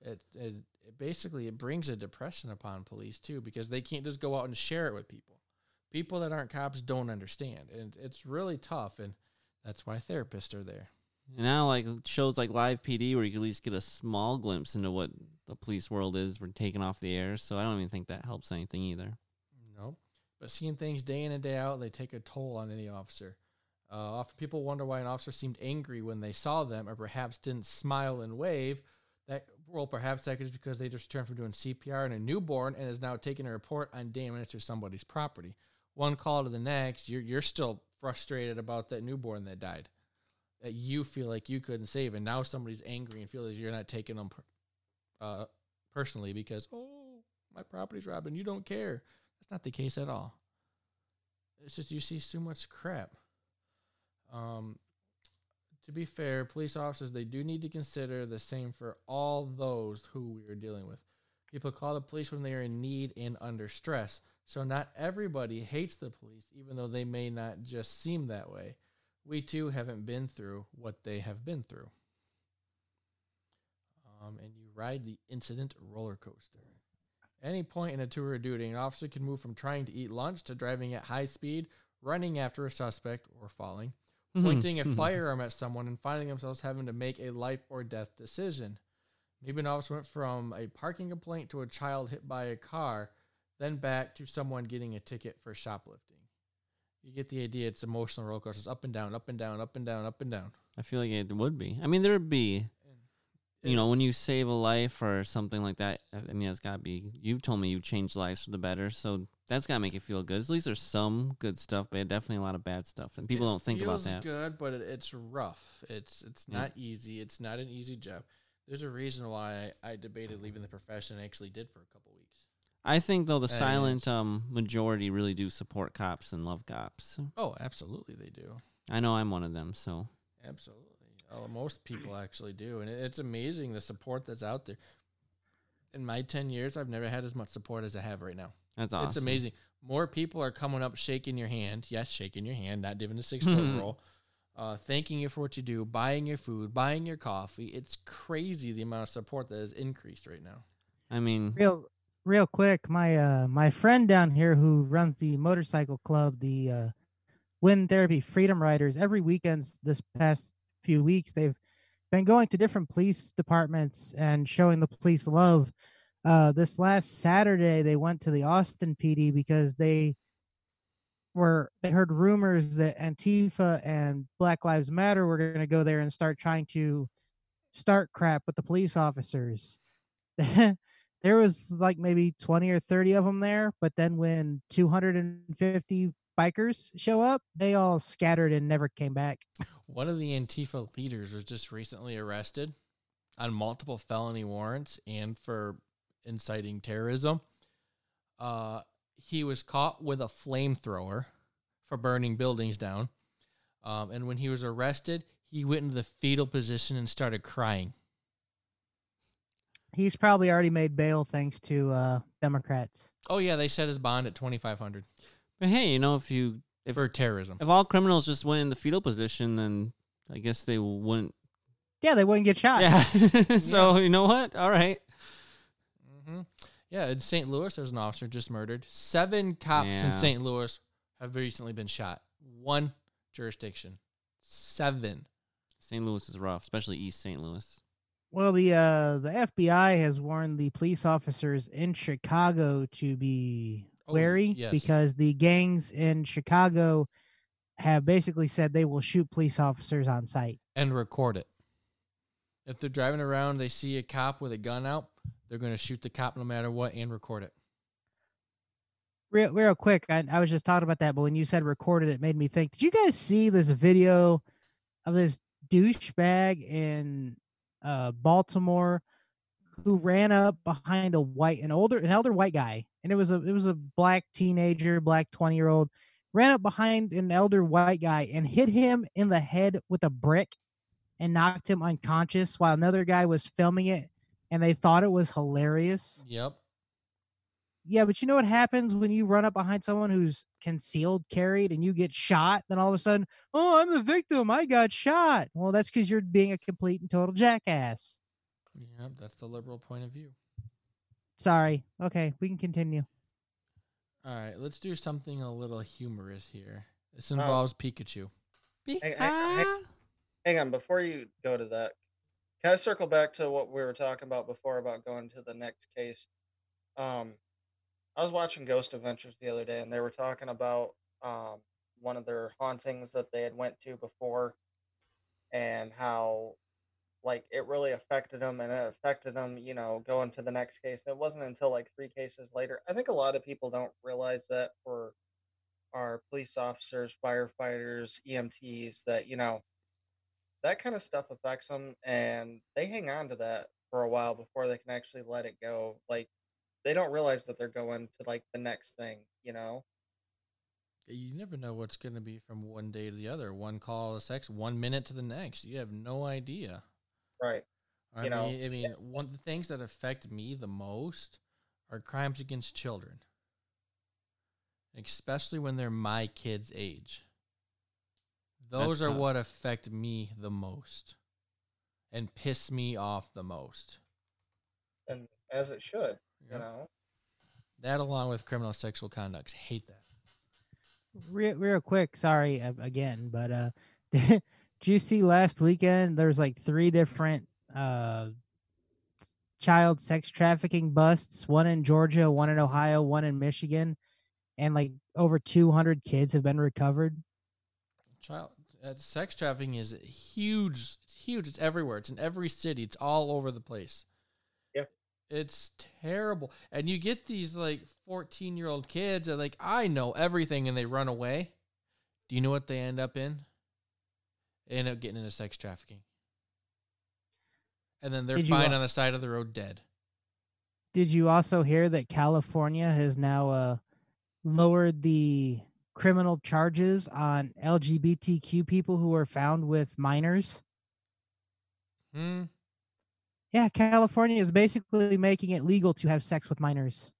It, it, it basically it brings a depression upon police too because they can't just go out and share it with people. People that aren't cops don't understand, and it's really tough. And that's why therapists are there. And now, like shows like Live PD, where you can at least get a small glimpse into what the police world is, we're taken off the air. So I don't even think that helps anything either. Nope. But seeing things day in and day out, they take a toll on any officer. Uh, often people wonder why an officer seemed angry when they saw them, or perhaps didn't smile and wave. That well, perhaps that is because they just returned from doing CPR on a newborn and is now taking a report on damage to somebody's property. One call to the next, you're you're still frustrated about that newborn that died, that you feel like you couldn't save, and now somebody's angry and feels like you're not taking them uh, personally because oh my property's robbed and you don't care. That's not the case at all. It's just you see so much crap. Um, to be fair, police officers they do need to consider the same for all those who we are dealing with. People call the police when they are in need and under stress. So not everybody hates the police, even though they may not just seem that way. We too haven't been through what they have been through. Um, and you ride the incident roller coaster. Any point in a tour of duty, an officer can move from trying to eat lunch to driving at high speed, running after a suspect or falling, Mm-hmm. pointing a mm-hmm. firearm at someone, and finding themselves having to make a life or death decision. Maybe an officer went from a parking complaint to a child hit by a car, then back to someone getting a ticket for shoplifting. You get the idea. It's emotional roller coasters, up and down, up and down, up and down, up and down. I feel like it would be. I mean, there would be. You know, when you save a life or something like that, I mean, that's got to be. You've told me you've changed lives for the better, so that's got to make you feel good. At least there's some good stuff, but definitely a lot of bad stuff, and people It don't think about that. Good, but it, it's rough. It's it's Yeah. not easy. It's not an easy job. There's a reason why I, I debated leaving the profession. I actually did for a couple weeks. I think though the That silent um, majority really do support cops and love cops. Oh, absolutely, they do. I know I'm one of them, so Absolutely, uh, most people actually do, and it, it's amazing the support that's out there. In my ten years, I've never had as much support as I have right now. That's awesome. It's amazing. More people are coming up, shaking your hand. Yes, shaking your hand, not giving a six foot roll. Uh, thanking you for what you do, buying your food, buying your coffee. It's crazy the amount of support that has increased right now. I mean, real real quick my uh my friend down here who runs the motorcycle club the uh wind therapy freedom riders every weekends this past few weeks they've been going to different police departments and showing the police love uh this last saturday they went to the austin pd because they were they heard rumors that antifa and black lives matter were going to go there and start trying to start crap with the police officers. There was like maybe 20 or 30 of them there but then when 250 bikers show up they all scattered and never came back. One of the Antifa leaders was just recently arrested on multiple felony warrants and for inciting terrorism. Uh, he was caught with a flamethrower for burning buildings down. Um, and when he was arrested, he went into the fetal position and started crying. he's probably already made bail thanks to uh democrats Oh yeah, they set his bond at twenty five hundred but hey, you know, if you if for terrorism. if all criminals just went in the fetal position, then I guess they wouldn't. yeah they wouldn't get shot Yeah. so you know what? All right. Yeah, in St. Louis, there's an officer just murdered. Seven cops Yeah. in St. Louis have recently been shot. One jurisdiction. Seven. St. Louis is rough, especially East St. Louis. well the uh the fbi has warned the police officers in chicago to be Oh, wary yes. because the gangs in chicago have basically said they will shoot police officers on sight And record it. If they're driving around, they see a cop with a gun out, they're going to shoot the cop no matter what and record it. real real quick I, I was just talking about that but when you said recorded it made me think did you guys see this video of this douchebag in uh baltimore who ran up behind a white an older an elder white guy and it was a it was a black teenager black 20 year old ran up behind an elder white guy and hit him in the head with a brick and knocked him unconscious while another guy was filming it and they thought it was hilarious Yep. yeah, but you know what happens when you run up behind someone who's concealed carried and you get shot? Then all of a sudden, oh, I'm the victim. I got shot. Well, that's because you're being a complete and total jackass. Yep. That's the liberal point of view. Sorry. Okay, we can continue. All right. Let's do something a little humorous here. This Oh. involves Pikachu. Hang- hang- hang- Hang on, before you go to that, can I circle back to what we were talking about before about going to the next case? Um, I was watching Ghost Adventures the other day, and they were talking about um, one of their hauntings that they had went to before, and how like it really affected them, and it affected them, you know, going to the next case. And it wasn't until like three cases later. I think a lot of people don't realize that for our police officers, firefighters, EMTs, that you know that kind of stuff affects them, and they hang on to that for a while before they can actually let it go. Like they don't realize that they're going to like the next thing, you know. You never know what's going to be from one day to the other. One call to sex, one minute to the next. You have no idea. Right. I You mean, know, I mean, one of the things that affect me the most are crimes against children, especially when they're my kids' age. Those That's are tough. what affect me the most and piss me off the most. And as it should, you know. That, along with criminal sexual conducts, hate that. real, real quick sorry again but uh did you see last weekend there's like three different uh child sex trafficking busts one in georgia one in ohio one in michigan and like over 200 kids have been recovered Child uh, sex trafficking is huge. It's huge. It's everywhere. It's in every city. It's all over the place. Yeah. It's terrible. And you get these like 14 year old kids that like, I know everything and they run away. Do you know what they end up in? They end up getting into sex trafficking. And then they're Did you, fine uh, on the side of the road dead. did you also hear that california has now uh lowered the criminal charges on lgbtq people who are found with minors Hmm. Yeah, California is basically making it legal to have sex with minors.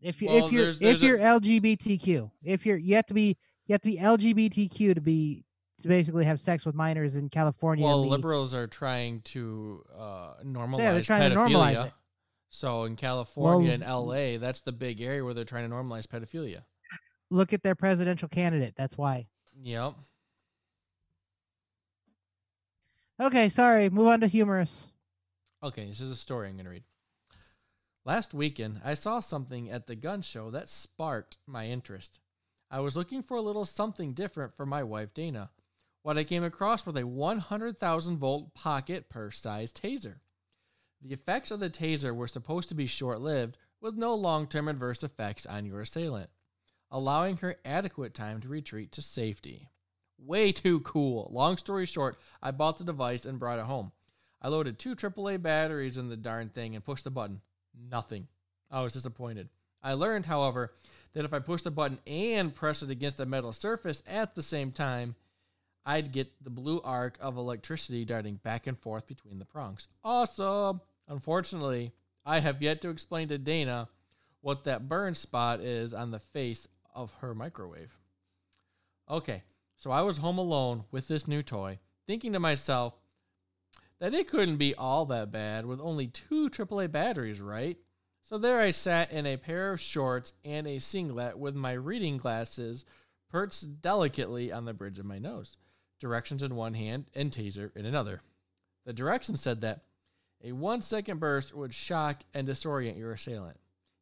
If you Well, if you're there's- there's if a- you're LGBTQ, if you're you have to be you have to be LGBTQ to be to basically have sex with minors in California. Well, the- liberals are trying to uh, normalize they're trying to pedophilia. normalize it. So in California Well- and LA, that's the big area where they're trying to normalize pedophilia. Look at their presidential candidate. That's why. Yep. Okay, sorry. Move on to humorous. Okay, this is a story I'm going to read. Last weekend, I saw something at the gun show that sparked my interest. I was looking for a little something different for my wife Dana. What I came across was a 100,000 volt pocket purse sized taser. The effects of the taser were supposed to be short lived, with no long term adverse effects on your assailant, allowing her adequate time to retreat to safety. Way too cool. Long story short, I bought the device and brought it home. I loaded two AAA batteries in the darn thing and pushed the button. Nothing. I was disappointed. I learned, however, that if I pushed the button and pressed it against a metal surface at the same time, I'd get the blue arc of electricity darting back and forth between the prongs. Awesome! Unfortunately, I have yet to explain to Dana what that burn spot is on the face of her microwave. Okay, so I was home alone with this new toy, thinking to myself that it couldn't be all that bad with only two AAA batteries, right? So there I sat in a pair of shorts and a singlet with my reading glasses perched delicately on the bridge of my nose, directions in one hand and taser in another. The directions said that a one second burst would shock and disorient your assailant.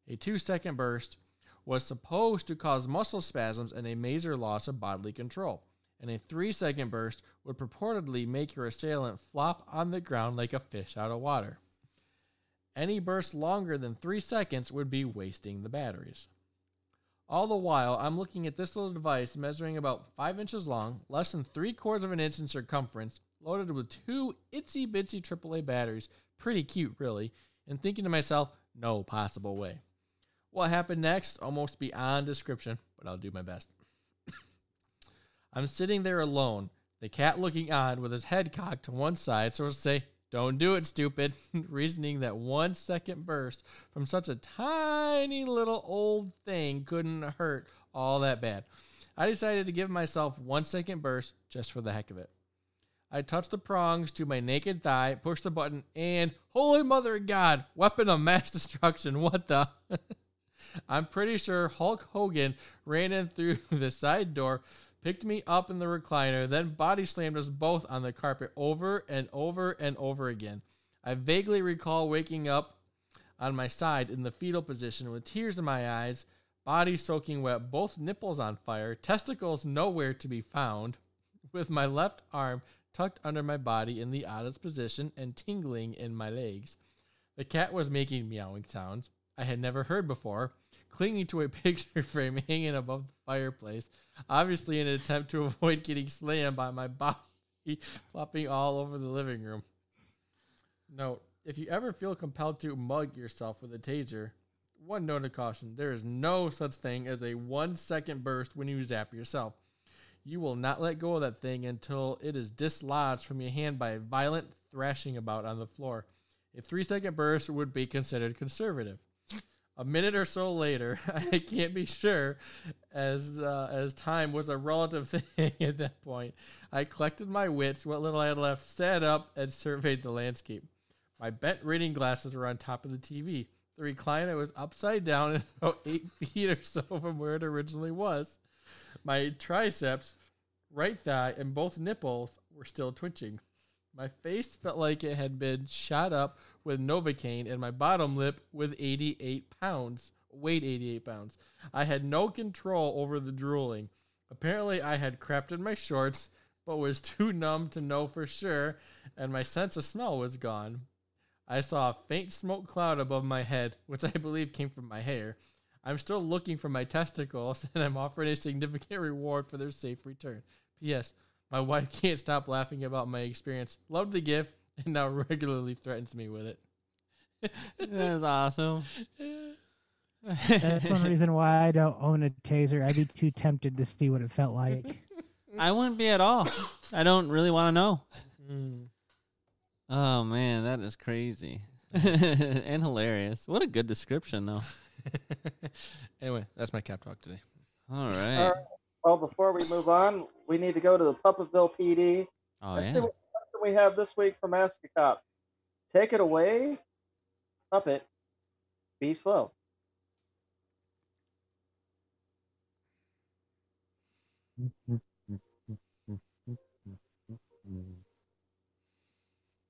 A two second burst was supposed to cause muscle spasms and a major loss of bodily control. And a three second burst would purportedly make your assailant flop on the ground like a fish out of water. Any burst longer than three seconds would be wasting the batteries. All the while, I'm looking at this little device measuring about five inches long, less than three quarters of an inch in circumference, loaded with two itsy bitsy AAA batteries. Pretty cute, really. And thinking to myself, no possible way. What happened next? Almost beyond description, but I'll do my best. I'm sitting there alone, the cat looking on with his head cocked to one side, so to say, Don't do it, stupid, reasoning that one second burst from such a tiny little old thing couldn't hurt all that bad. I decided to give myself one second burst just for the heck of it. I touched the prongs to my naked thigh, pushed the button, and holy mother of God, weapon of mass destruction. What the? I'm pretty sure Hulk Hogan ran in through the side door, picked me up in the recliner, then body slammed us both on the carpet over and over and over again. I vaguely recall waking up on my side in the fetal position with tears in my eyes, body soaking wet, both nipples on fire, testicles nowhere to be found, with my left arm tucked under my body in the oddest position and tingling in my legs. The cat was making meowing sounds I had never heard before, clinging to a picture frame hanging above the fireplace, obviously in an attempt to avoid getting slammed by my body flopping all over the living room. Note, if you ever feel compelled to mug yourself with a taser, one note of caution there is no such thing as a one second burst when you zap yourself. You will not let go of that thing until it is dislodged from your hand by a violent thrashing about on the floor. A three second burst would be considered conservative. A minute or so later, I can't be sure, as uh, as time was a relative thing at that point. I collected my wits, what little I had left, sat up, and surveyed the landscape. My bent reading glasses were on top of the TV. The recliner was upside down and about eight feet or so from where it originally was. My triceps, right thigh, and both nipples were still twitching. My face felt like it had been shot up with Novocaine, and my bottom lip with 88 pounds. Weighed 88 pounds. I had no control over the drooling. Apparently, I had crept in my shorts, but was too numb to know for sure, and my sense of smell was gone. I saw a faint smoke cloud above my head, which I believe came from my hair. I'm still looking for my testicles, and I'm offering a significant reward for their safe return. P.S. My wife can't stop laughing about my experience. Loved the gift, and now regularly threatens me with it. That's awesome. That's one reason why I don't own a taser. I'd be too tempted to see what it felt like. I wouldn't be at all. I don't really want to know. Mm. Oh man, that is crazy and hilarious. What a good description, though. anyway, that's my cap talk today. All right. All right. Well, before we move on, we need to go to the Puppetville PD. Oh Let's see yeah. what question we have this week from Ask a Cop. Take it away, Puppet. B Slow.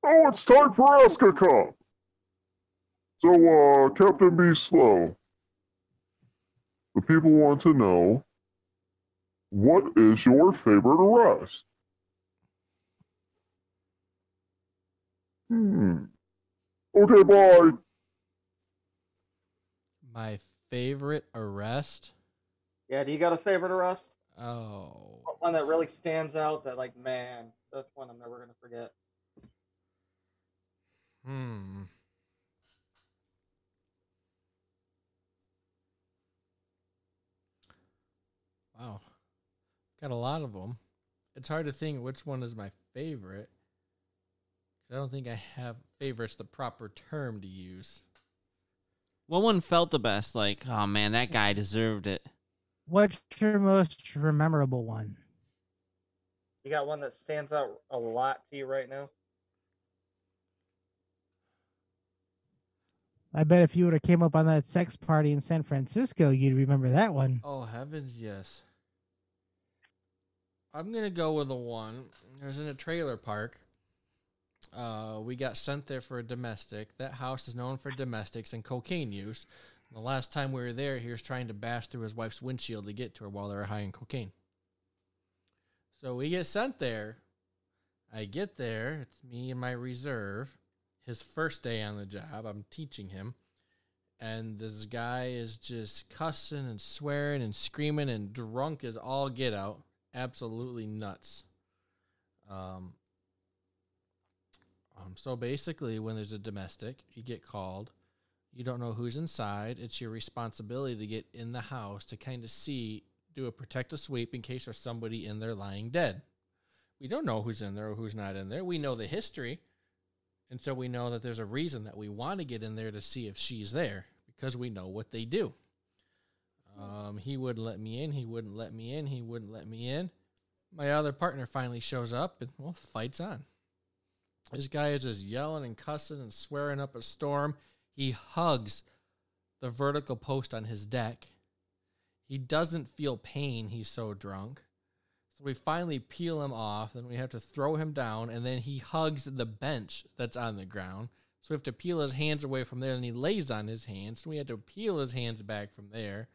Oh, it's time for Ask a Cop. So, uh, Captain B Slow. The people want to know what is your favorite arrest? Hmm. Okay, bye. My favorite arrest. Yeah, do you got a favorite arrest? Oh, One that really stands out that, like, man, that's one I'm never going to forget. hmm. Wow, got a lot of them. It's hard to think which one is my favorite. 'Cause I don't think I have favorites the proper term to use. What one felt the best? Like, oh man, that guy deserved it. What's your most memorable one? You got one that stands out a lot to you right now? I bet if you would have came up on that sex party in San Francisco, you'd remember that one. Oh heavens, yes. I'm gonna go with the one. It was in a trailer park. Uh, we got sent there for a domestic. That house is known for domestics and cocaine use. The last time we were there, he was trying to bash through his wife's windshield to get to her while they were high in cocaine. So we get sent there. I get there. It's me and my reserve. His first day on the job. I'm teaching him. And this guy is just cussing and swearing and screaming and drunk as all get out. Absolutely nuts. Um, um, so basically, when there's a domestic, you get called. You don't know who's inside. It's your responsibility to get in the house to kind of see, do a protective sweep in case there's somebody in there lying dead. We don't know who's in there or who's not in there. We know the history. And so we know that there's a reason that we want to get in there to see if she's there because we know what they do. Um, he wouldn't let me in. He wouldn't let me in. He wouldn't let me in. My other partner finally shows up, and well, fight's on. This guy is just yelling and cussing and swearing up a storm. He hugs the vertical post on his deck. He doesn't feel pain. He's so drunk. So we finally peel him off. Then we have to throw him down, and then he hugs the bench that's on the ground. So we have to peel his hands away from there, and he lays on his hands. So we had to peel his hands back from there.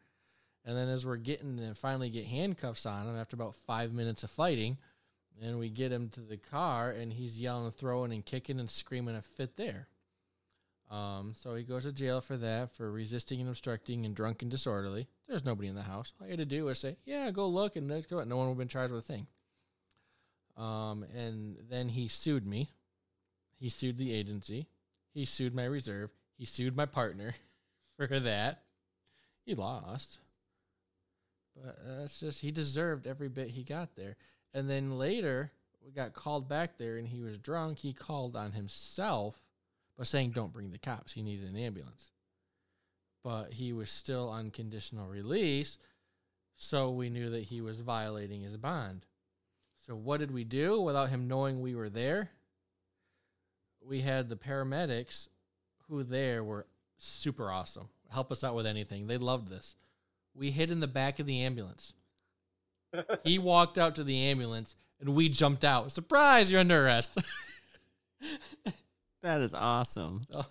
And then as we're getting and finally get handcuffs on him after about five minutes of fighting, and we get him to the car, and he's yelling, throwing, and kicking and screaming a fit there. Um, so he goes to jail for that, for resisting and obstructing and drunk and disorderly. There's nobody in the house. All you had to do was say, "Yeah, go look," and let's go. No one would have been charged with a thing. Um, and then he sued me. He sued the agency. He sued my reserve. He sued my partner for that. He lost. But that's just he deserved every bit he got there. And then later we got called back there and he was drunk. He called on himself by saying don't bring the cops. He needed an ambulance. But he was still on conditional release, so we knew that he was violating his bond. So what did we do without him knowing we were there? We had the paramedics who there were super awesome. Help us out with anything. They loved this. We hid in the back of the ambulance. He walked out to the ambulance and we jumped out. Surprise, you're under arrest. That is awesome. Oh.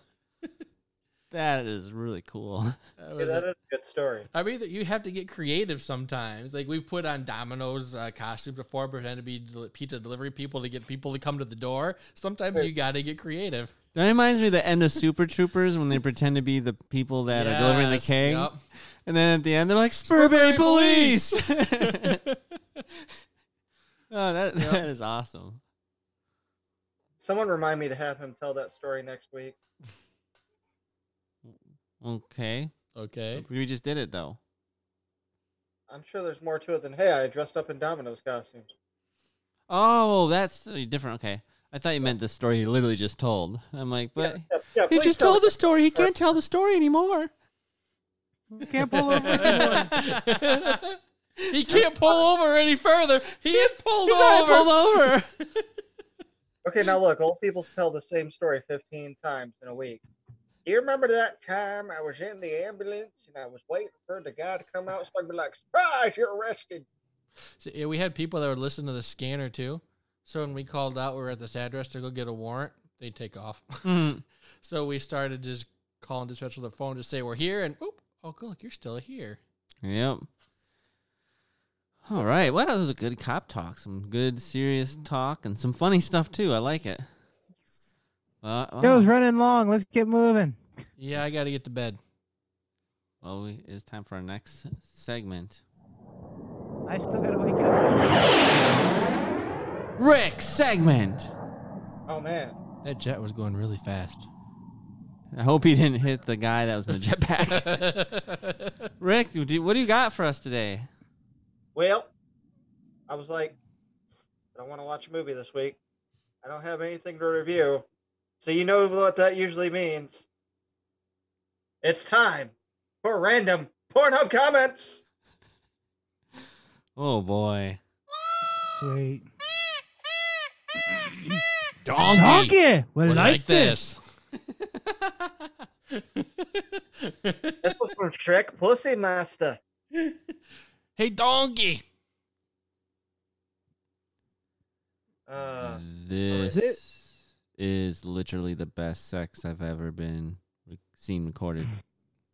that is really cool. That Yeah, was that a- is a good story. I mean, you have to get creative sometimes. Like we've put on Domino's uh, costumes before, pretend to be del- pizza delivery people to get people to come to the door. Sometimes you got to get creative. That reminds me of the end of Super Troopers when they pretend to be the people that are delivering the cake. yep. And then at the end, they're like, Spurbury, Spurbury Police! Police. oh, that, Yep. that is awesome. Someone remind me to have him tell that story next week. Okay. Okay. We just did it, though. I'm sure there's more to it than hey, I dressed up in Domino's costumes. Oh, that's different. Okay. I thought you meant the story he literally just told. I'm like, but yeah, yeah, yeah, he just tell told the story. He can't tell the story anymore. You can't pull over anyone. he can't pull over any further. He is pulled He's already over. pulled over. Okay, now look, old people tell the same story 15 times in a week. Do you remember that time I was in the ambulance and I was waiting for the guy to come out? So I'd be like, surprise, you're arrested. So, yeah, we had people that would listen to the scanner too. So when we called out, we were at this address to go get a warrant. They'd take off. Mhm. so we started just calling dispatch on the phone to say we're here, and oop, oh, good, look, you're still here. Yep. All right. Well, that was a good cop talk. Some good, serious talk, and some funny stuff too. I like it. Uh, Show's well, running long. Let's get moving. Yeah, I got to get to bed. well, we, it's time for our next segment. I still gotta wake up. Ric segment. Oh, man. That jet was going really fast. I hope he didn't hit the guy that was in the jetpack. Ric, do what do you got for us today? Well, I was like, I don't want to watch a movie this week. I don't have anything to review. So you know what that usually means. It's time for random Pornhub comments. Oh boy. Sweet. Donkey. Donkey. We We're like, this. This was from Shrek Pussy Master. hey, donkey. Uh, this is literally the best sex I've ever been seen recorded.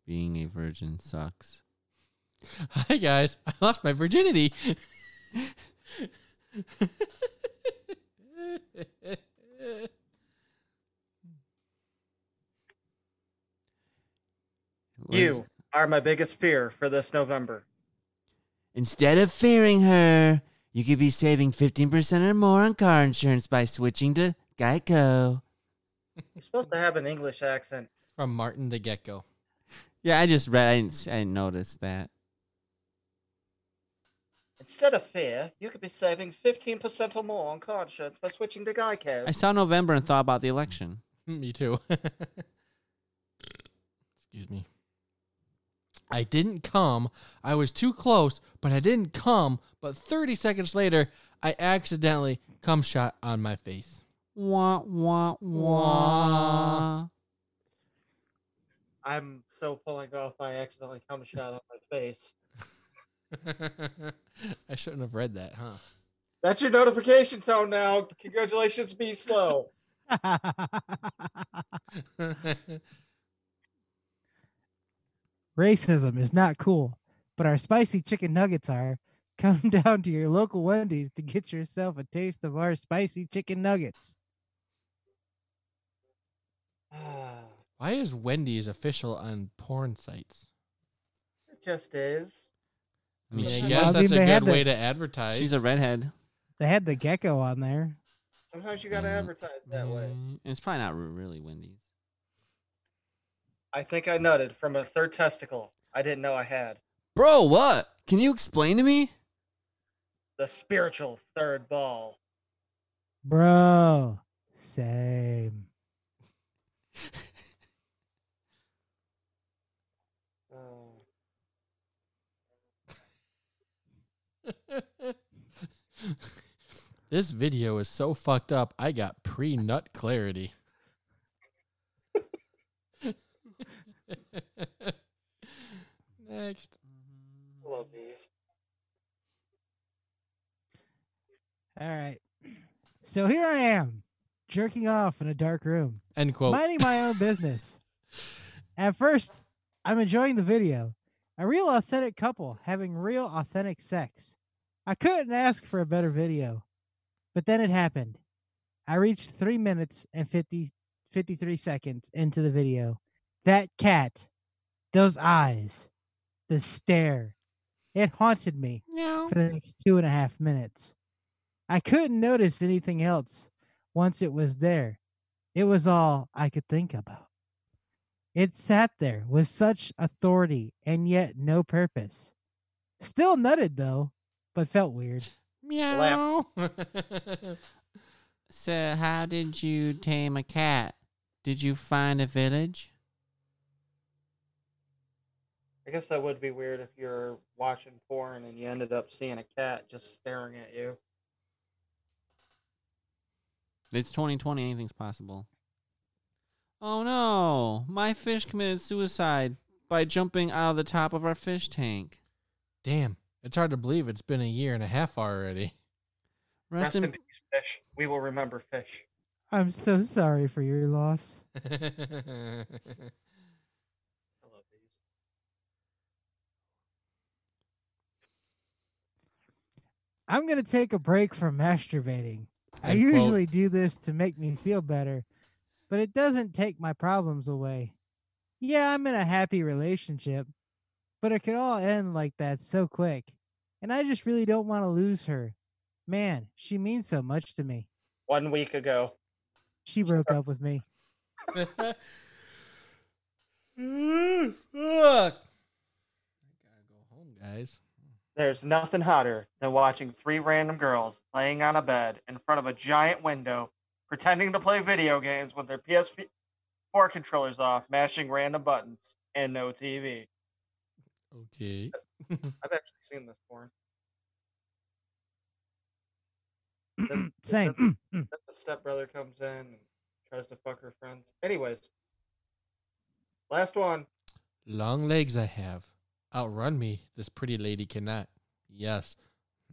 Being a virgin sucks. Hi guys, I lost my virginity. What is- you are my biggest fear for this November. Instead of fearing her, you could be saving 15% or more on car insurance by switching to Geico. You're supposed to have an English accent. From Martin the Gecko. Yeah, I just read. I didn't. s- I didn't notice that. Instead of fear, you could be saving 15% or more on car insurance by switching to Geico. I saw November and thought about the election. Me too. Excuse me. I didn't come. I was too close, but I didn't come. But 30 seconds later, I accidentally cum shot on my face. Wah wah wah. I'm so pulling off I accidentally come shot on my face. I shouldn't have read that, huh? That's your notification tone now. Congratulations, B Slow. Racism is not cool. but our spicy chicken nuggets are. Come down to your local Wendy's to get yourself a taste of our spicy chicken nuggets. Why is Wendy's official on porn sites? it just is. I mean, I Well, guess I that's mean, a they had good the- way to advertise. She's a redhead. They had the gecko on there. Sometimes you gotta Mm. advertise that way. Mm, It's probably not really Wendy's. I think I nutted from a third testicle. I didn't know I had Bro, what? Can you explain to me? the spiritual third ball. Bro, same. This video is so fucked up. I got pre nut clarity. Next. Love these. All right. So here I am, jerking off in a dark room, End quote. minding my own business. At first, I'm enjoying the video. A real authentic couple having real authentic sex. I couldn't ask for a better video. But then it happened. I reached 3 minutes and 50 53 seconds into the video. That cat, those eyes, the stare. It haunted me Meow. for the next two and a half minutes. I couldn't notice anything else once it was there. It was all I could think about. It sat there with such authority and yet no purpose. Still nutted though, but felt weird. Meow. So, how did you tame a cat? Did you find a village? I guess that would be weird if you're watching porn and you ended up seeing a cat just staring at you. It's 2020. Anything's possible. Oh no! My fish committed suicide by jumping out of the top of our fish tank. Damn. It's hard to believe it's been a year and a half already. Rest, Rest in in peace, fish. We will remember fish. I'm so sorry for your loss. I love these. I'm going to take a break from masturbating. I End quote. usually do this to make me feel better, but it doesn't take my problems away. Yeah, I'm in a happy relationship, but it could all end like that so quick. And I just really don't want to lose her. Man, she means so much to me. One week ago. She broke up with me. Fuck. I gotta go home, guys. There's nothing hotter than watching three random girls laying on a bed in front of a giant window, pretending to play video games with their PS4 controllers off, mashing random buttons, and no TV. Okay. I've actually seen this porn. Then- Same. then- Mm, then the stepbrother comes in and tries to fuck her friends. Anyways, last one. Long legs I have. Outrun me, this pretty lady cannot. Yes.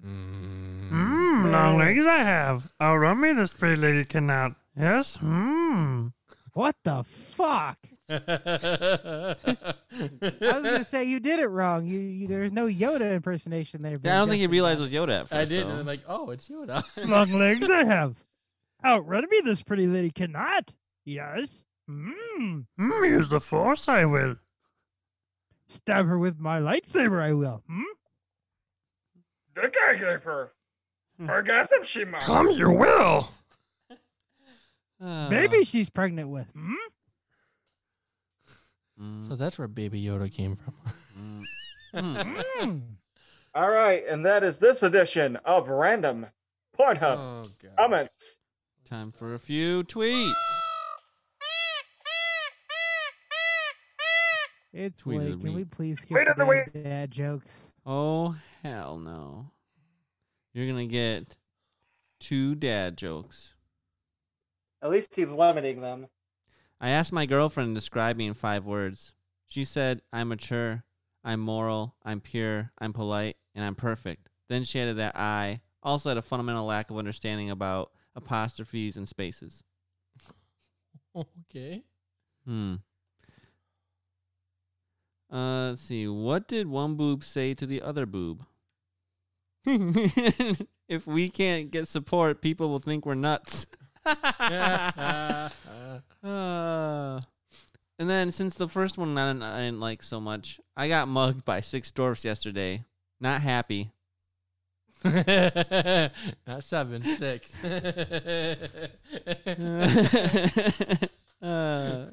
Mm. Mmm, long legs I have. Outrun me, this pretty lady cannot. Yes? Mmm. What the fuck? I was gonna say you did it wrong. You, you there's no Yoda impersonation there. Yeah, I don't think he Justin realized it was Yoda at first. I did, though. and I'm like, oh, it's Yoda. Long legs I have. Outrun me, this pretty lady cannot. Yes. Mmm. Mmm, use the force I will. Stab her with my lightsaber, I will. Hmm? Dick guy gave her. Orgasm she might. Come you will. Uh, Maybe she's pregnant with. Hmm? mm, so that's where Baby Yoda came from. mm. All right, and that is this edition of Random Pornhub oh god. Comments. Time for a few tweets. It's Tweet late. the Can we please skip Tweet of the the dad jokes? Oh hell no! You're gonna get two dad jokes. At least he's limiting them. I asked my girlfriend to describe me in five words. She said, I'm mature, I'm moral, I'm pure, I'm polite, and I'm perfect. Then she added that I also had a fundamental lack of understanding about apostrophes and spaces. Okay. Hmm. Uh, let's see. What did one boob say to the other boob? if we can't get support, people will think we're nuts. Uh, and then since the first one I didn't, I didn't like so much, I got mugged by six dwarfs yesterday. Not happy. Not seven, six. Uh,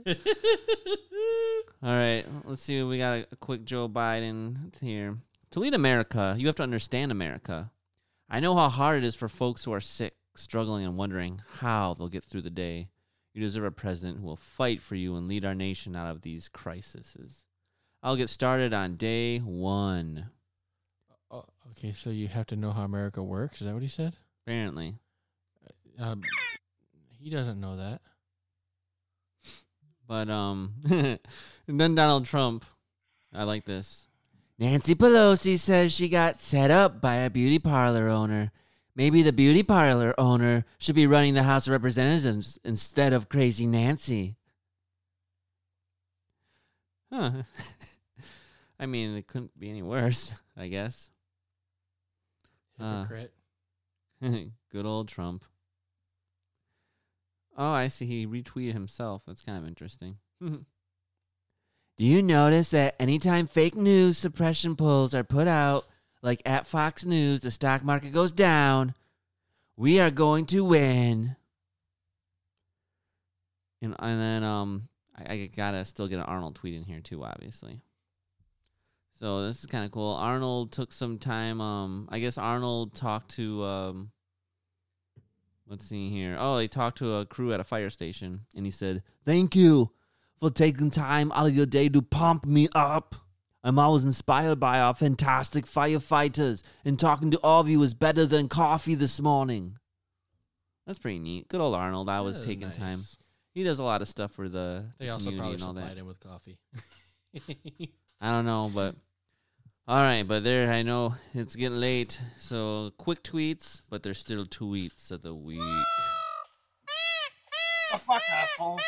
all right, let's see. We got a, a quick Joe Biden here. To lead America, you have to understand America. I know how hard it is for folks who are sick, struggling, and wondering how they'll get through the day. You deserve a president who will fight for you and lead our nation out of these crises. I'll get started on day one. Oh, okay, so you have to know how America works. Is that what he said? Apparently, Um, he doesn't know that. But um and then Donald Trump. I like this. Nancy Pelosi says she got set up by a beauty parlor owner. Maybe the beauty parlor owner should be running the House of Representatives instead of crazy Nancy. Huh. I mean, it couldn't be any worse, I guess. Uh. Hypocrite. Good old Trump. Oh, I see. He retweeted himself. That's kind of interesting. Do you notice that anytime fake news suppression polls are put out, like at Fox News, the stock market goes down? We are going to win. And and then um, I, I gotta still get an Arnold tweet in here too, obviously. So this is kind of cool. Arnold took some time. Um, I guess Arnold talked to um. Let's see here. Oh, he talked to a crew at a fire station, and he said, "Thank you for taking time out of your day to pump me up. I'm always inspired by our fantastic firefighters, and talking to all of you is better than coffee this morning." That's pretty neat. Good old Arnold. I was That taking time. He does a lot of stuff for the, They the also community probably and all that. supplied him with coffee. I don't know, but all right. But there, I know it's getting late, so quick tweets, but there's still tweets of the week. The fuck, asshole. Did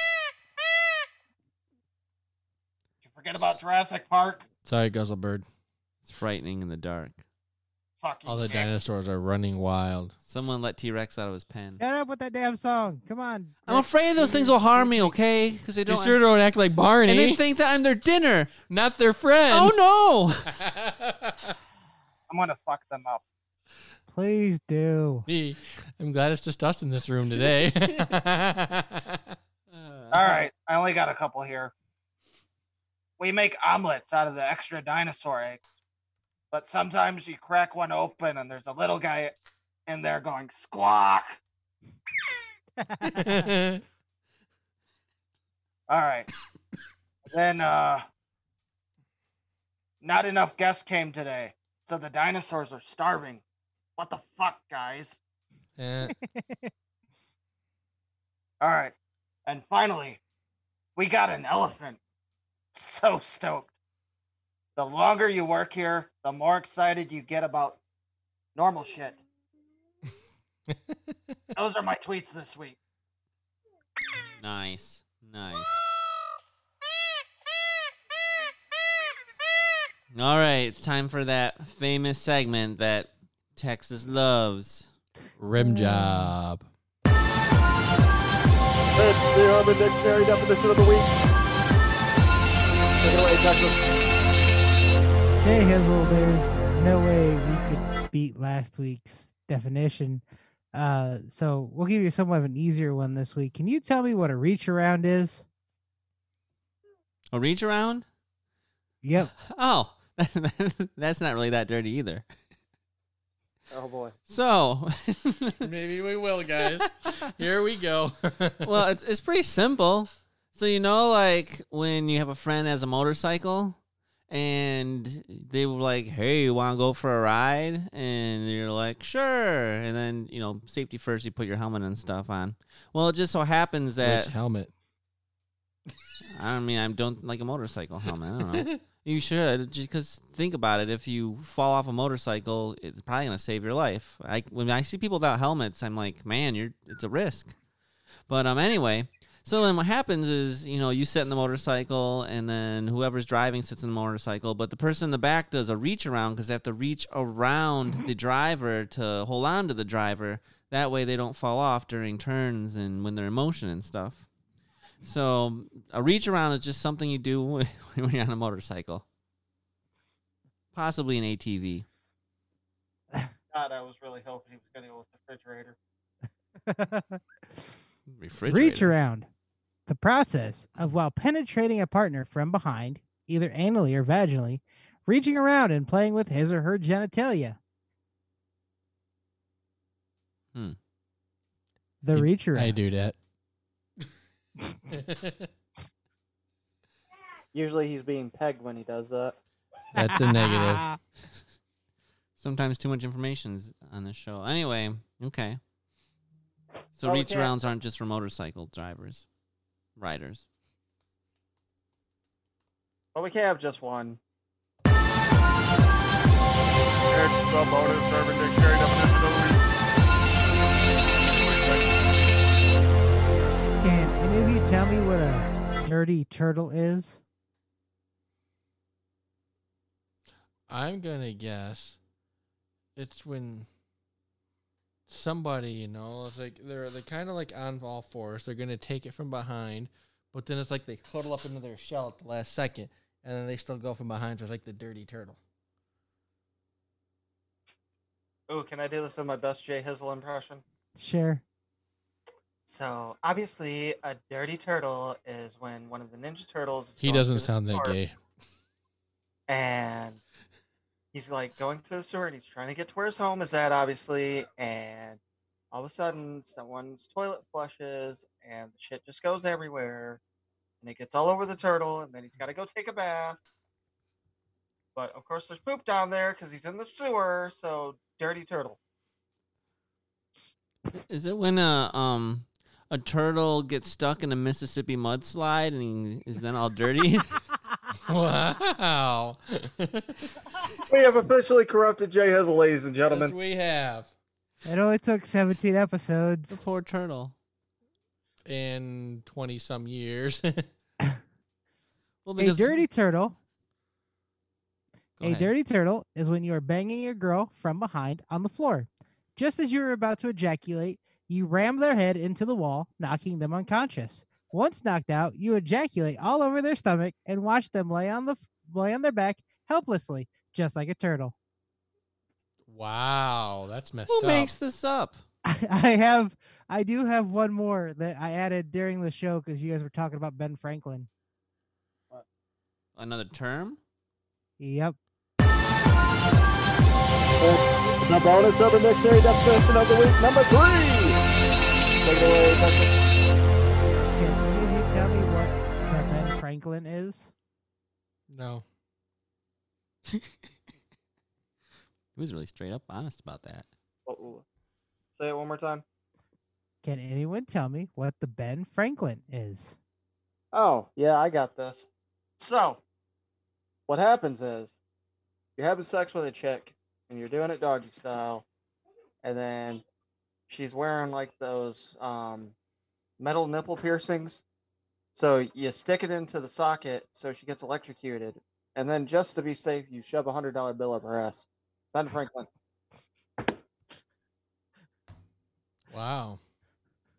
you forget about Jurassic Park? Sorry, Guzzlebird. It's frightening in the dark. Fucking All the dick. dinosaurs are running wild. Someone let T Rex out of his pen. Shut up with that damn song. Come on. I'm afraid those things will harm me. Okay, because they You don't. sure don't act like Barney. and they think that I'm their dinner. Not their friend. Oh no! I'm gonna fuck them up. Please do. Me. I'm glad it's just us in this room today. All right, I only got a couple here. We make omelets out of the extra dinosaur eggs, but sometimes you crack one open and there's a little guy in there going squawk. All right. then uh not enough guests came today, so the dinosaurs are starving. What the fuck, guys? Eh, All right. And finally, we got an elephant. So stoked. The longer you work here, the more excited you get about normal shit. Those are my tweets this week. Nice, nice. All right, it's time for that famous segment that Texas loves. rim mm. job. It's the Urban Dictionary definition of the week. Take it away, Texas. J Hizzle, there's no way we could beat last week's definition. Uh, so we'll give you somewhat of an easier one this week. Can you tell me what a reach around is? A reach around? Yep. Oh, that's not really that dirty either. Oh boy. So, Maybe we will, guys. Here we go. well, it's it's pretty simple. So you know, like when you have a friend as a motorcycle, and they were like, "Hey, you want to go for a ride?" And you're like, "Sure." And then you know, safety first, you put your helmet and stuff on. Well, it just so happens that Which helmet? I don't mean, I don't like a motorcycle helmet. I don't know. You should, because think about it. If you fall off a motorcycle, it's probably gonna save your life. I when I see people without helmets, I'm like, man, you're it's a risk. But um, anyway, So then what happens is, you know, you sit in the motorcycle and then whoever's driving sits in the motorcycle, but the person in the back does a reach around because they have to reach around the driver to hold on to the driver. That way they don't fall off during turns and when they're in motion and stuff. So a reach around is just something you do when you're on a motorcycle. Possibly an ATV. God, I was really hoping he was going to go with the refrigerator. Refrigerator. Reach around. The process of while penetrating a partner from behind, either anally or vaginally, reaching around and playing with his or her genitalia. Hmm. The I- reach around. I do that. Usually he's being pegged when he does that. That's a negative. Sometimes too much information is on this show. Anyway, okay. So Oh, reach can't- arounds aren't just for motorcycle drivers, riders. But we can't have just one. It's the bonus urban dictionary definition of the week. Can any of you tell me what a dirty turtle is? I'm gonna guess it's when somebody, you know, it's like they're they're kind of like on all fours. They're gonna take it from behind, but then it's like they huddle up into their shell at the last second, and then they still go from behind. So it's like the dirty turtle. Oh, can I do this in my best J Hizzle impression? Sure. So obviously, a dirty turtle is when one of the Ninja Turtles. Is He doesn't sound that gay. And he's like going through the sewer and he's trying to get to where his home is at, obviously. And all of a sudden, someone's toilet flushes and the shit just goes everywhere. And it gets all over the turtle. And then he's got to go take a bath. But of course, there's poop down there because he's in the sewer. So, dirty turtle. Is it when a um a turtle gets stuck in a Mississippi mudslide and is then all dirty? wow. We have officially corrupted J Hizzle, ladies and yes, gentlemen. we have. It only took 17 episodes. the poor turtle. In twenty some years. Well, A dirty turtle. Go a ahead. dirty turtle is when you are banging your girl from behind on the floor. Just as you are about to ejaculate, you ram their head into the wall, knocking them unconscious. Once knocked out, you ejaculate all over their stomach and watch them lay on the lay on their back helplessly, just like a turtle. wow, that's messed Who up. makes this up? I have I do have one more that I added during the show because you guys were talking about Ben Franklin. Another term? Yep. The bonus urban dictionary definition of the week, number three. Take it away, Texas. Franklin is? no. He was really straight up honest about that. Uh-oh. Say it one more time. Can anyone tell me what the Ben Franklin is? Oh, yeah, I got this. So, what happens is you're having sex with a chick and you're doing it doggy style, and then she's wearing like those um, metal nipple piercings. So you stick it into the socket so she gets electrocuted, and then just to be safe, you shove a hundred dollar bill up her ass. Ben Franklin. Wow.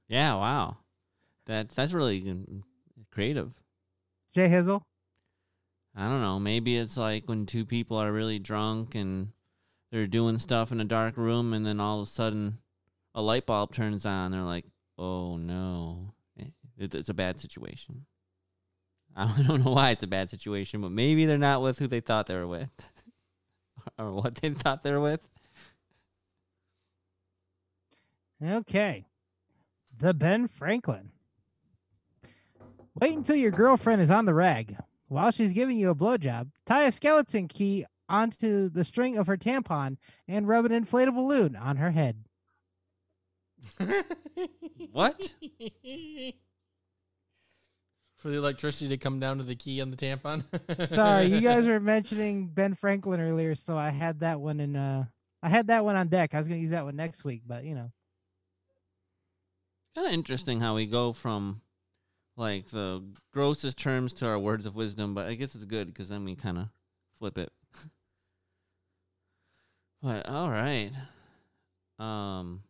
Yeah, wow. That's that's really creative. J Hizzle? I don't know. Maybe it's like when two people are really drunk and they're doing stuff in a dark room, and then all of a sudden a light bulb turns on. They're like, "Oh no, it, it's a bad situation." I don't know why it's a bad situation, but maybe they're not with who they thought they were with, or what they thought they were with. Okay. The Ben Franklin. Wait until your girlfriend is on the rag. While she's giving you a blowjob, tie a skeleton key onto the string of her tampon and rub an inflatable balloon on her head. What? For the electricity to come down to the key on the tampon. Sorry, you guys were mentioning Ben Franklin earlier, so I had that one in uh I had that one on deck. I was gonna use that one next week, but you know. Kind of interesting how we go from like the grossest terms to our words of wisdom, but I guess it's good because then we kind of flip it. but all right, um,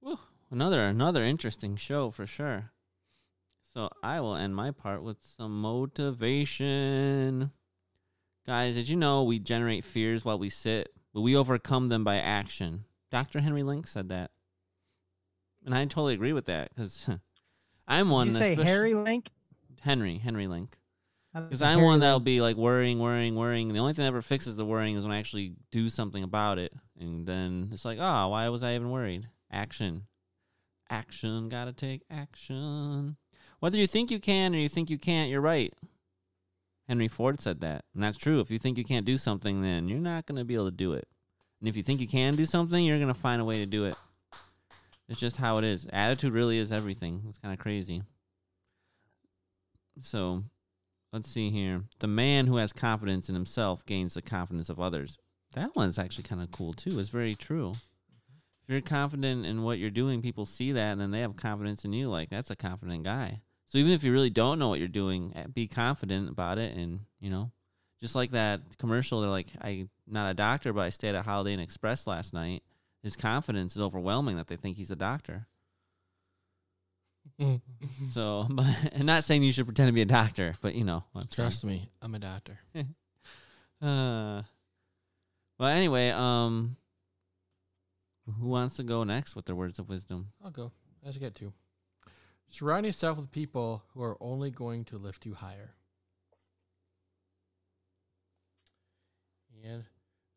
whew, another another interesting show for sure. So I will end my part with some motivation. Guys, did you know we generate fears while we sit, but we overcome them by action? Dr. Henry Link said that. And I totally agree with that because I'm one you say Harry Link? Henry, Henry Link. Because I'm Harry one that'll be like worrying, worrying, worrying. And the only thing that ever fixes the worrying is when I actually do something about it. And then it's like, oh, why was I even worried? Action. Action. Gotta take action. Whether you think you can or you think you can't, you're right. Henry Ford said that. And that's true. If you think you can't do something, then you're not going to be able to do it. And if you think you can do something, you're going to find a way to do it. It's just how it is. Attitude really is everything. It's kind of crazy. So, let's see here. The man who has confidence in himself gains the confidence of others. That one's actually kind of cool too. It's very true. If you're confident in what you're doing, people see that and then they have confidence in you. Like that's a confident guy. So even if you really don't know what you're doing, eh, be confident about it. And you know, just like that commercial, they're like, "I'm not a doctor, but I stayed at Holiday Inn Express last night." His confidence is overwhelming that they think he's a doctor. So, but I'm not saying you should pretend to be a doctor, but you know, I'm saying. Trust me, I'm a doctor. Uh, well, anyway, um, who wants to go next with their words of wisdom? I'll go. As you get to. Surround yourself with people who are only going to lift you higher. And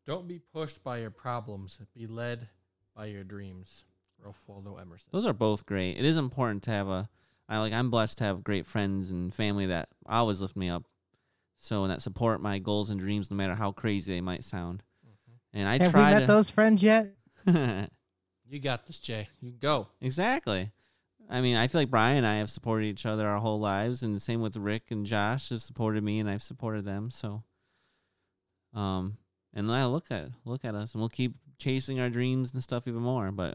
don't be pushed by your problems. Be led by your dreams. Ralph Waldo Emerson. Those are both great. It is important to have a. I like. I'm blessed to have great friends and family that always lift me up. So and that support my goals and dreams, no matter how crazy they might sound. Mm-hmm. And I Have we try met to. those friends yet? You got this, Jay. You go. Exactly. I mean, I feel like Brian and I have supported each other our whole lives, and the same with Ric and Josh have supported me, and I've supported them. So, um, and I look at look at us, and we'll keep chasing our dreams and stuff even more. But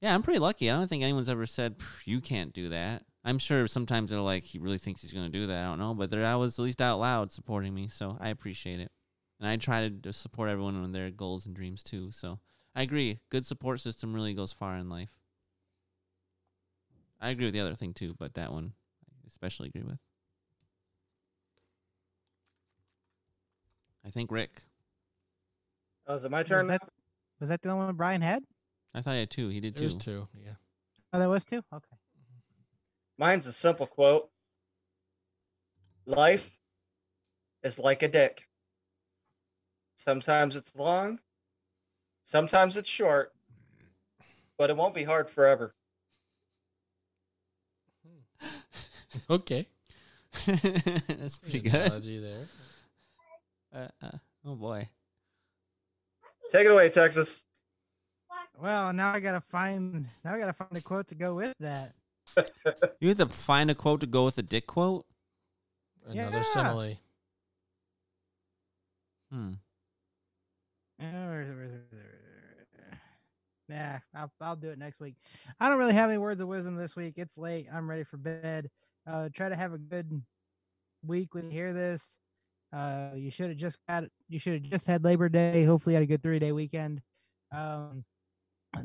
yeah, I'm pretty lucky. I don't think anyone's ever said you can't do that. I'm sure sometimes they're like, he really thinks he's going to do that. I don't know, but they're always at least out loud supporting me, so I appreciate it. And I try to support everyone on their goals and dreams too. So I agree. Good support system really goes far in life. I agree with the other thing too, but that one I especially agree with. I think Ric. Oh, is it my Was turn? that, was that the only one Brian had? I thought he had two. He did There's two. two. Yeah. Oh, that was two? Okay. Mine's a simple quote. Life is like a dick. Sometimes it's long, sometimes it's short, but it won't be hard forever. Okay. That's pretty Good good. analogy there. Uh, uh, oh boy. Take it away, Texas. Well, now I gotta find now I gotta find a quote to go with that. You have to find a quote to go with a dick quote. Another Yeah. simile. Hmm. Yeah, I'll, I'll do it next week. I don't really have any words of wisdom this week. It's late. I'm ready for bed. Uh, try to have a good week when you hear this. Uh, you should have just got. You should have just had Labor Day. Hopefully, had a good three day weekend. Um,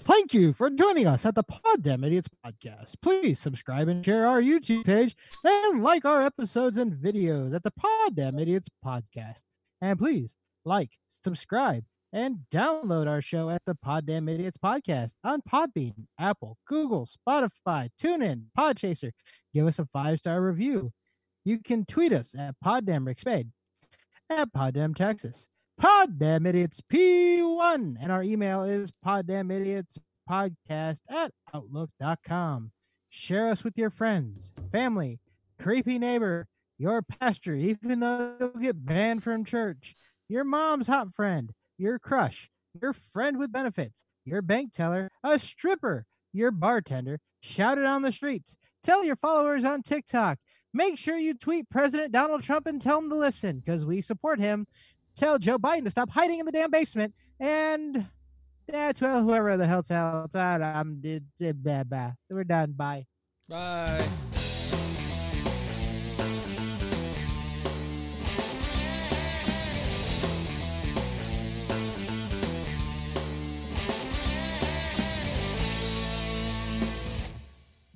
thank you for joining us at the Pod Poddamn Idiotz podcast. Please subscribe and share our YouTube page and like our episodes and videos at the Pod Poddamn Idiotz podcast. And please like, subscribe, and download our show at the Poddamn Idiotz podcast on Podbean, Apple, Google, Spotify, TuneIn, Podchaser. Give us a five star review. You can tweet us at Poddam Rick Spade, at Poddam Texas, Poddamn Idiotz P1, and our email is Poddamn Idiotz Podcast at Outlook.com. Share us with your friends, family, creepy neighbor, your pastor, even though you'll get banned from church, your mom's hot friend, your crush, your friend with benefits, your bank teller, a stripper, your bartender. Shout it on the streets. Tell your followers on TikTok. Make sure you tweet President Donald Trump and tell him to listen because we support him. Tell Joe Biden to stop hiding in the damn basement. And that's well, whoever the hell's. I- I'm, we're done. Bye. Bye.